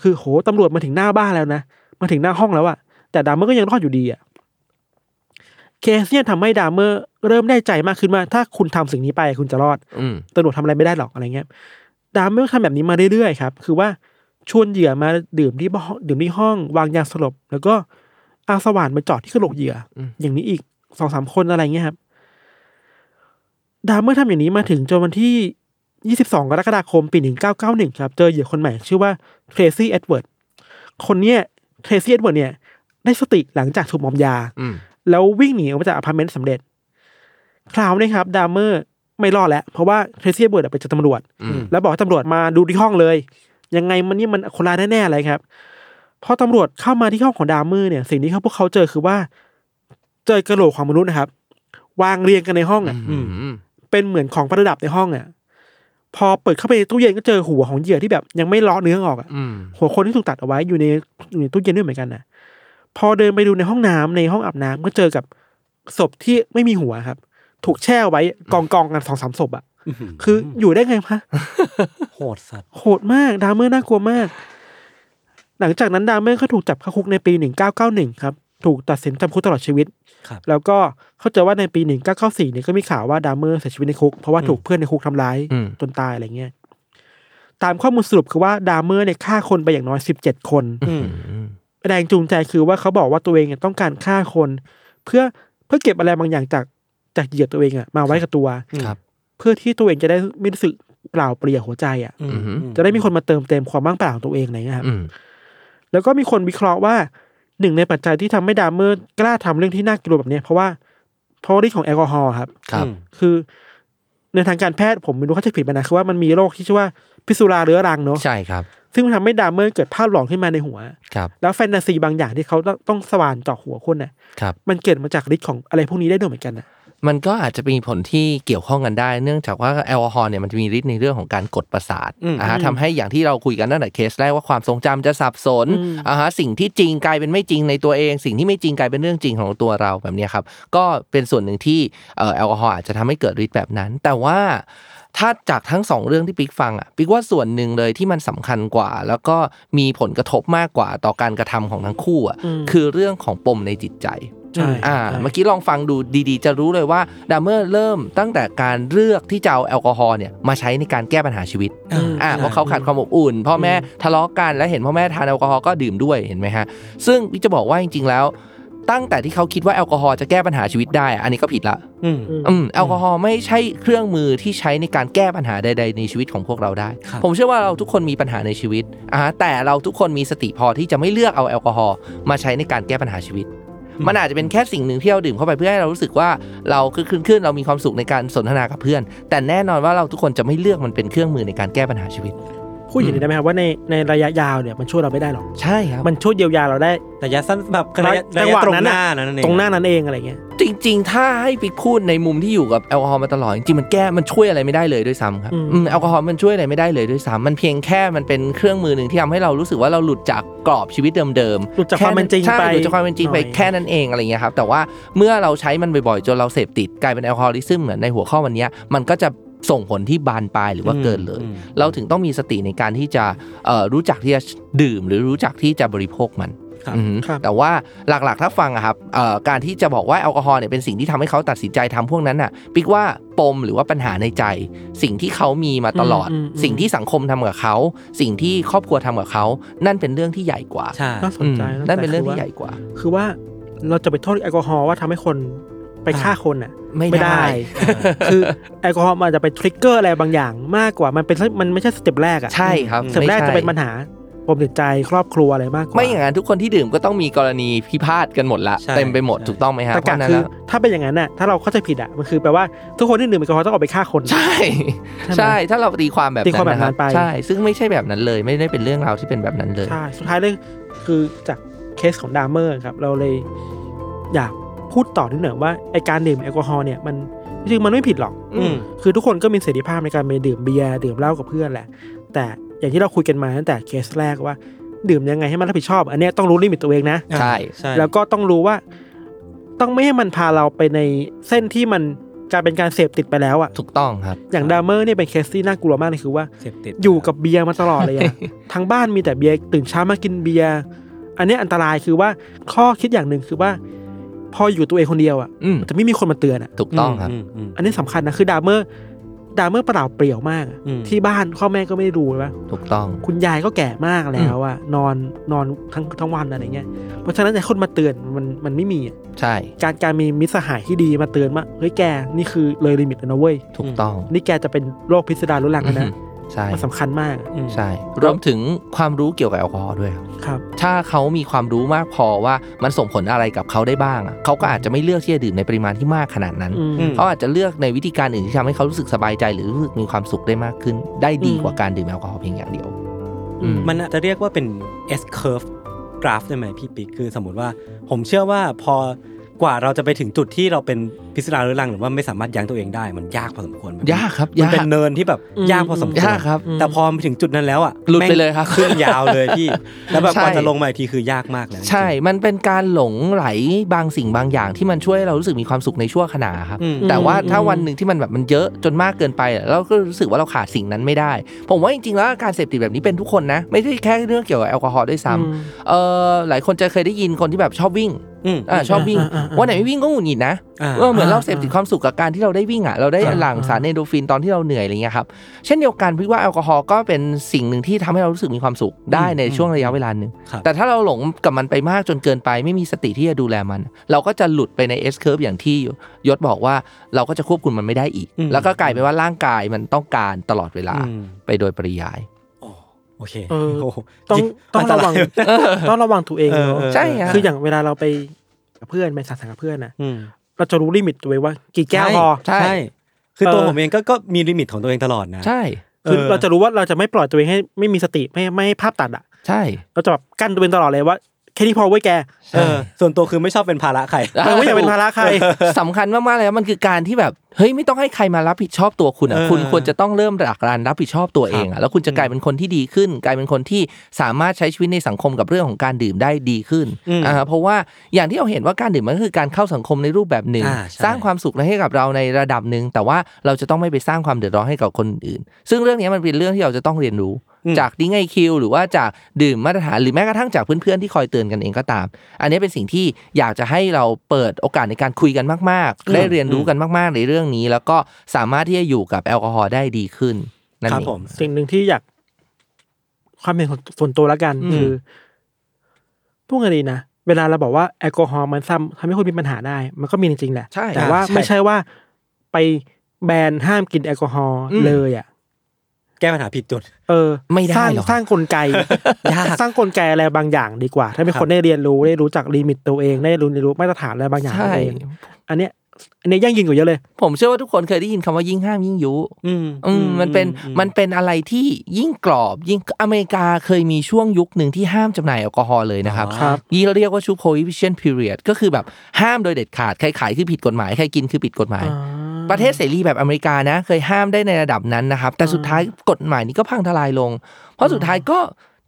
Speaker 2: คือโหตำรวจมาถึงหน้าบ้านแล้วนะมาถึงหน้าห้องแล้วอะแต่ดามเมอร์ก็ยังรอดอยู่ดีอะเคสเนี่ยทำให้ดามเมอร์เริ่มได้ใจมากขึ้นว่าถ้าคุณทำสิ่งนี้ไปคุณจะรอด
Speaker 3: อืม
Speaker 2: ตำรวจทำอะไรไม่ได้หรอกอะไรเงี้ยดามเมอร์ทำแบบนี้มาเรื่อยๆครับ คือว่าชวนเหยื่อมาดื่มที่บ้านดื่มที่ห้องวางยาสลบ แล้วก็ เอาสว่านมาเจาะที่กระโหลกเหยื่ออย่างนี้อีกสองสามคนอะไรเงี้ยครับ ดามเมอร์ทำอย่างนี้มาถึงจนวันที่ 22 กรกฎาคมปี 1991 ครับ เจอเหยื่อคนใหม่ชื่อว่าเทรซี่เอ็ดเวิร์ด คนเนี้ยเทรซี่เอ็ดเวิร์ดเนี่ย ได้สติหลังจากถูกมอมยา
Speaker 3: อืม
Speaker 2: แล้ววิ่งหนีออกมาจากอพาร์ตเมนต์สำเร็จ คราวนี้ครับ ดามเมอร์ไม่รอดแล้ว เพราะว่าเทรซี่เอ็ดเวิร์ดอะไปเจอตำรวจ
Speaker 3: อืม
Speaker 2: แล้วบอกให้ตำรวจมาดูที่ห้องเลย ยังไงมันนี่มันคนร้ายแน่ๆเลยครับ พอตำรวจเข้ามาที่ห้องของดามเมอร์เนี่ย สิ่งที่เขาพวกเขาเจอคือว่า เจอกระโหลกของมนุษย์นะครับ วางเรียงกันในห้องอะ
Speaker 3: อืม
Speaker 2: เป็นเหมือนของประดับในห้องอะพอเปิดเข้าไปในตู้เย็นก็เจอหัวของเหยื่อที่แบบยังไม่เลาะเนื้อออกอะ
Speaker 3: อืม
Speaker 2: หัวคนที่ถูกตัดเอาไว้อยู่ในอยู่ในตู้เย็นด้วยเหมือนกันนะพอเดินไปดูในห้องน้ำในห้องอาบน้ำก็เจอกับศพที่ไม่มีหัวครับ ถูกแช่ไว้กองกองๆกันสองสามศพอะคืออยู่ได้ไงคะ
Speaker 1: โหดสัตว์
Speaker 2: โหดมากดามเมอร์น่ากลัวมาก หลังจากนั้นดามเมอร์ก็ถูกจับเข้าคุกในปีหนึ่งเก้าเก้าหนึ่งครับถูกตัดสินจำคุกตลอดชีวิต
Speaker 1: ครับ
Speaker 2: แล้วก็เข้าใจว่าในปีหนึ่งเก้าเก้าสี่เนี่ยก็มีข่าวว่าดามเมอร์เสียชีวิตในคุก เพราะว่าถูกเพื่อนในคุกทำร้าย
Speaker 3: อืม
Speaker 2: จนตายอะไรเงี้ยตามข้อมูลสรุปคือว่าดามเมอร์เนี่ยฆ่าคนไปอย่างน้อยสิบเจ็ดคน
Speaker 1: อืม
Speaker 2: แรงจูงใจคือว่าเขาบอกว่าตัวเองเนี่ยต้องการฆ่าคน เพื่อเพื่อเก็บอะไรบางอย่างจากจากเหยื่อตัวเองอะมาไว้กับตัว
Speaker 3: ครับ
Speaker 2: เพื่อที่ตัวเองจะได้ไม่รู้สึกเปล่าเปลี่ยวหัวใจอะ
Speaker 1: อืม
Speaker 3: อืม
Speaker 2: จะได้มีคนมาเติมเต็มความว่างเปล่าของตัวเองอะไรเงี้ยครับ
Speaker 3: อืม
Speaker 2: แล้วก็มีคนวิเคราะห์ว่าหนึ่งในปัจจัยที่ทำให้ดามเมอร์กล้าทำเรื่องที่น่ากลัวแบบเนี้ยเพราะว่าเพราะฤทธิ์ของแอลกอฮอล์ครับ
Speaker 3: ครับ
Speaker 2: คือในทางการแพทย์ผมไม่รู้เข้าใจผิดไหมนะคือว่ามันมีโรคที่ชื่อว่าพิษสุราเรื้อรังเนาะ
Speaker 3: ใช่ครับ
Speaker 2: ซึ่งมันทำให้ดามเมอร์เกิดภาพหลอนขึ้นมาในหัว
Speaker 3: ครับ
Speaker 2: แล้วแฟนตาซีบางอย่างที่เขาต้องต้องสว่านเจาะหัวคนน่ะ
Speaker 3: ครับ
Speaker 2: มันเกิดมาจากฤทธิ์ของอะไรพวกนี้ได้ด้วยเหมือนกันนะ
Speaker 3: มันก็อาจจะมีผลที่เกี่ยวข้องกันได้ เนื่องจากว่าแอลกอฮอล์เนี่ยมันจะมีฤทธิ์ในเรื่องของการกดประสาท
Speaker 1: อืม
Speaker 3: อ่าฮะทำให้อย่างที่เราคุยกันตั้งแต่เคสแรกว่าความทรงจำจะสับสนอ่าฮะสิ่งที่จริงกลายเป็นไม่จริงในตัวเอง สิ่งที่ไม่จริงกลายเป็นเรื่องจริงของตัวเราแบบเนี้ยครับก็เป็นส่วนหนึ่งที่เอ่อแอลกอฮอล์อาจจะทำให้เกิดฤทธิ์แบบนั้น แต่ว่า ถ้าจากทั้งสองเรื่องที่ปิ๊กฟังอะปิ๊กว่าส่วนหนึ่งเลยที่มันสำคัญกว่า แล้วก็มีผลกระทบมากกว่าต่อการกระทำของทั้งคู่อะคือเรื่องของปมในจิตใจ
Speaker 2: ใช่
Speaker 3: อ่าเมื่อกี้ลองฟังดูดีๆ จะรู้เลยว่าดามเมอร์เริ่มตั้งแต่การเลือกที่จะเอาแอลกอฮอล์เนี่ยมาใช้ในการแก้ปัญหาชีวิตอ่าเพราะเขาขาดความอบอุ่นพ่อแม่ทะเลาะกันแล้วเห็นพ่อแม่ทานแอลกอฮอล์ก็ดื่มด้วยเห็นไหมฮะซึ่งพี่จะบอกว่าจริงๆแล้ว ตั้งแต่ที่เขาคิดว่าแอลกอฮอล์จะแก้ปัญหาชีวิตได้อะอันนี้ก็ผิดละ
Speaker 1: อืม
Speaker 3: อืมแอลกอฮอล์ไม่ใช่เครื่องมือที่ใช้ในการแก้ปัญหาใด ๆ ในชีวิตของพวกเราได้
Speaker 1: ครับ
Speaker 3: ผมเชื่อว่าเราทุกคนมีปัญหาในชีวิตอ่าแต่เราทุกคนมีสติพอที่จะไม่เลือกเอาแอลกอฮอล์มาใช้ในการแก้ปัญหาชีวิต มันอาจจะเป็นแค่สิ่งหนึ่งที่เราดื่มเข้าไปเพื่อให้เรารู้สึกว่าเราคือขึ้นขึ้นเรามีความสุขในการสนทนากับเพื่อน แต่แน่นอนว่าเราทุกคนจะไม่เลือกมันเป็นเครื่องมือในการแก้ปัญหาชีวิต
Speaker 2: พูดอย่างนี้ได้ไหมครับว่าในในระยะยาวเนี่ยมันช่วยเราไม่ได้หรอก
Speaker 3: ใช่ครับ
Speaker 2: มันช่วยเยียวยาเราได้
Speaker 1: แต่ยะสั้นแบบระยะ
Speaker 2: จั
Speaker 1: ระ
Speaker 2: งห
Speaker 1: ยะ
Speaker 2: วะ
Speaker 1: ตรง
Speaker 2: นั้น
Speaker 1: ห
Speaker 2: น่ะ
Speaker 1: น้านั้นเอง
Speaker 2: ตรงหน้านั้นเองอะไรเงี้ย
Speaker 3: จริง ๆ ถ้าให้ปิ๊กพูดในมุมที่อยู่กับแอลกอฮอล์มาตลอดจริงๆมันแก้มันช่วยอะไรไม่ได้เลยด้วยซ้ำครับ
Speaker 2: อืม
Speaker 3: อืมแอลกอฮอล์มันช่วยอะไรไม่ได้เลยด้วยซ้ำมันเพียงแค่มันเป็นเครื่องมือหนึ่งที่ทำให้เรารู้สึกว่าเราหลุดจากกรอบชีวิตเดิมๆ
Speaker 2: หลุดจากความเป็นจริง
Speaker 3: ใช่
Speaker 2: ไป
Speaker 3: หลุดจากความเป็นจริงไป
Speaker 2: หน่อย
Speaker 3: แค่นั้นเองอะไรเงี้ยครับแต่ว่าเมื่อเราใช้มันบ่อยๆจนเราเสพติดกลายเป็นแอลกอฮอลิซึมเหมือนในหัวข้อวันเนี้ยมันก็จะ ส่งผลที่บานปลายหรือว่าเกินเลย
Speaker 1: อืม
Speaker 3: เราถึงต้องมีสติในการที่จะเอ่อรู้จักที่จะดื่ม หรือรู้จักที่จะบริโภคมัน
Speaker 1: ครับ
Speaker 3: อือฮึ
Speaker 2: ครับ
Speaker 3: แต่ว่าหลักๆถ้าฟังอะครับเอ่อการที่จะบอกว่าแอลกอฮอล์เนี่ยเป็นสิ่งที่ทำให้เขาตัดสินใจทำพวกนั้นน่ะปิ๊กว่าปมหรือว่าปัญหาในใจ สิ่งที่เขามีมาตลอด
Speaker 2: อืมอืมอืม
Speaker 3: สิ่งที่สังคมทำกับเขา สิ่งที่ครอบครัวทำกับเขา นั่นเป็นเรื่องที่ใหญ่กว่า
Speaker 1: ใช่
Speaker 2: น่าสนใจ
Speaker 3: อืมะนั่นเป็นเรื่อง
Speaker 2: แต่
Speaker 3: ที่
Speaker 2: คื
Speaker 3: ใหญ่กว่า
Speaker 2: คือว่าเราจะไปโทษแอลกอฮอล์ว่าทำให้คน ไปฆ่าคนอะ
Speaker 3: ไม่ได้
Speaker 2: คือแอลกอฮอล์มันอาจจะไป trigger อะไรบางอย่างมากกว่ามันเป็นมันไม่ใช่ step แรกอะ
Speaker 3: ใช่ครับ
Speaker 2: step แรก
Speaker 3: ไม่ใช่
Speaker 2: จะเป็นปัญหาปมจิตใจครอบครัวอะไรมากกว่า
Speaker 3: ไม่อย่างนั้นทุกคนที่ดื่มก็ต้องมีกรณีพิพาทกันหมดละ
Speaker 1: ใช่
Speaker 3: เต็มไปหมด
Speaker 1: ใช่
Speaker 3: ถูกต้องไหมฮะ
Speaker 2: แต่
Speaker 3: เพ
Speaker 2: กา
Speaker 3: ราะฉะนั้น
Speaker 2: คือ
Speaker 3: แล้ว
Speaker 2: ถ้าเป็นอย่างนั้นน่ะถ้าเราเข้าใจผิดอะมันคือแปลว่าทุกคนที่ดื่มแอลกอฮอล์ต้องออกไปฆ่าคน
Speaker 3: ใช่
Speaker 2: ใช่ไหม
Speaker 3: ใช่ถ้าเราตีความแบบ
Speaker 2: ตีความ
Speaker 3: นั้นนะค
Speaker 2: แบบนั้
Speaker 3: รับ
Speaker 2: นไป
Speaker 3: ใช่ซึ่งไม่ใช่แบบนั้นเลย ไม่ได้เป็นเรื่องราวที่เป็นแบบนั้นเลย
Speaker 2: ใช่สุดท้ายเลยคือจากเคสของดามเมอร์ครับ เราเลยอยาก พูดต่อนิดหน่อยว่าไอการดื่มแอลกอฮอล์เนี่ยมันจริงๆมันไม่ผิดหรอก
Speaker 1: อืม
Speaker 2: คือทุกคนก็มีเสรีภาพในการไปดื่มเบียร์ดื่มเหล้ากับเพื่อนแหละ แต่อย่างที่เราคุยกันมาตั้งแต่เคสแรกว่า ดื่มยังไงให้มันรับผิดชอบ อันเนี้ยต้องรู้ limit ตัวเองนะ
Speaker 3: ใช่
Speaker 1: ใช่
Speaker 2: แล้วก็ต้องรู้ว่า ต้องไม่ให้มันพาเราไปในเส้นที่มันกลายเป็นการเสพติดไปแล้วอะ
Speaker 3: ถูกต้องครับ
Speaker 2: อย่างดามเมอร์เนี่ยเป็นเคสที่น่ากลัวมากเลยคือว่า
Speaker 1: เสพติด
Speaker 2: อยู่กับเบียร์มาตลอดเลยอะทั้งบ้านมีแต่เบียร์ตื่นเช้ามากินเบียร์อันเนี้ยอันตรายคือว่าข้อคิดอย่างหนึ่งคือว่า พออยู่ตัวเองคนเดียวอะ
Speaker 3: อืม
Speaker 2: จะไม่มีคนมาเตือนอะ
Speaker 3: ถูกต้องครับ
Speaker 1: มม
Speaker 2: อันนี้สำคัญนะคือดามเมอร์ดามเมอร์เปล่าเปลี่ยวมากอะ
Speaker 1: อืม
Speaker 2: ที่บ้านพ่อแม่ก็ไม่รู้ว่า
Speaker 3: ถูกต้อง
Speaker 2: คุณยายก็แก่มากแล้วอะนอนนอนทั้งทั้งวันอะไรเงี้ยเพราะฉะนั้นไอ้คนมาเตือนมันมันไม่มีอะ
Speaker 3: ใช่
Speaker 2: การการมีมิตรสหายที่ดีมาเตือนว่าเฮ้ยแกนี่คือเลย limit แล้วนะเว้ย
Speaker 3: ถูกต้อง
Speaker 2: นี่แกจะเป็นโรคพิสดารรุนแรงแล้วนะ
Speaker 3: ใช่
Speaker 2: มันสำคัญมาก
Speaker 1: อืม
Speaker 3: ใช่รวมถึงความรู้เกี่ยวกับแอลกอฮอล์ด้วยครับ
Speaker 2: ครับ
Speaker 3: ถ้าเขามีความรู้มากพอว่ามันส่งผลอะไรกับเขาได้บ้างอะเขาก็อาจจะไม่เลือกที่จะดื่มในปริมาณที่มากขนาดนั้น
Speaker 2: อืม
Speaker 1: อืม
Speaker 3: เขาอาจจะเลือกในวิธีการอื่นที่ทำให้เขารู้สึกสบายใจหรือรู้สึกมีความสุขได้มากขึ้น ได้ดีกว่าการดื่มแอลกอฮอล์เพียงอย่างเดียวอืม
Speaker 1: มันอาจจะเรียกว่าเป็น S curve graph ได้ไหมพี่ปิ๊กคือสมมติว่าผมเชื่อว่าพอ กว่าเราจะไปถึงจุดที่เราเป็นพิศดารเรื้อรังหรือว่าไม่สามารถยั้งตัวเองได้มันยากพอสมควร
Speaker 3: ยากครับ
Speaker 1: มัน
Speaker 3: ยาก
Speaker 1: เป็นเนินที่แบบยากพอสมควร
Speaker 3: ยากครับ
Speaker 1: แต่พอไปถึงจุดนั้นแล้วอะ
Speaker 3: หลุดไป
Speaker 1: แม่ง
Speaker 3: เลยครับ
Speaker 1: ขึ้นยาวเลยพี่แล้วแบบ
Speaker 3: ใช่
Speaker 1: กว่าจะลงมาอีกทีคือยากมากแล้ว
Speaker 3: ใช่ มันเป็นการหลงไหลบางสิ่งบางอย่างที่มันช่วยให้เรารู้สึกมีความสุขในชั่วขณะครับ
Speaker 1: อืม
Speaker 3: แต่ว่าถ้า
Speaker 2: อืม
Speaker 3: วันหนึ่งที่มันแบบมันเยอะจนมากเกินไปอะเราก็รู้สึกว่าเราขาดสิ่งนั้นไม่ได้ ผมว่าจริงๆแล้วการเสพติดแบบนี้เป็นทุกคนนะ ไม่ใช่แค่เรื่องเกี่ยวกับแอลกอฮอล์ด้วยซ้ำเออหลายคนจะเคยได้ยินคนที่แบบชอบวิ่ง
Speaker 1: อืม
Speaker 3: อ่าชอบวิ่ง
Speaker 2: อ่าอ่าอ่า
Speaker 3: วันไหนไม่วิ่งก็หงุดหงิดนะ
Speaker 1: อ่า
Speaker 3: เออเหมือนเราเสพติดความสุขกับการที่เราได้วิ่งอะเราได้
Speaker 2: อ่า
Speaker 3: หลั่งสารเอนโดรฟินตอนที่เราเหนื่อยอะไรเงี้ยครับเช่นเดียวกันพี่ว่าแอลกอฮอล์ก็เป็นสิ่งหนึ่งที่ทำให้เรารู้สึกมีความสุขได้ในช่วงระยะเวลาหนึ่ง
Speaker 1: ครับ
Speaker 3: แต่ถ้าเราหลงกับมันไปมากจนเกินไป ไม่มีสติที่จะดูแลมัน เราก็จะหลุดไปใน S curve อย่างที่ยศบอกว่าเราก็จะควบคุมมันไม่ได้อีก
Speaker 1: อืม
Speaker 3: แล้วก็กลายเป็นว่าร่างกายมันต้องการตลอดเวลา
Speaker 1: อืม
Speaker 3: ไปโดยปริยาย
Speaker 1: โอ้โอเค
Speaker 2: เออ
Speaker 1: โอ้โห
Speaker 2: ต้อง
Speaker 1: จริ
Speaker 2: ต้องระวัง
Speaker 1: นตาย
Speaker 2: ต้องระวังตัวเอง
Speaker 1: เออ
Speaker 2: เนาะ
Speaker 1: เออ
Speaker 3: ใช่ฮะ
Speaker 2: คืออย่างเวลาเราไปกับเพื่อนไปสังสรรค์กับเพื่อนน่ะ
Speaker 1: อืม
Speaker 2: เราจะรู้ limit ตัวเองว่า กี่แก้วพอ
Speaker 3: ใช่
Speaker 1: ใช่คือตัว
Speaker 2: เออ
Speaker 1: ผมเองก็ก็มี limit ของตัวเองตลอดนะ
Speaker 3: ใช่
Speaker 2: คือ
Speaker 1: เออ
Speaker 2: เราจะรู้ว่าเราจะไม่ปล่อยตัวเองให้ไม่มีสติไม่ไม่ให้ภาพตัดอะ
Speaker 3: ใช่
Speaker 2: เราจะแบบกั้นตัวเองตลอดเลยว่า แค่นี้พอเว้ยแก
Speaker 1: เออส่วนตัวคือไม่ชอบเป็นภาระใคร
Speaker 2: เออไม่อยากเป็นภาระใคร
Speaker 3: สำคัญมากๆเลยนะมันคือการที่แบบเฮ้ยไม่ต้องให้ใครมารับผิดชอบตัวคุณอะ
Speaker 1: เออ
Speaker 3: คุณควรจะต้องเริ่มจากการรับผิดชอบตัวเองอะแล้วคุณจะกลายเป็นคนที่ดีขึ้น กลายเป็นคนที่สามารถใช้ชีวิตในสังคมกับเรื่องของการดื่มได้ดีขึ้น
Speaker 1: อืม
Speaker 3: อ่าเพราะว่าอย่างที่เราเห็นว่าการดื่มมันก็คือการเข้าสังคมในรูปแบบหนึ่ง
Speaker 1: อ่าใช่
Speaker 3: สร้างความสุขให้กับเราในระดับหนึ่งแต่ว่าเราจะต้องไม่ไปสร้างความเดือดร้อนให้กับคนอื่น ซึ่งเรื่องนี้มันเป็นเรื่องที่เราจะต้องเรียนรู้
Speaker 1: อืม
Speaker 3: จากดิ้งไอคิวหรือว่าจากดื่มมาตรฐานหรือแม้กระทั่งจากเพื่อนๆที่คอยเตือนกันเองก็ตาม อันนี้เป็นสิ่งที่อยากจะให้เราเปิดโอกาสในการคุยกันมาก ๆ ได้เรียนรู้กันมาก ๆ ในเรื่องนี้ แล้วก็สามารถที่จะอยู่กับแอลกอฮอล์ได้ดีขึ้นนั่น
Speaker 1: ครับ
Speaker 3: เอง
Speaker 1: ผม
Speaker 2: สิ่งหนึ่งที่อยากความเป็นส่วนตัวแล้วกัน
Speaker 3: อืม
Speaker 2: คือพูดกันดีนะเวลาเราบอกว่าแอลกอฮอล์มันซ้ำทำให้คนมีปัญหาได้ มันก็มีจริงๆแหละ
Speaker 3: ใช่
Speaker 2: แต่ว่า
Speaker 1: ใช่
Speaker 2: ไม่ใช่ว่าไปแบนห้ามกินแอลกอฮอล์
Speaker 3: อืม
Speaker 2: เลยอะ
Speaker 1: แก้ปัญหาผิดจุด
Speaker 2: เออ
Speaker 3: ไม่ได้
Speaker 2: สร้าง
Speaker 3: หรอก
Speaker 2: สร้างกลไก
Speaker 1: ยาก
Speaker 2: สร้างกลไกอะไรบางอย่างดีกว่า ถ้าเป็น
Speaker 1: ครับ
Speaker 2: คนได้เรียนรู้ได้รู้จักลิมิตตัวเองได้รู้ได้รู้มาตรฐานอะไรบางอย่าง
Speaker 3: ใช่
Speaker 2: ตัวเองอันเนี้ยอันเนี้ยยั่งยืนกว่าเยอะเลย
Speaker 3: ผมเชื่อว่าทุกคนเคยได้ยินคำว่ายิ่งห้ามยิ่งยุ
Speaker 1: อืม
Speaker 3: อืมมันเป็น
Speaker 1: อื
Speaker 3: มันเป็นอะไรที่ยิ่งกรอบยิ่งอเมริกาเคยมีช่วงยุคหนึ่งที่ห้ามจำหน่ายแอลกอฮอล์เลยนะครับ
Speaker 1: อ๋อ
Speaker 2: ครับ
Speaker 3: ยี่เราเรียกว่าช่วง prohibition period ก็คือแบบห้ามโดยเด็ดขาดใครขายคือผิดกฎหมายใครกินคือผิดกฎหมาย
Speaker 2: อ่า
Speaker 3: ประเทศเสรีแบบอเมริกานะ เคยห้ามได้ในระดับนั้นนะครับ แต่สุดท้ายกฎหมายนี้ก็พังทลายลง เพราะสุดท้ายก็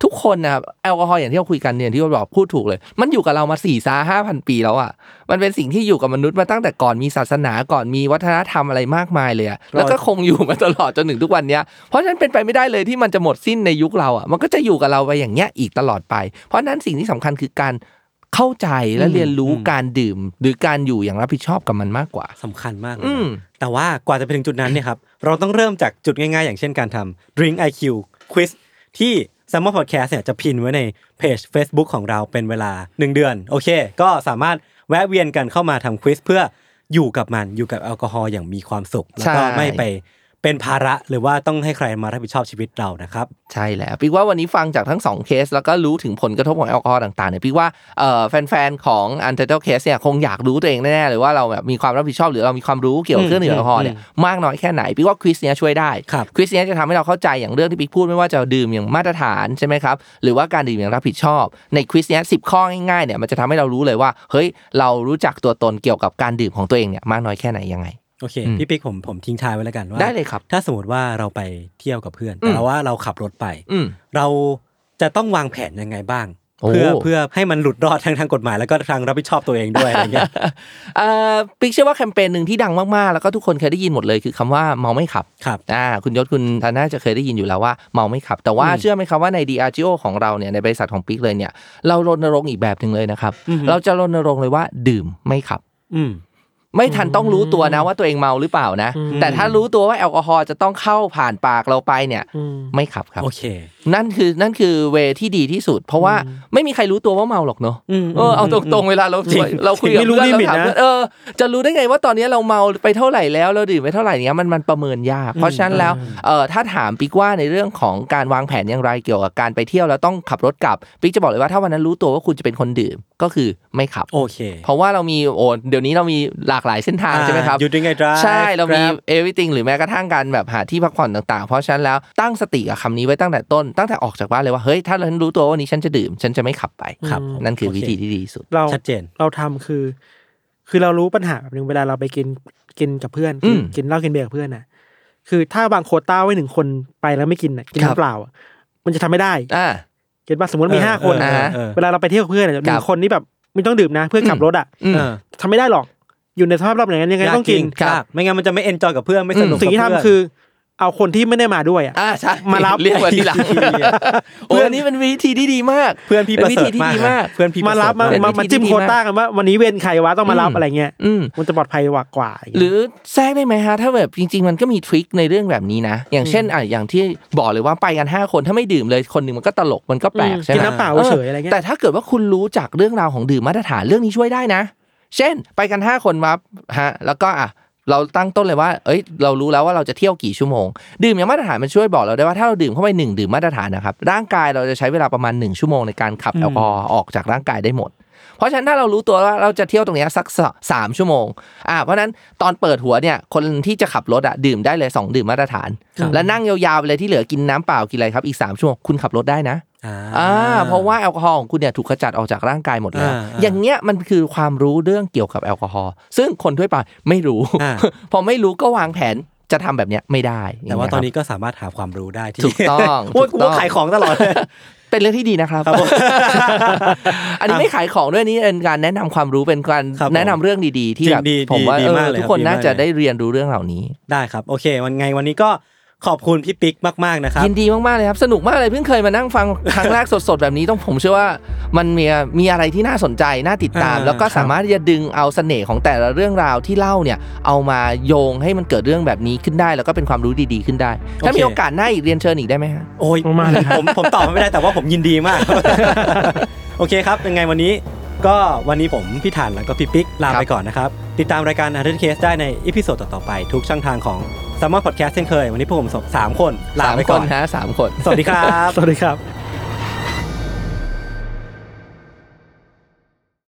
Speaker 3: ทุกคนนะครับแอลกอฮอล์อย่างที่เราคุยกันเนี่ยที่เราบอกพูดถูกเลย มันอยู่กับเรามาสี่ซาห้าพันปีแล้วอะมันเป็นสิ่งที่อยู่กับมนุษย์มาตั้งแต่ก่อนมีศาสนาก่อนมีวัฒนธรรมอะไรมากมายเลยอะแล้วก็คงอยู่มาตลอดจนถึงทุกวันเนี้ยเพราะฉะนั้นเป็นไปไม่ได้เลยที่มันจะหมดสิ้นในยุคเราอะมันก็จะอยู่กับเราไปอย่างเงี้ยอีกตลอดไป เพราะฉะนั้นสิ่งที่สำคัญคือการ เข้าใจและเรียนรู้การดื่ม หรือการอยู่อย่างรับผิดชอบกับมันมากกว่า
Speaker 1: สำคัญมากเลย
Speaker 3: อื
Speaker 1: นะ
Speaker 3: ม
Speaker 1: แต่ว่ากว่าจะไปถึงจุดนั้นเนี่ยครับเราต้องเริ่มจากจุดง่ายๆ อย่างเช่นการทำ Drink IQ Quiz ที่ s u m m e r Podcast เนี่ยจะพินไว้ในเพจ Facebook ของเราเป็นเวลา 1 เดือน โอเค ก็สามารถแวะเวียนกันเข้ามาทำ quiz เพื่ออยู่กับมันอยู่กับแอลกอฮอล์อย่างมีความสุข แล้วก็
Speaker 3: ใช่
Speaker 1: ไม่ไป เป็นภาระหรือว่าต้องให้ใครมารับผิดชอบชีวิตเรานะครับ
Speaker 3: ใช่แล้วพี่ว่าวันนี้ฟังจากทั้งสองเคส แล้วก็รู้ถึงผลกระทบของแอลกอฮอล์ต่างๆเนี่ยพี่ว่าเอ่อแฟนๆของ u n t i t l e Case เนี่ยคงอยากรู้ตัวเองแน่ๆเลยว่าเราแบบมีความรับผิดชอบหรือเรามีความรู้เกี่ยวกับเครื่องดื่มแอลกอฮอล์เนี่ยมากน้อยแค่ไหนพี่ว่า quiz เนี้ยช่วยได้
Speaker 1: ครับ
Speaker 3: quiz เนี้ยจะทำให้เราเข้าใจอย่างเรื่องที่พี่พูดไม่ว่าจะดื่มอย่างมาตรฐานใช่ไหมครับหรือว่าการดื่มอย่างรับผิดชอบ ในควิสเนี้ยสิข้อง่ายๆเนี่ยมันจะทำให้เรารู้เลยว่าเฮ้ยเรารู้จักตัวตนเกี่ยวกับการดื่มของตัวเองเนี่ยมากน้อยแค่ไหนยังไง
Speaker 1: โอเค
Speaker 3: อืม
Speaker 1: พี่ปิ๊กผมผมทิ้งท้ายไว้แล้วกันว่า
Speaker 3: ได้เลยครับ
Speaker 1: ถ้าสมมติว่าเราไปเที่ยวกับเพื่อน
Speaker 3: อืม
Speaker 1: แต่ว่าเราขับรถไป
Speaker 3: อืม
Speaker 1: เราจะต้องวางแผนยังไงบ้าง
Speaker 3: โอ้
Speaker 1: เพื่อเพื่อให้มันหลุดรอดทั้งทางกฎหมายแล้วก็ทางรับผิดชอบตัวเองด้วยอะไรเงี้ย
Speaker 3: เอ่อปิ๊กเชื่อว่าแคมเปญหนึ่งที่ดังมากๆ แล้วก็ทุกคนเคยได้ยินหมดเลยคือคำว่าเมาไม่ขับ
Speaker 1: ครับ
Speaker 3: อ่าคุณยศคุณธนาจะเคยได้ยินอยู่แล้วว่าเมาไม่ขับ แต่ว่า
Speaker 1: อืม
Speaker 3: เชื่อไหมครับว่าใน DRGO ของเราเนี่ยในบริษัทของปิ๊กเลยเนี่ย เรารณรงค์อีกแบบหนึ่งเลยนะครับ
Speaker 1: อือฮึ
Speaker 3: เราจะรณรงค์เลยว่าดื่มไม่ขับ
Speaker 1: อืม
Speaker 3: ไม่ทันต้องรู้ตัวนะว่าตัวเองเมาหรือเปล่านะ
Speaker 2: อืม
Speaker 3: แต่ถ้ารู้ตัวว่าแอลกอฮอล์จะต้องเข้าผ่านปากเราไปเนี่ย
Speaker 2: อืม
Speaker 3: ไม่ขับครับ
Speaker 1: โอเค
Speaker 3: นั่นคือนั่นคือเวที่ดีที่สุด เพราะว่าไม่มีใครรู้ตัวว่าเมาหรอกเนาะ
Speaker 1: อืม
Speaker 3: เออเอาตรงๆเวลาเรา
Speaker 1: จริง
Speaker 3: เราคุยกับ
Speaker 2: ไม่รู้
Speaker 3: เพื่อนเรา
Speaker 2: ลิมิต
Speaker 3: ถาม
Speaker 2: นะ
Speaker 3: เพื่อนเออจะรู้ได้ไงว่าตอนนี้เราเมาไปเท่าไหร่แล้วเราดื่มไปเท่าไหร่เนี้ยมันมันประเมินยาก เพราะฉะนั้นแล้วเออถ้าถามปิ๊กว่าในเรื่องของการวางแผนอย่างไรเกี่ยวกับการไปเที่ยวแล้วต้องขับรถกลับปิ๊กจะบอกเลยว่าถ้าวันนั้นรู้ตัวว่าคุณจะเป็นคนดื่มก็คือไม่ขับ
Speaker 1: โอเค
Speaker 3: เพราะว่าเรามีโอ้เดี๋ยวนี้เรามีหลากหลายเส้นทางใช่ไหมครับ
Speaker 1: ยูดิงไอดรา
Speaker 3: ใช่เรามี everything หรือแม้กระทั่งการแบบหาที่พักผ่อนต่างๆ เพราะฉะนั้นแล้วตั้งสติกับคำนี้ไว้ตั้งแต่ต้นตั้งแต่ออกจากบ้านเลยว่าเฮ้ยถ้าฉันรู้ตัวว่าวันนี้ฉันจะดื่ม ฉันจะไม่ขับไป
Speaker 1: ครับ
Speaker 3: นั่นคือ
Speaker 1: โอเค
Speaker 3: วิธีที่ดีที่สุด
Speaker 2: เรา
Speaker 1: ชัดเจน
Speaker 2: เราทำคือ คือเรารู้ปัญหาแบบหนึงเวลาเราไปกินกินกับเพื่อน
Speaker 3: อื
Speaker 2: กิน
Speaker 3: ม
Speaker 2: กินเหล้ากินเบียร์กับเพื่อนน่ะ คือถ้าบางโควต้าไว้หนึ่งคนไปแล้วไม่กินน่ะกิน
Speaker 3: ครับ
Speaker 2: น้ำเปล่าอะมันจะทำไม่ได้
Speaker 3: อ่า
Speaker 2: เก็ตป่ะสมมติมีห้าคน
Speaker 3: เออ
Speaker 2: น่ะ
Speaker 3: เออ
Speaker 2: เวลาเราไปเที่ยวกับเพื่อนน่ะหนึ่งคนนี่แบบไม่ต้องดื่มนะ เพื่อนขับรถอะ
Speaker 3: อืม
Speaker 1: เออ
Speaker 2: ทำไม่ได้หรอก อยู่ในสภาพรอบอย่างนั้นยังไง
Speaker 1: ยาก
Speaker 2: ต้องกิน
Speaker 1: จริยากไม่งั้นมันจะไม่เอนจอยกับเพื่อนไม่สนุก
Speaker 2: สิ่งที่
Speaker 1: กับ
Speaker 2: ทำ
Speaker 1: เพื่น
Speaker 2: คือ เอาคนที่ไม่ได้มาด้วยอะ
Speaker 3: อ่าใช่
Speaker 2: มารับ
Speaker 3: เรียกว่าทีหลังโอ้ยอันนี้เป็นวิธีที่ดีมาก
Speaker 1: เพื่อนพี่ป
Speaker 3: เป็น
Speaker 1: ระ
Speaker 3: วิ
Speaker 1: เสริ
Speaker 3: ธี
Speaker 1: ฐ
Speaker 3: ที่
Speaker 1: มาก
Speaker 3: ดี
Speaker 1: นะ
Speaker 3: มาก
Speaker 1: เพื่อนพี่
Speaker 2: มารับ
Speaker 1: ปะ
Speaker 2: มา
Speaker 1: เสฐ
Speaker 2: มา
Speaker 3: เป็น
Speaker 2: มา
Speaker 3: วิธี
Speaker 2: จิ้ม
Speaker 3: ที่ดี
Speaker 2: โควต้ามา
Speaker 3: ก
Speaker 2: กันว่าวันนี้เว้นใครวะต้องมารับ
Speaker 3: อืม
Speaker 2: อะไรเงี้ย
Speaker 3: อืม
Speaker 2: มันจะปลอดภัยกว่ากว่าย่าง
Speaker 3: ห
Speaker 2: เงี้ย
Speaker 3: รือแทรกได้ไหมฮะถ้าแบบจริง ๆ มันก็มีทริคในเรื่องแบบนี้นะ อย่างเช่นอะอย่างที่บอกเลยว่าไปกัน5คนถ้าไม่ดื่มเลยคนหนึ่งมันก็ตลกมันก็แปลก
Speaker 2: อืม
Speaker 3: ใช่ไหม
Speaker 2: กินน้ำเปล่าเฉยๆอะไรเงี้ย
Speaker 3: แต่ถ้าเกิดว่าคุณรู้จักเรื่องราวของดื่มมาตรฐานเรื่องนี้ช่วยได้นะ เช่น ไปกัน 5 คนมาฮะแล้วก็อะเราตั้งต้นเลยว่า เอ้ย เรารู้แล้วว่าเราจะเที่ยวกี่ชั่วโมง ดื่มอย่างมาตรฐานมันช่วยบอกเราได้ว่าถ้าเราดื่มเข้าไปหนึ่งดื่มมาตรฐานนะครับ ร่างกายเราจะใช้เวลาประมาณ 1 ชั่วโมงในการขับแอลกอฮอล์ออกจากร่างกายได้หมด เพราะฉะนั้นถ้าเรารู้ตัวว่าเราจะเที่ยวตรงเนี้ยสักสามชั่วโมง อ่า เพราะฉะนั้นตอนเปิดหัวเนี่ย คนที่จะขับรถอะดื่มได้เลย 2 ดื่มมาตรฐาน และนั่งยาวๆไปเลยที่เหลือกินน้ำเปล่ากินอะไรครับอีก3ชั่วโมงคุณขับรถได้นะ
Speaker 1: อ่า
Speaker 3: อ่าเพราะว่าแอลกอฮอล์ของคุณเนี่ยถูกขจัดออกจากร่างกายหมดแล้ว
Speaker 1: อ่าอ่า
Speaker 3: อย่างเงี้ยมันคือความรู้เรื่องเกี่ยวกับแอลกอฮอล์ซึ่งคนทั่วไปไม่รู้
Speaker 1: อ่า
Speaker 3: พอไม่รู้ก็วางแผนจะทำแบบเนี้ยไม่ได้
Speaker 1: แต่ว่า
Speaker 3: ย่ง
Speaker 1: ตอน
Speaker 3: เงี้ย
Speaker 1: นี้ก็สามารถหาความรู้ได้ที่
Speaker 3: ถูกต้อง
Speaker 1: โอ้ย
Speaker 3: ถู
Speaker 1: กู
Speaker 3: กต้อง
Speaker 1: ว่าขายของตลอดเลย
Speaker 3: เป็นเรื่องที่ดีนะครับ
Speaker 1: ครับผม
Speaker 3: อันนี้ไม่ขายของด้วยนี่เป็นการแนะนำความรู้เป็นการ
Speaker 1: ครับผม
Speaker 3: แนะนำเรื่องดีๆ ที่
Speaker 1: จริง
Speaker 3: แบบ
Speaker 1: ดี
Speaker 3: ผมว่า
Speaker 1: ดี
Speaker 3: เออ
Speaker 1: มากเลย
Speaker 3: ทุก
Speaker 1: ครับ
Speaker 3: คน
Speaker 1: ดี
Speaker 3: น่า
Speaker 1: มา
Speaker 3: จะ
Speaker 1: กเลย
Speaker 3: ได้เรียนรู้เรื่องเหล่านี้
Speaker 1: ได้ครับ โอเค วันไงวันนี้ก็ ขอบคุณพี่ปิ๊กมากๆนะครับ
Speaker 3: ยินดีมากๆเลยครับสนุกมากเลยเพิ่งเคยมานั่งฟังครั้งแรกสดๆแบบนี้ต้องผมเชื่อว่ามันมีมีอะไรที่น่าสนใจน่าติดตาม
Speaker 1: อ่า
Speaker 3: แล้วก็
Speaker 1: ครับ
Speaker 3: สามารถที่จะดึงเอาเสน่ห์ของแต่ละเรื่องราวที่เล่าเนี่ยเอามาโยงให้มันเกิดเรื่องแบบนี้ขึ้นได้ แล้วก็เป็นความรู้ดีๆขึ้นได้ ถ้ามีโอกาสหน้าอีกเรียนเชิญอีกได้ไหมฮะ
Speaker 1: โอ้ย
Speaker 2: มากๆเลยครับ
Speaker 1: ผมผมตอบไม่ได้แต่ว่าผมยินดีมาก โอเคครับยังไงวันนี้ก็วันนี้ผมพี่ถันแล้วก็พี่ปิ๊กลา
Speaker 3: ครับ
Speaker 1: ไปก่อนนะครับ ติดตามรายการ u n d e r Case ได้ใน episode ต่อๆไป ทุกช่องทางของ s ั มมอนพอดแคสต์เช่นเคย วันนี้พวกผมสามคนลา
Speaker 3: สาม
Speaker 1: ไป
Speaker 3: ค
Speaker 1: ก่อนน
Speaker 3: ฮะสามคน
Speaker 1: สวัสดีครับ
Speaker 2: สวัสดีครับ